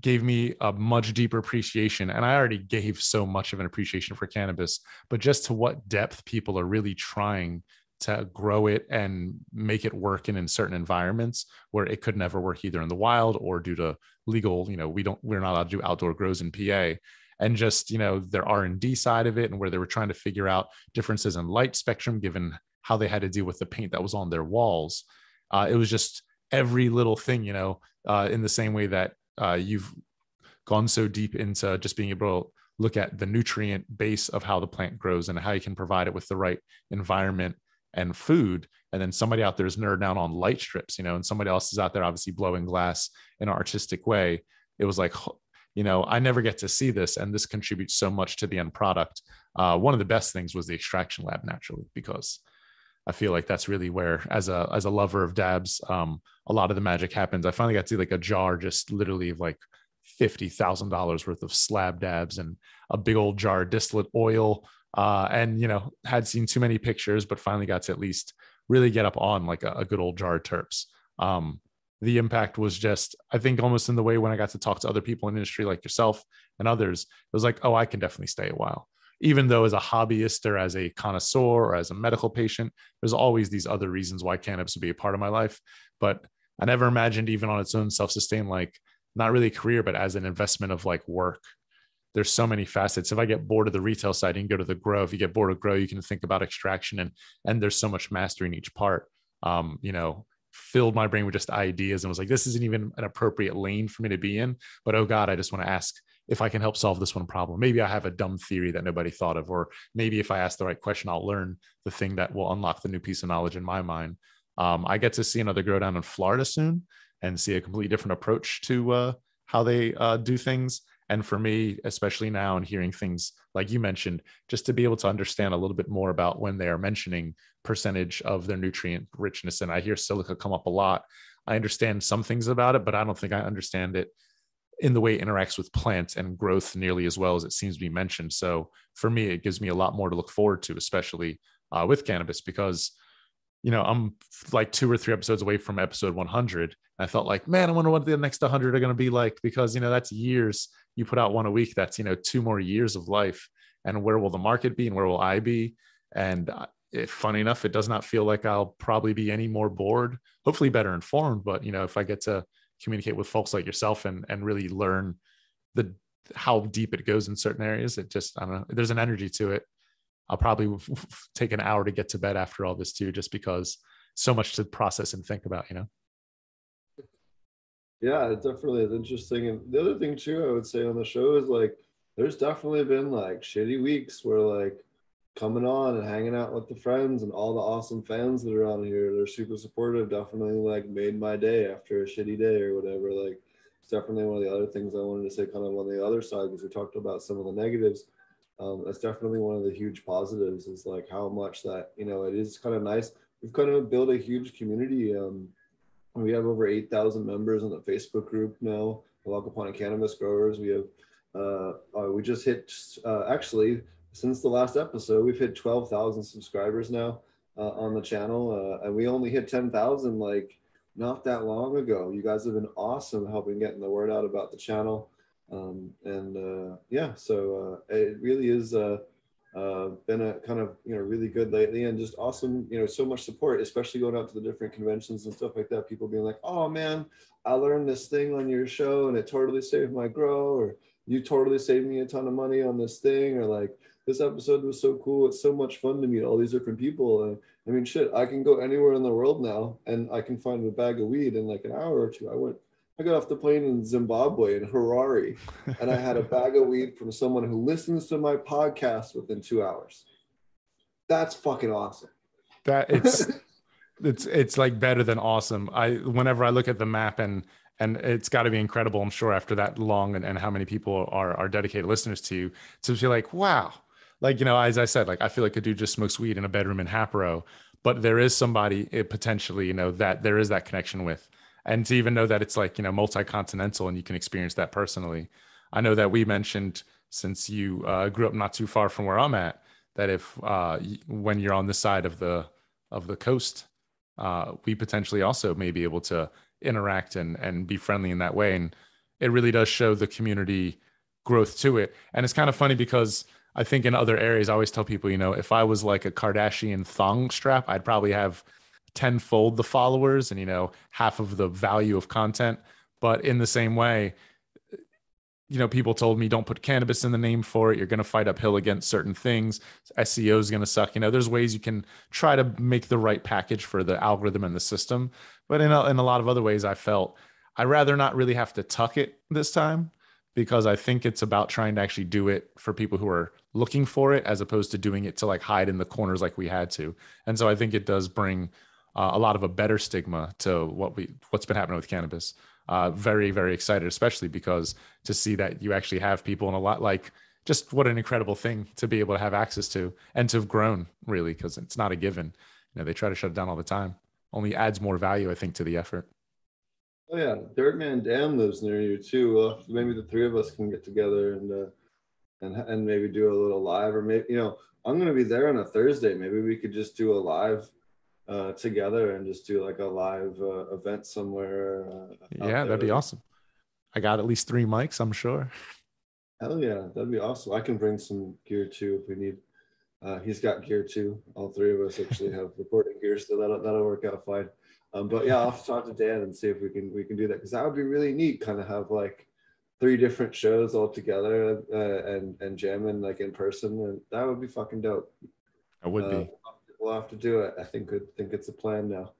gave me a much deeper appreciation. And i already gave so much of an appreciation for cannabis but just to what depth people are really trying to grow it and make it work in, in certain environments where it could never work either in the wild or due to legal you know we don't we're not allowed to do outdoor grows in pa and just you know their r&d side of it and where they were trying to figure out differences in light spectrum given how they had to deal with the paint that was on their walls uh, it was just every little thing you know uh, in the same way that uh, you've gone so deep into just being able to look at the nutrient base of how the plant grows and how you can provide it with the right environment and food and then somebody out there is nerding out on light strips, you know, and somebody else is out there obviously blowing glass in an artistic way. It was like, you know, I never get to see this, and this contributes so much to the end product. Uh, one of the best things was the extraction lab, naturally, because I feel like that's really where, as a as a lover of dabs, um, a lot of the magic happens. I finally got to see like a jar, just literally of like fifty thousand dollars worth of slab dabs and a big old jar of distillate oil. Uh, and you know, had seen too many pictures, but finally got to at least really get up on like a, a good old jar of terps. Um, the impact was just, I think, almost in the way when I got to talk to other people in industry like yourself and others, it was like, oh, I can definitely stay a while. Even though as a hobbyist or as a connoisseur or as a medical patient, there's always these other reasons why cannabis would be a part of my life. But I never imagined even on its own self-sustain, like not really career, but as an investment of like work. There's so many facets. If I get bored of the retail side, you can go to the grow. If you get bored of grow, you can think about extraction and and there's so much mastery in each part. Um, you know, filled my brain with just ideas and was like, this isn't even an appropriate lane for me to be in. But oh God, I just want to ask if I can help solve this one problem. Maybe I have a dumb theory that nobody thought of, or maybe if I ask the right question, I'll learn the thing that will unlock the new piece of knowledge in my mind. Um, I get to see another grow down in Florida soon and see a completely different approach to uh, how they uh, do things. And for me, especially now and hearing things like you mentioned, just to be able to understand a little bit more about when they are mentioning percentage of their nutrient richness. And I hear silica come up a lot. I understand some things about it, but I don't think I understand it in the way it interacts with plants and growth nearly as well as it seems to be mentioned. So for me, it gives me a lot more to look forward to, especially uh, with cannabis, because you know I'm like two or three episodes away from episode 100. I felt like, man, I wonder what the next 100 are going to be like because you know that's years you put out one a week that's you know two more years of life. And where will the market be and where will i be? And uh, if funny enough it does not feel like i'll probably be any more bored hopefully better informed but you know if i get to communicate with folks like yourself and and really learn the how deep it goes in certain areas it just i don't know there's an energy to it. I'll probably take an hour to get to bed after all this too just because so much to process and think about you know yeah, it definitely is interesting. And the other thing too, I would say on the show is like, there's definitely been like shitty weeks where like coming on and hanging out with the friends and all the awesome fans that are on here, they're super supportive. Definitely like made my day after a shitty day or whatever. Like, it's definitely one of the other things I wanted to say, kind of on the other side, because we talked about some of the negatives. Um, that's definitely one of the huge positives is like how much that you know it is kind of nice. We've kind of built a huge community. Um, we have over 8,000 members in the Facebook group now, the Lackawanna Cannabis Growers. We have, uh, uh, we just hit, uh, actually, since the last episode, we've hit 12,000 subscribers now uh, on the channel. Uh, and we only hit 10,000 like not that long ago. You guys have been awesome helping getting the word out about the channel. Um, and uh, yeah, so it really is uh, been a kind of you know really good lately and just awesome you know so much support especially going out to the different conventions and stuff like that. People being like oh man i learned this thing on your show and it totally saved my grow or you totally saved me a ton of money on this thing or like this episode was so cool. It's so much fun to meet all these different people. And i mean shit i can go anywhere in the world now and i can find a bag of weed in like an hour or two. I went I got off the plane in Zimbabwe in Harare, and I had a bag of weed from someone who listens to my podcast within two hours. That's fucking awesome. That it's it's it's like better than awesome. I whenever I look at the map and and it's got to be incredible. I'm sure after that long and, and how many people are are dedicated listeners to you to feel like wow, like you know as I said, like I feel like a dude just smokes weed in a bedroom in Hapro, but there is somebody it potentially you know that there is that connection with and to even know that it's like you know multi-continental and you can experience that personally. I know that we mentioned since you uh, grew up not too far from where i'm at that if uh, when you're on this side of the of the coast uh, we potentially also may be able to interact and and be friendly in that way. And it really does show the community growth to it. And it's kind of funny because i think in other areas i always tell people you know if i was like a kardashian thong strap i'd probably have tenfold the followers and you know half of the value of content. But in the same way you know people told me don't put cannabis in the name for it. You're going to fight uphill against certain things. Seo is going to suck. You know there's ways you can try to make the right package for the algorithm and the system. But in a, in a lot of other ways i felt I'd rather not really have to tuck it this time because i think it's about trying to actually do it for people who are looking for it as opposed to doing it to like hide in the corners like we had to. And so i think it does bring uh, a lot of a better stigma to what we what's been happening with cannabis. Uh, very very excited, especially because to see that you actually have people and a lot like just what an incredible thing to be able to have access to and to have grown really because it's not a given. You know, they try to shut it down all the time. Only adds more value, I think, to the effort. Oh yeah, Dirtman Dan lives near you too. Maybe the three of us can get together and uh, and and maybe do a little live, or maybe you know I'm gonna be there on a Thursday. Maybe we could just do a live uh, together and just do like a live uh, event somewhere. Uh, Yeah, that'd be awesome. I got at least three mics, I'm sure. Hell yeah, that'd be awesome. I can bring some gear too if we need. Uh, he's got gear too. All three of us actually have recording gear, so that'll that'll work out fine. Um, but yeah, I'll have to talk to Dan and see if we can we can do that because that would be really neat. Kind of have like three different shows all together uh, and and jamming like in person, and that would be fucking dope. I would Uh, be. We'll have to do it. I think I think it's a plan now.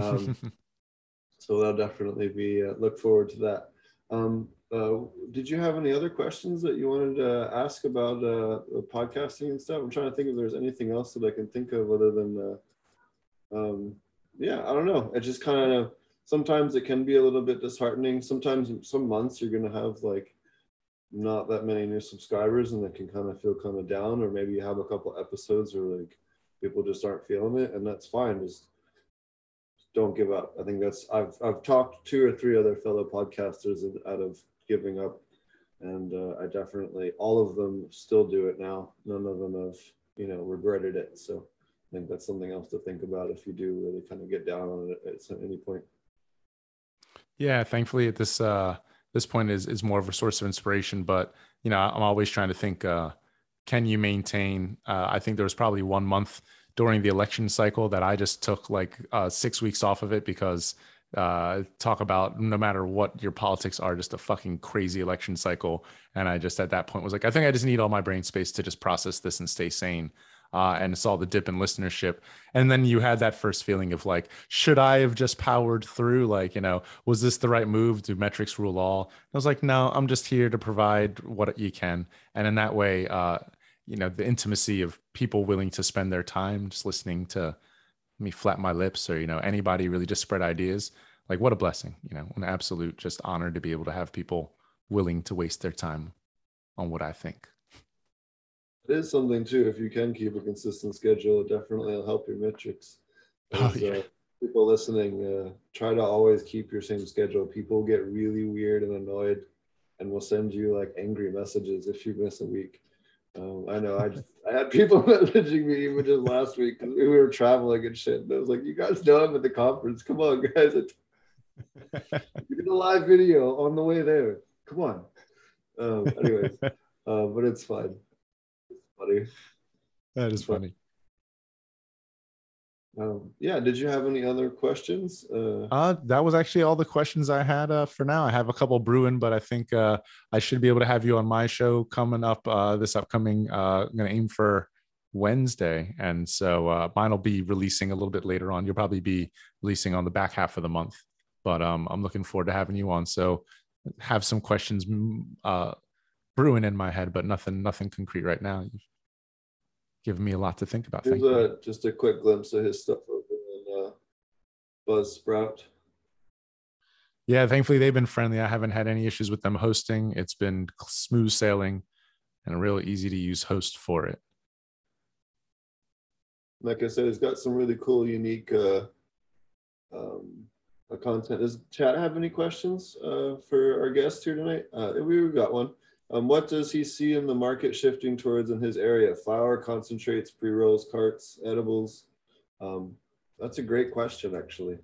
Um, so that'll definitely be uh, look forward to that. Um, uh, did you have any other questions that you wanted to ask about uh, podcasting and stuff? I'm trying to think if there's anything else that I can think of other than, uh, um, yeah, I don't know. It just kind of sometimes it can be a little bit disheartening. Sometimes some months you're gonna have like not that many new subscribers and it can kind of feel kind of down, or maybe you have a couple episodes or like people just aren't feeling it, and that's fine. Just don't give up. I think that's I've I've talked two or three other fellow podcasters out of giving up, and uh, I definitely all of them still do it now. None of them have you know regretted it. So I think that's something else to think about if you do really kind of get down on it at any point. Yeah, thankfully at this uh this point is is more of a source of inspiration, but you know, I'm always trying to think uh can you maintain uh I think there was probably one month during the election cycle that I just took like uh 6 weeks off of it because uh talk about no matter what your politics are just a fucking crazy election cycle. And I just at that point was like I think I just need all my brain space to just process this and stay sane. Uh, and saw the dip in listenership. And then you had that first feeling of like should i have just powered through? Like you know was this the right move? Do metrics rule all? I was like no i'm just here to provide what you can. And in that way uh you know the intimacy of people willing to spend their time just listening to me flap my lips or you know anybody really just spread ideas like what a blessing you know an absolute just honor to be able to have people willing to waste their time on what i think It is something too. If you can keep a consistent schedule, it definitely will help your metrics. Oh, yeah. uh, people listening, uh, try to always keep your same schedule. People get really weird and annoyed, and will send you like angry messages if you miss a week. Um, I know. I just I had people messaging me even just last week because we were traveling and shit. And I was like, "You guys know I'm at the conference. Come on, guys! You did a live video on the way there. Come on." Um, anyways, uh, but it's fine. It's funny. that is funny Um, yeah, did you have any other questions? Uh, Uh, that was actually all the questions I had uh, for now. I have a couple brewing, but I think uh, I should be able to have you on my show coming up uh, this upcoming. Uh, I'm going to aim for Wednesday, and so mine will be releasing a little bit later on. You'll probably be releasing on the back half of the month, but um, I'm looking forward to having you on. So have some questions brewing in my head, but nothing, nothing concrete right now. Given me a lot to think about. here's Thank you. just a quick glimpse of his stuff over in uh, Buzzsprout. Yeah, thankfully they've been friendly. I haven't had any issues with them hosting. It's been smooth sailing and a real easy to use host for it. Like I said, he's got some really cool, unique uh, um, uh, content. Does chat have any questions uh, for our guest here tonight? Uh, we've got one. Um, what does he see in the market shifting towards in his area? Flower, concentrates, pre rolls, carts, edibles. Um, that's a great question, actually.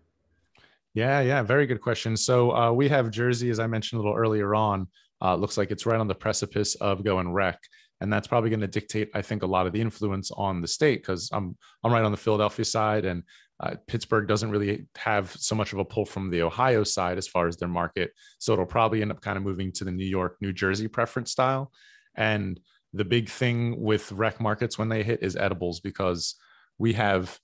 Yeah, yeah, very good question. So uh, we have Jersey, as I mentioned a little earlier on. Uh, looks like it's right on the precipice of going rec, and that's probably going to dictate, I think, a lot of the influence on the state because I'm I'm right on the Philadelphia side, and uh, Pittsburgh doesn't really have so much of a pull from the Ohio side as far as their market. So it'll probably end up kind of moving to the New York, New Jersey preference style. And the big thing with rec markets when they hit is edibles because we have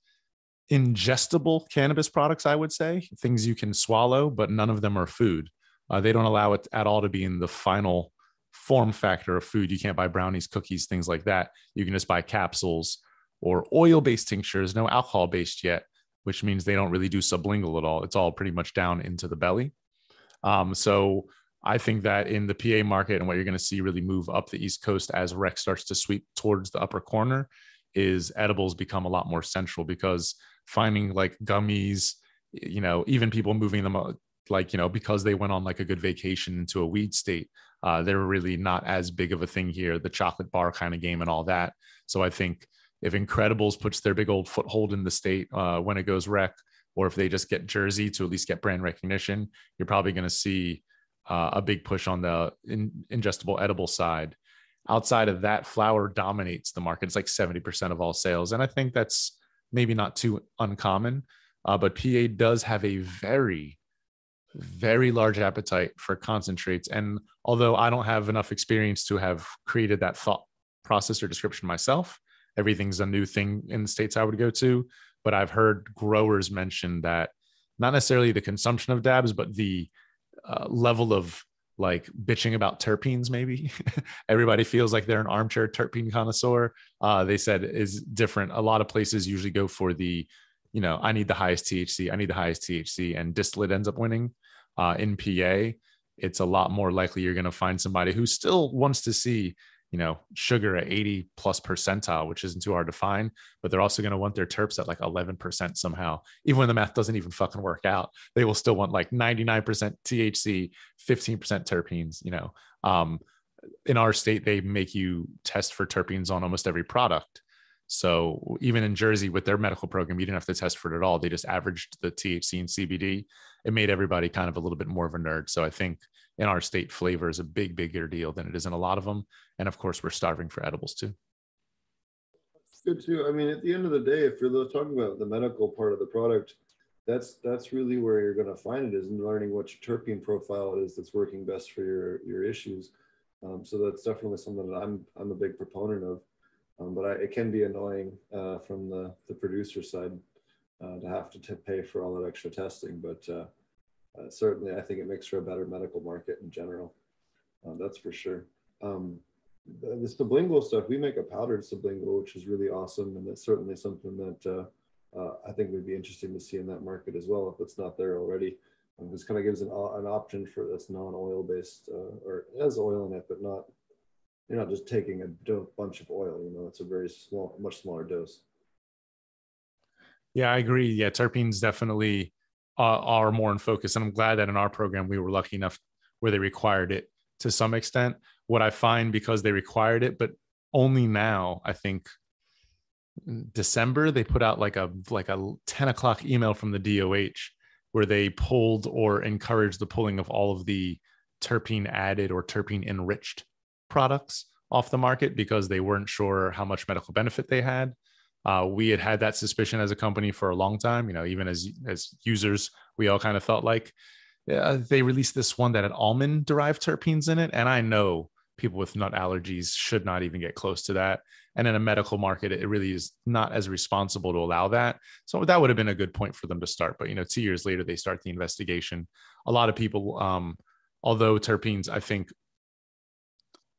ingestible cannabis products, I would say, things you can swallow, but none of them are food. Uh, they don't allow it at all to be in the final form factor of food. You can't buy brownies, cookies, things like that. You can just buy capsules or oil based tinctures, no alcohol based yet, which means they don't really do sublingual at all. It's all pretty much down into the belly. Um, so I think that in the PA market and what you're going to see really move up the East Coast as rec starts to sweep towards the upper corner is edibles become a lot more central because finding like gummies, you know, even people moving them uh, like, you know, because they went on like a good vacation into a weed state, uh, they're really not as big of a thing here, the chocolate bar kind of game and all that. So I think if Incredibles puts their big old foothold in the state uh, when it goes rec, or if they just get Jersey to at least get brand recognition, you're probably going to see uh, a big push on the in, ingestible edible side. Outside of that, flower dominates the market. It's like 70% of all sales. And I think that's maybe not too uncommon. Uh, but PA does have a very, very large appetite for concentrates. And although I don't have enough experience to have created that thought process or description myself, everything's a new thing in the states I would go to. But I've heard growers mention that not necessarily the consumption of dabs, but the uh, level of like bitching about terpenes maybe. Everybody feels like they're an armchair terpene connoisseur. Uh, they said is different. A lot of places usually go for the you know i need the highest thc i need the highest thc and distillate ends up winning. Uh, in pa it's a lot more likely you're going to find somebody who still wants to see you know, sugar at 80 plus percentile, which isn't too hard to find, but they're also going to want their terps at like 11% somehow. Even when the math doesn't even fucking work out, they will still want like 99% THC, 15% terpenes, you know. Um, in our state, they make you test for terpenes on almost every product. So even in Jersey with their medical program, you didn't have to test for it at all. They just averaged the THC and CBD. It made everybody kind of a little bit more of a nerd. So I think in our state, flavor is a big, bigger deal than it is in a lot of them. And of course, we're starving for edibles too. It's Good too. I mean, at the end of the day, if you're talking about the medical part of the product, that's that's really where you're going to find it is in learning what your terpene profile is that's working best for your your issues. Um, so that's definitely something that I'm I'm a big proponent of. Um, but I, it can be annoying uh, from the, the producer side uh, to have to t- pay for all that extra testing. But uh, uh certainly, I think it makes for a better medical market in general. Uh, that's for sure. Um, the, the, sublingual stuff, we make a powdered sublingual, which is really awesome. And that's certainly something that uh, I think would be interesting to see in that market as well, if it's not there already. Um, this kind of gives an, an option for this non-oil based or has oil in it, but not you're not just taking a bunch of oil you know it's a very small much smaller dose yeah i agree yeah terpenes definitely uh, are more in focus and i'm glad that in our program we were lucky enough where they required it to some extent what i find because they required it but only now i think december they put out like a like a 10 o'clock email from the doh where they pulled or encouraged the pulling of all of the terpene added or terpene enriched products off the market because they weren't sure how much medical benefit they had. Uh, we had had that suspicion as a company for a long time. You know, even as as users, we all kind of felt like they released this one that had almond derived terpenes in it, and I know people with nut allergies should not even get close to that. And in a medical market, it really is not as responsible to allow that. So that would have been a good point for them to start. But you know, two years later, they start the investigation. A lot of people, um, although terpenes, I think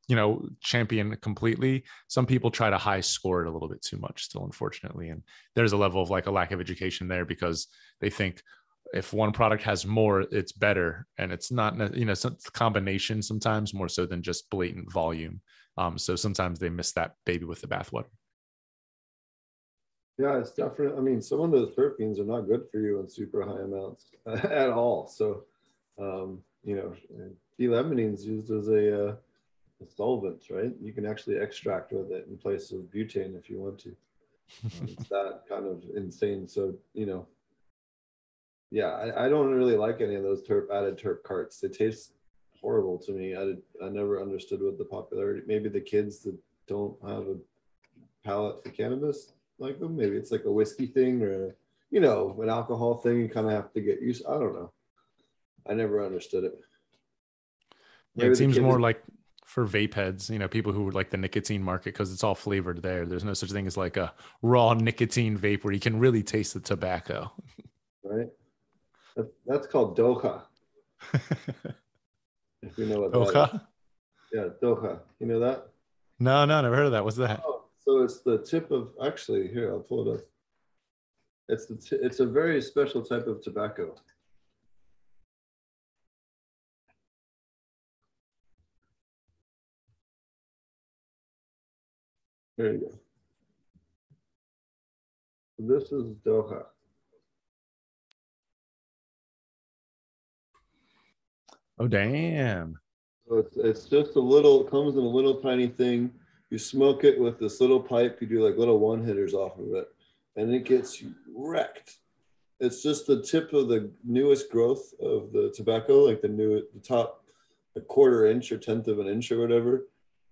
you know champion completely. Some people try to high score it a little bit too much still unfortunately and there's a level of like a lack of education there because they think if one product has more it's better and it's not you know a combination sometimes more so than just blatant volume. Um, so sometimes they miss that baby with the bathwater. Yeah it's definitely i mean some of those terpenes are not good for you in super high amounts at all. So um, you know d-limonene is used as a uh, solvents, right? You can actually extract with it in place of butane if you want to. Um, it's that kind of insane. So, you know, yeah, I, I, don't really like any of those terp added terp carts. They taste horrible to me. I, did, I never understood what the popularity, maybe the kids that don't have a palate for cannabis like them. Maybe it's like a whiskey thing or, you know, an alcohol thing. You kind of have to get used. I don't know. I never understood it. Yeah, it seems more like for vape heads, you know, people who would like the nicotine market because it's all flavored there. There's no such thing as like a raw nicotine vape where you can really taste the tobacco. Right. That's called dokha. if you know what dokha? Yeah, dokha. You know that? No, no, never heard of that. What's that? Oh, so it's the tip of actually here, I'll pull it up. It's the t- it's a very special type of tobacco. There you go. This is Dokha. Oh damn. So it's, it's just a little, it comes in a little tiny thing. You smoke it with this little pipe, you do like little one hitters off of it, and it gets wrecked. It's just the tip of the newest growth of the tobacco, like the new, the top, a quarter inch or tenth of an inch or whatever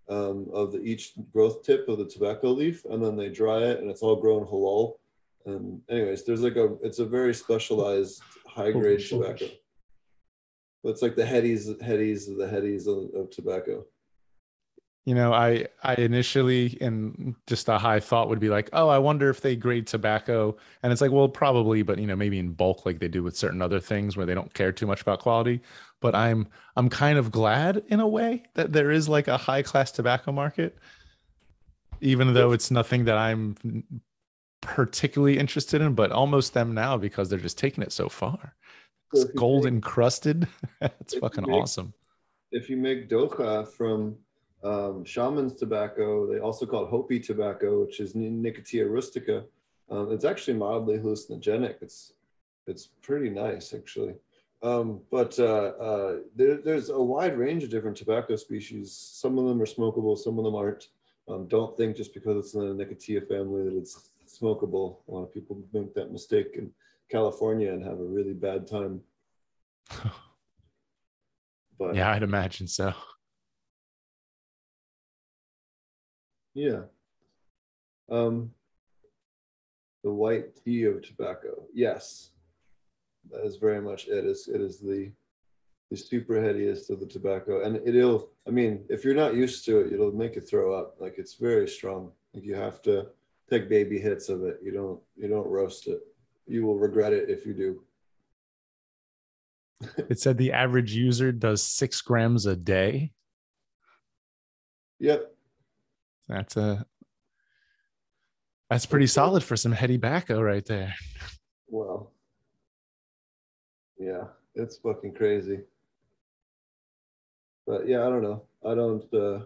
um, of the each growth tip of the tobacco leaf, and then they dry it, and it's all grown halal. And anyways, there's like a, it's a very specialized high grade tobacco. It's like the headies, headies of the headies of, of tobacco. You know, I I initially and just a high thought would be like, oh, I wonder if they grade tobacco, and it's like, well, probably, but you know, maybe in bulk, like they do with certain other things where they don't care too much about quality. But I'm I'm kind of glad in a way that there is like a high class tobacco market, even though it's nothing that I'm particularly interested in, but almost them now because they're just taking it so far. It's gold encrusted. It's fucking make- awesome. If you make dokha from um, shaman's tobacco, they also call it Hopi tobacco, which is Ni- Nicotia rustica. Um, it's actually mildly hallucinogenic. It's it's pretty nice actually. Um, but uh, uh, there, there's a wide range of different tobacco species. Some of them are smokable, some of them aren't. Um, don't think just because it's in the Nicotia family that it's smokable. A lot of people make that mistake in California and have a really bad time. But Yeah, I'd imagine so. Yeah. Um, the white tea of tobacco. Yes, that is very much it. Is it is the the super headiest of the tobacco, and it'll. I mean, if you're not used to it, it'll make you throw up. Like it's very strong. Like you have to take baby hits of it. You don't. You don't roast it. You will regret it if you do. It said the average user does six grams a day. Yep. That's a that's pretty solid for some heady bacco right there. Well. Yeah, it's fucking crazy. But yeah, I don't know. I don't uh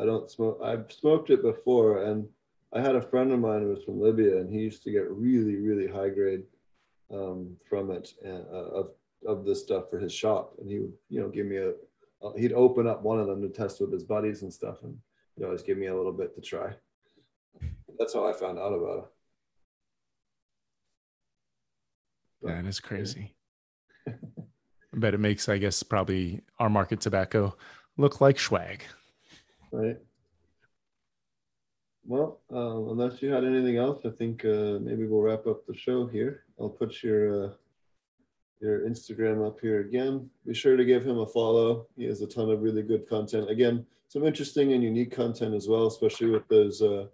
I don't smoke I've smoked it before and I had a friend of mine who was from Libya and he used to get really, really high grade um from it and uh, of of this stuff for his shop and he would, you know, give me a uh, he'd open up one of them to test with his buddies and stuff and he'd always give me a little bit to try. That's how I found out about it. That is crazy. I bet it makes, I guess, probably our market tobacco look like swag. Right. Well, um, unless you had anything else, I think uh, maybe we'll wrap up the show here. I'll put your uh, your Instagram up here again. Be sure to give him a follow. He has a ton of really good content. Again, some interesting and unique content as well, especially with those uh,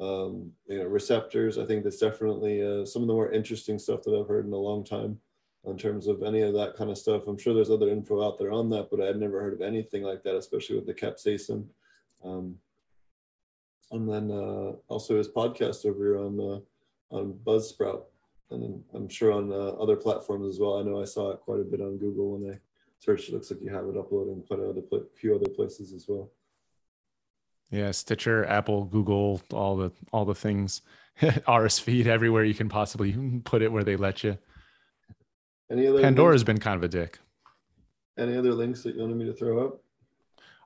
um, you know receptors. I think that's definitely uh, some of the more interesting stuff that I've heard in a long time in terms of any of that kind of stuff. I'm sure there's other info out there on that, but I had never heard of anything like that, especially with the capsaicin. Um, and then uh, also his podcast over here on uh, on Buzzsprout, and I'm sure on uh, other platforms as well. I know I saw it quite a bit on Google when I searched. It looks like you have it uploaded in quite a few other places as well. Yeah, Stitcher, Apple, Google, all the all the things. RSS feed everywhere you can possibly put it where they let you. Any other Pandora's links, been kind of a dick. any other links that you wanted me to throw up?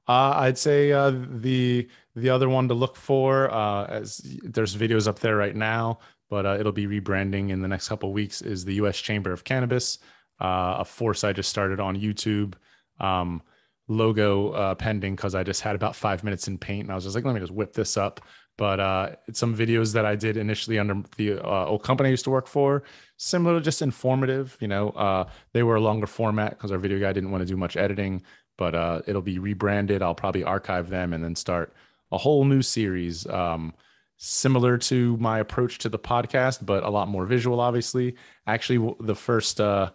Uh, I'd say uh, the the other one to look for uh, as there's videos up there right now, but uh, it'll be rebranding in the next couple of weeks. Is the U.S. Chamber of Cannabis, uh, a force I just started on YouTube. Um, logo uh, pending because I just had about five minutes in paint, and I was just like, let me just whip this up. But uh, some videos that I did initially under the uh, old company I used to work for, similar, just informative. You know, uh, they were a longer format because our video guy didn't want to do much editing but uh, it'll be rebranded. I'll probably archive them and then start a whole new series, um, similar to my approach to the podcast, but a lot more visual. Obviously, actually, the first uh,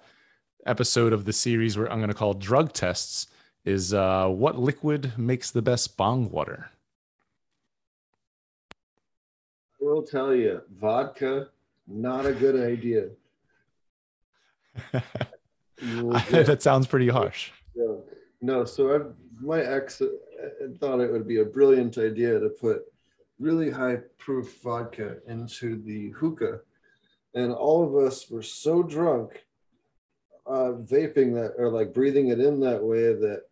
episode of the series, where I'm going to call drug tests, is uh, what liquid makes the best bong water. I will tell you, vodka not a good idea. That sounds pretty harsh. drunk. No, so I, my ex uh, thought it would be a brilliant idea to put really high proof vodka into the hookah, and all of us were so drunk, uh, vaping that or like breathing it in that way that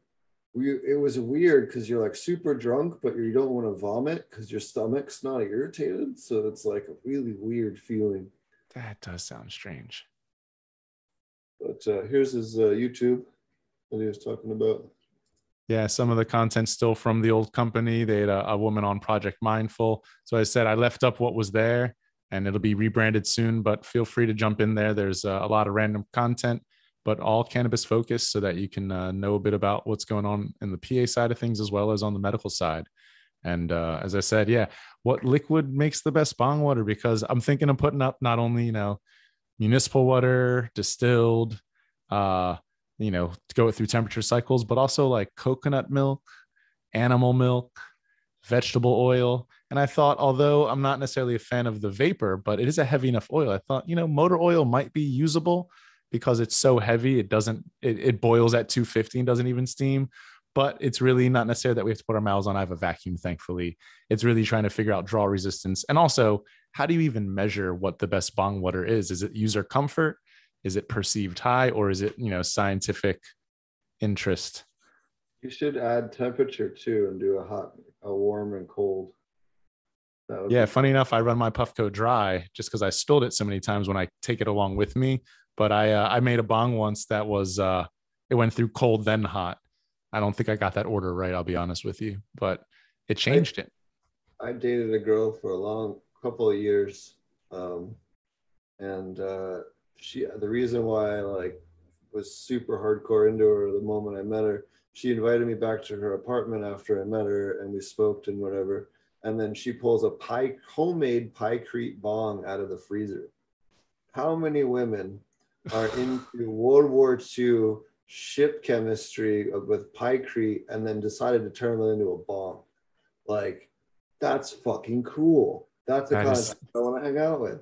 we it was weird because you're like super drunk, but you don't want to vomit because your stomach's not irritated, so it's like a really weird feeling. That does sound strange. But uh, here's his uh, YouTube that he was talking about. Yeah, some of the content still from the old company. They had a, a woman on Project Mindful. So I said I left up what was there and it'll be rebranded soon, but feel free to jump in there. There's uh, a lot of random content, but all cannabis focused so that you can uh, know a bit about what's going on in the PA side of things as well as on the medical side. And uh, as I said, yeah, what liquid makes the best bong water? Because I'm thinking of putting up not only, you know, municipal water, distilled, uh, you know, to go through temperature cycles, but also like coconut milk, animal milk, vegetable oil. And I thought, although I'm not necessarily a fan of the vapor, but it is a heavy enough oil, I thought, you know, motor oil might be usable because it's so heavy. It doesn't, it, it boils at 250 and doesn't even steam. But it's really not necessary that we have to put our mouths on. I have a vacuum, thankfully. It's really trying to figure out draw resistance. And also, how do you even measure what the best bong water is? Is it user comfort? Is it perceived high or is it, you know, scientific interest? You should add temperature too and do a hot, a warm and cold. Yeah, be- funny enough, I run my Puffco dry just because I spilled it so many times when I take it along with me. But I uh, I made a bong once that was uh it went through cold then hot. I don't think I got that order right. I'll be honest with you, but it changed it. I dated a girl for a long couple of years, um, and uh, she. The reason why I like was super hardcore into her the moment I met her. She invited me back to her apartment after I met her, and we smoked and whatever. And then she pulls a pie homemade Pykrete bong out of the freezer. How many women are into World War II ship chemistry with Pykrete and then decided to turn it into a bong? Like, that's fucking cool. That's the That kind is- of I want to hang out with.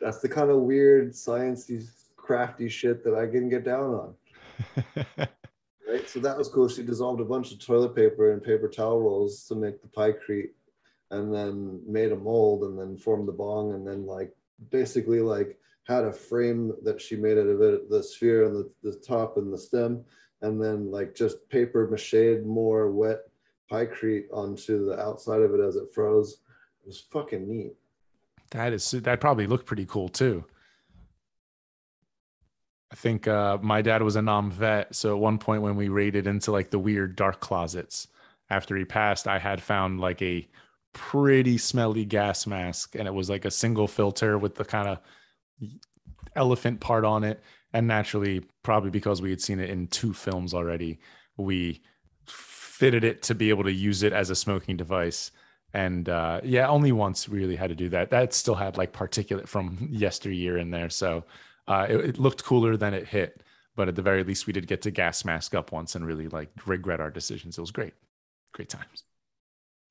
That's the kind of weird, sciencey, crafty shit that I can get down on. Right. So that was cool. She dissolved a bunch of toilet paper and paper towel rolls to make the pykrete and then made a mold and then formed the bong and then like basically like had a frame that she made out of it, the sphere and the, the top and the stem, and then like just paper mache more wet pykrete onto the outside of it as it froze. It was fucking neat. That is that probably looked pretty cool too. I think uh, my dad was a nom vet, so at one point when we raided into like the weird dark closets after he passed, I had found like a pretty smelly gas mask, and it was like a single filter with the kind of elephant part on it. And naturally, probably because we had seen it in two films already, we fitted it to be able to use it as a smoking device and uh, yeah, only once really had to do that. That still had like particulate from yesteryear in there, so uh, it, it looked cooler than it hit. But at the very least, we did get to gas mask up once and really like regret our decisions. It was great, great times.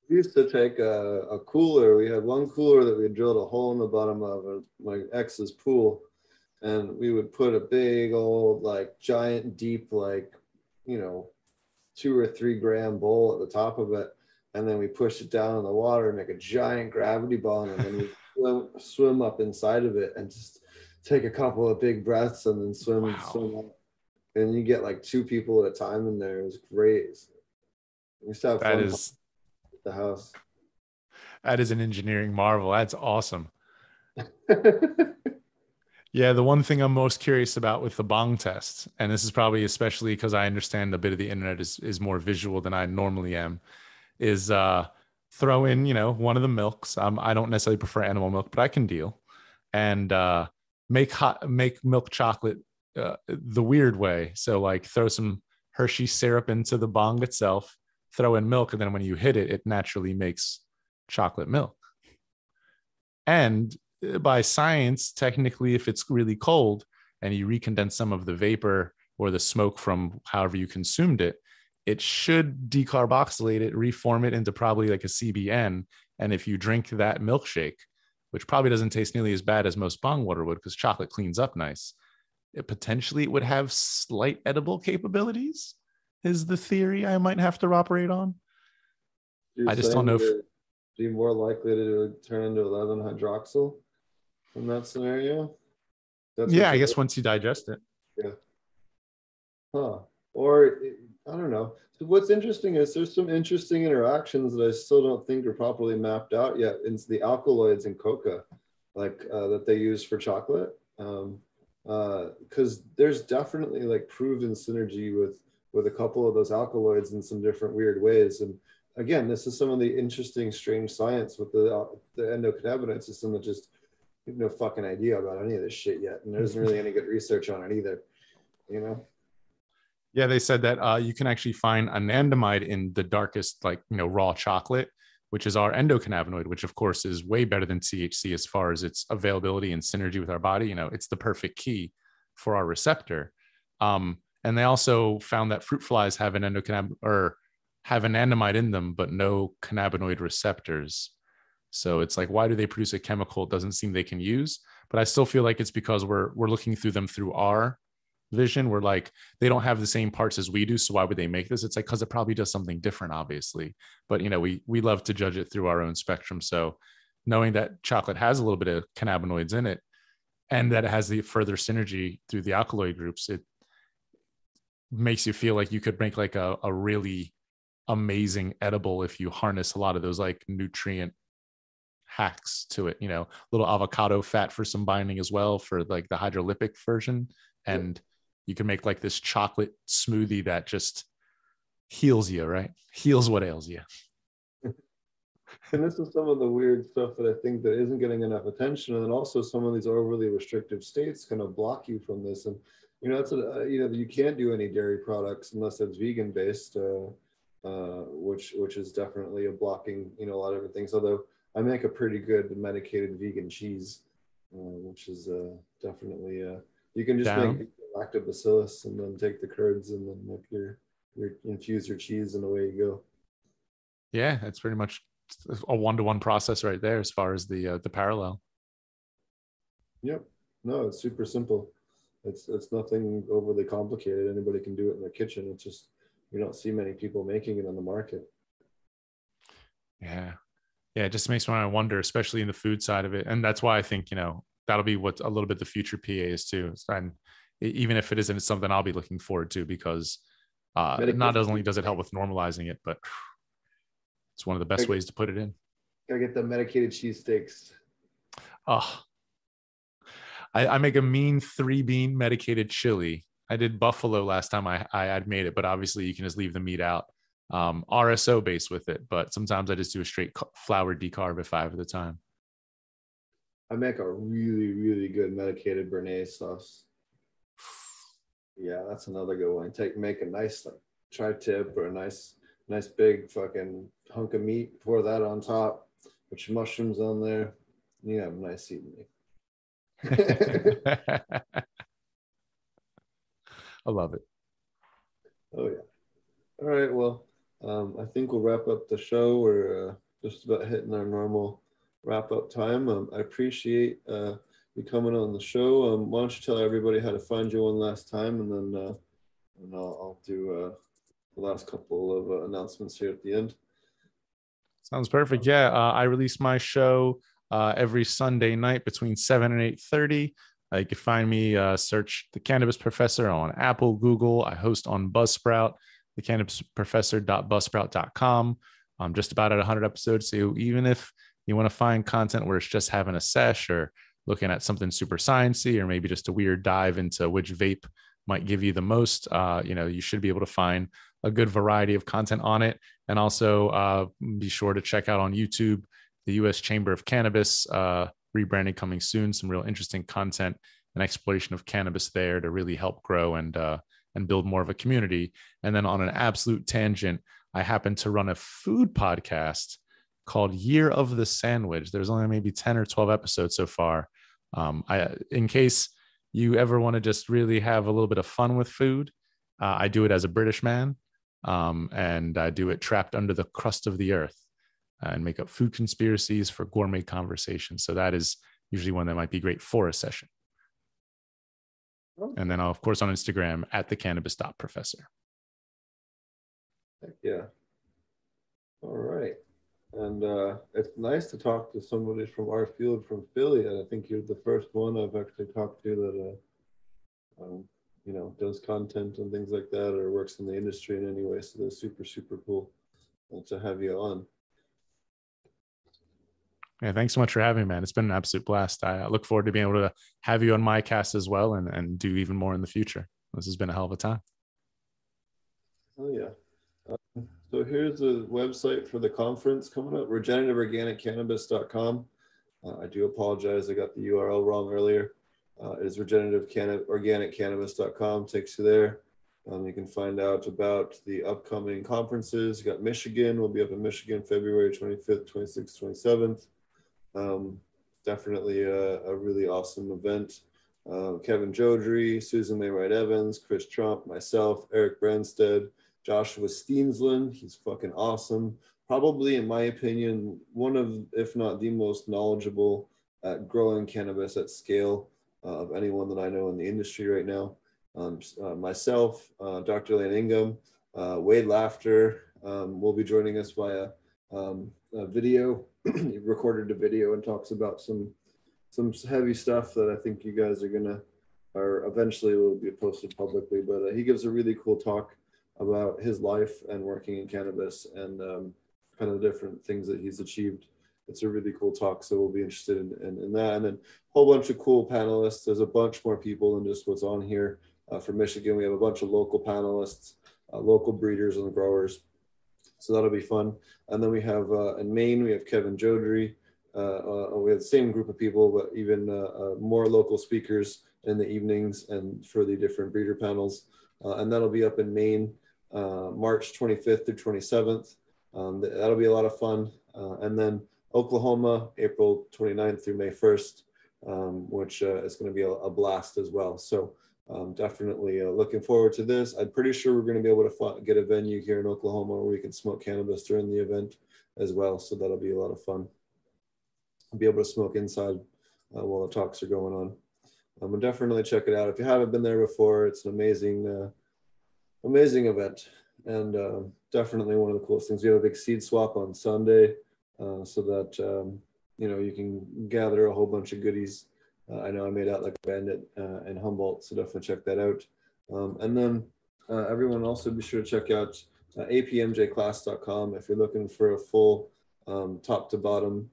We used to take a, a cooler. We had one cooler that we drilled a hole in the bottom of uh, my ex's pool, and we would put a big old like giant deep like you know two or three gram bowl at the top of it, and then we pushed it down in the water and make a giant gravity ball, and then we swim, swim up inside of it and just take a couple of big breaths and then swim and swim up. And you get like two people at a time in there. It was great. We used to have That fun is the house. that is an engineering marvel. That's awesome. Yeah, the one thing I'm most curious about with the bong test, and this is probably especially because I understand a bit of the internet is is more visual than I normally am, is uh throw in, you know, one of the milks. Um, I don't necessarily prefer animal milk, but I can deal. And uh make hot make milk chocolate uh, the weird way. So like throw some Hershey syrup into the bong itself, throw in milk, and then when you hit it, it naturally makes chocolate milk. And uh, by science, technically, if it's really cold and you recondense some of the vapor or the smoke from however you consumed it, it should decarboxylate it, reform it into probably like a CBN. And if you drink that milkshake which probably doesn't taste nearly as bad as most bong water would because chocolate cleans up nice. It potentially would have slight edible capabilities, is the theory I might have to operate on. You're I just don't know if- you'd Be more likely to turn into 11 hydroxyl in that scenario. That's yeah, I you- guess once you digest it. Yeah. Huh. Or I don't know. So what's interesting is there's some interesting interactions that I still don't think are properly mapped out yet. It's the alkaloids in coca, like uh, that they use for chocolate. Um, because there's definitely like proven synergy with with a couple of those alkaloids in some different weird ways. And again, this is some of the interesting, strange science with the uh, the endocannabinoid system that just we have no fucking idea about any of this shit yet, and there isn't really any good research on it either. You know. Yeah, they said that uh, you can actually find anandamide in the darkest, like you know, raw chocolate, which is our endocannabinoid, which of course is way better than THC as far as its availability and synergy with our body. You know, it's the perfect key for our receptor. Um, and they also found that fruit flies have an endocannab or have anandamide in them, but no cannabinoid receptors. So it's like, why do they produce a chemical it doesn't seem they can use? But I still feel like it's because we're we're looking through them through our vision. We're like, they don't have the same parts as we do. So why would they make this? It's like because it probably does something different, obviously. But you know, we we love to judge it through our own spectrum. So knowing that chocolate has a little bit of cannabinoids in it and that it has the further synergy through the alkaloid groups, it makes you feel like you could make like a, a really amazing edible if you harness a lot of those like nutrient hacks to it you know? Little avocado fat for some binding as well for like the hydrolypic version. And you can make like this chocolate smoothie that just heals you right? Heals what ails you. And this is some of the weird stuff that I think that isn't getting enough attention, and then also some of these overly restrictive states kind of block you from this. And you know, that's a, uh, you know you can't do any dairy products unless it's vegan based, uh, uh, which which is definitely a blocking you know a lot of different things. Although I make a pretty good medicated vegan cheese, uh, which is uh, definitely uh, you can just Down. make lactobacillus and then take the curds and then make your your infuse your cheese and away you go. yeah it's pretty much a one-to-one process right there as far as the uh, the parallel Yep. No, it's super simple. It's it's nothing overly complicated. Anybody can do it in their kitchen. It's just you don't see many people making it on the market. Yeah. Yeah. It just makes me want to wonder, especially in the food side of it. And that's why I think, you know, that'll be what a little bit the future PA is too. And even if it isn't it's something I'll be looking forward to because uh, Medication. not only does it help with normalizing it, but it's one of the best ways to put it in. Gotta get the medicated cheese cheesesteaks. Oh, I, I make a mean three bean medicated chili. I did buffalo last time I, I had made it, but obviously you can just leave the meat out. Um, RSO based with it, but sometimes I just do a straight flower decarb if I have the time. I make a really, really good medicated Béarnaise sauce. Yeah, that's another good one. Take make a nice like tri-tip or a nice, nice big fucking hunk of meat. Pour that on top. Put your mushrooms on there. You have a nice evening. I love it. Oh yeah. All right. Well, um, I think we'll wrap up the show. We're uh, just about hitting our normal wrap up time. Um, I appreciate uh, you coming on the show. Um, why don't you tell everybody how to find you one last time, and then uh, and I'll, I'll do uh, the last couple of uh, announcements here at the end. Sounds perfect. Yeah, uh, I release my show uh, every Sunday night between seven and eight thirty. Uh, you can find me. Uh, search the Cannabis Professor on Apple, Google. I host on Buzzsprout, the Cannabis Professor.buzzsprout.com. I'm just about at 100 episodes. So even if you want to find content where it's just having a sesh or looking at something super sciencey or maybe just a weird dive into which vape might give you the most, uh, you know, you should be able to find a good variety of content on it. And also uh, be sure to check out on YouTube the U.S. Chamber of Cannabis uh, rebranding coming soon. Some real interesting content and exploration of cannabis there to really help grow and uh, and build more of a community. And then on an absolute tangent, I happen to run a food podcast called Year of the Sandwich. There's only maybe 10 or 12 episodes so far. Um, I, in case you ever want to just really have a little bit of fun with food, uh, I do it as a British man, um, and I do it trapped under the crust of the earth. Uh, and make up food conspiracies for gourmet conversations. So that is usually one that might be great for a session. And then, of course, on Instagram at the cannabis dot professor. Yeah. All right. And uh, it's nice to talk to somebody from our field from Philly. And I think you're the first one I've actually talked to that, uh, um, you know, does content and things like that or works in the industry in any way. So that's super, super cool to have you on. Yeah, thanks so much for having me, man. It's been an absolute blast. I look forward to being able to have you on my cast as well and, and do even more in the future. This has been a hell of a time. Oh, yeah. Uh, so here's the website for the conference coming up regenerativeorganiccannabis.com. Uh, I do apologize, I got the URL wrong earlier. Uh, it is regenerativeorganiccannabis.com, takes you there. Um, you can find out about the upcoming conferences. You got Michigan, we'll be up in Michigan February 25th, 26th, 27th. Um, definitely a, a, really awesome event. Uh, Kevin Jodrey, Susan Maywright Evans, Chris Trump, myself, Eric Branstead, Joshua Steensland. He's fucking awesome. Probably, in my opinion, one of, if not the most knowledgeable at growing cannabis at scale uh, of anyone that I know in the industry right now. Um, uh, myself, uh, Dr. Elaine Ingham, uh, Wade Laughter um, will be joining us via um, video. he recorded a video and talks about some some heavy stuff that I think you guys are gonna or eventually will be posted publicly. But uh, he gives a really cool talk about his life and working in cannabis and um, kind of different things that he's achieved. It's a really cool talk, so we'll be interested in, in, in that. And then a whole bunch of cool panelists. There's a bunch more people than just what's on here. Uh, from Michigan, we have a bunch of local panelists, uh, local breeders and growers. So that'll be fun. And then we have uh, in Maine, we have Kevin Jodrey. Uh, uh, we have the same group of people, but even uh, more local speakers in the evenings and for the different breeder panels. and that'll be up in Maine uh, March 25th through 27th. Um, that'll be a lot of fun. Uh, and then Oklahoma, April 29th through May 1st, um, which uh, is going to be a, a, blast as well. So um, definitely uh, looking forward to this. I'm pretty sure we're going to be able to get a venue here in Oklahoma where we can smoke cannabis during the event as well. So that'll be a lot of fun. I'll be able to smoke inside uh, while the talks are going on. Um, definitely check it out. If you haven't been there before, it's an amazing uh, amazing event and uh, definitely one of the coolest things. We have a big seed swap on Sunday uh, so that um, you know you can gather a whole bunch of goodies. Uh, I know I made out like a bandit uh, in Humboldt, so definitely check that out. Um, and then uh, everyone also be sure to check out uh, apmjclass.com if you're looking for a full um, top to bottom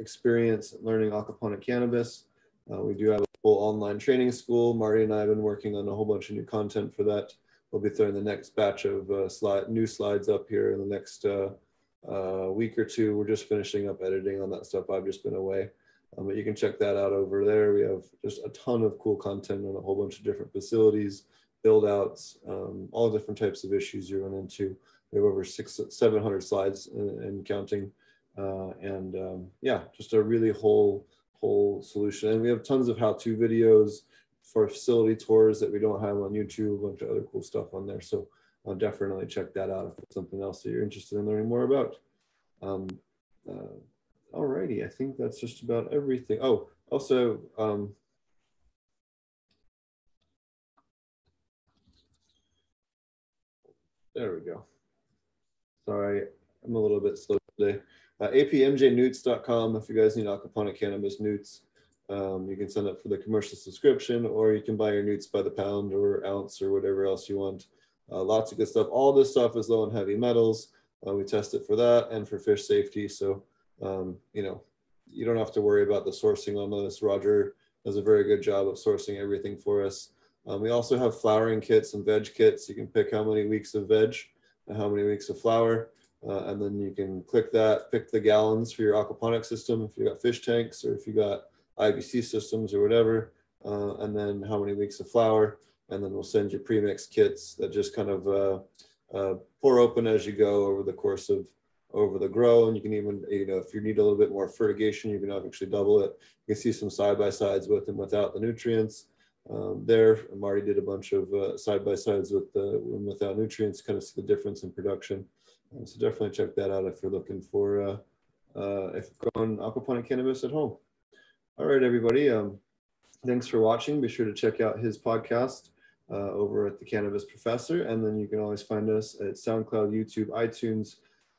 experience learning aquaponic cannabis. we do have a full online training school. Marty and I have been working on a whole bunch of new content for that. We'll be throwing the next batch of uh, slide, new slides up here in the next uh, uh, week or two. We're just finishing up editing on that stuff. I've just been away. Um, but you can check that out over there. We have just a ton of cool content on a whole bunch of different facilities, build outs, um, all different types of issues you run into. We have over six, 700 slides and counting. Uh, and um, yeah, just a really whole whole solution. And we have tons of how-to videos for facility tours that we don't have on YouTube, a bunch of other cool stuff on there. So I'll definitely check that out if it's something else that you're interested in learning more about. Um, uh, alrighty, I think that's just about everything. Oh, also, um, there we go. Sorry, I'm a little bit slow today. Uh, apmjnutes.com if you guys need aquaponic cannabis nutes. Um, you can sign up for the commercial subscription or you can buy your nutes by the pound or ounce or whatever else you want. Uh, lots of good stuff. All this stuff is low in heavy metals. Uh, we test it for that and for fish safety. So, um, you know, you don't have to worry about the sourcing on this. Roger does a very good job of sourcing everything for us. Um, we also have flowering kits and veg kits. You can pick how many weeks of veg and how many weeks of flower. Uh, and then you can click that, pick the gallons for your aquaponic system if you got fish tanks or if you got IBC systems or whatever, uh, and then how many weeks of flower. And then we'll send you premix kits that just kind of uh, uh, pour open as you go over the course of over the grow. And you can even, you know, if you need a little bit more fertigation, you can actually double it. You can see some side by sides with and without the nutrients. um, there. Marty did a bunch of uh, side by sides with the and without nutrients, kind of see the difference in production. Um, so definitely check that out if you're looking for uh, uh, if growing aquaponic cannabis at home. All right, everybody. Um, thanks for watching. Be sure to check out his podcast uh, over at the Cannabis Professor, and then you can always find us at SoundCloud, YouTube, iTunes,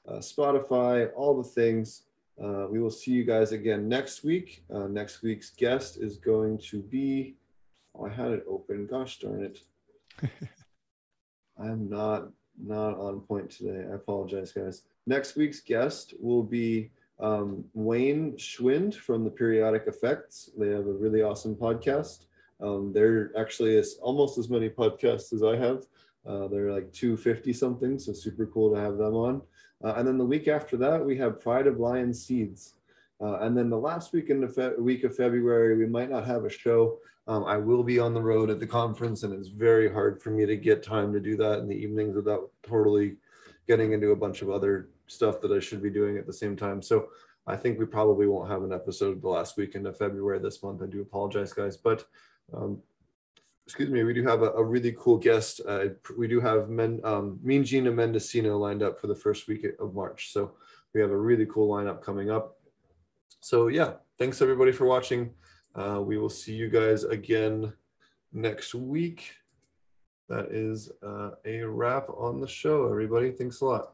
uh, Spotify, all the things. Uh, we will see you guys again next week. Uh, next week's guest is going to be. Oh, I had it open. Gosh darn it! I'm not not on point today. I apologize, guys. Next week's guest will be um, Wayne Schwind from the Periodic Effects. They have a really awesome podcast. Um, they're actually as almost as many podcasts as I have. Uh, they're like 250 something, so super cool to have them on. Uh, and then the week after that, we have Pride of Lion Seeds. Uh, and then the last week in the fe- week of February, we might not have a show. Um, I will be on the road at the conference, and it's very hard for me to get time to do that in the evenings without totally getting into a bunch of other stuff that I should be doing at the same time. So I think we probably won't have an episode the last weekend of February this month. I do apologize, guys, but um, excuse me, we do have a, a really cool guest. Uh, we do have Men, um, Mean Gina Mendocino lined up for the first week of March. So we have a really cool lineup coming up. So yeah, thanks everybody for watching. Uh, we will see you guys again next week. That is uh, a wrap on the show, everybody. Thanks a lot.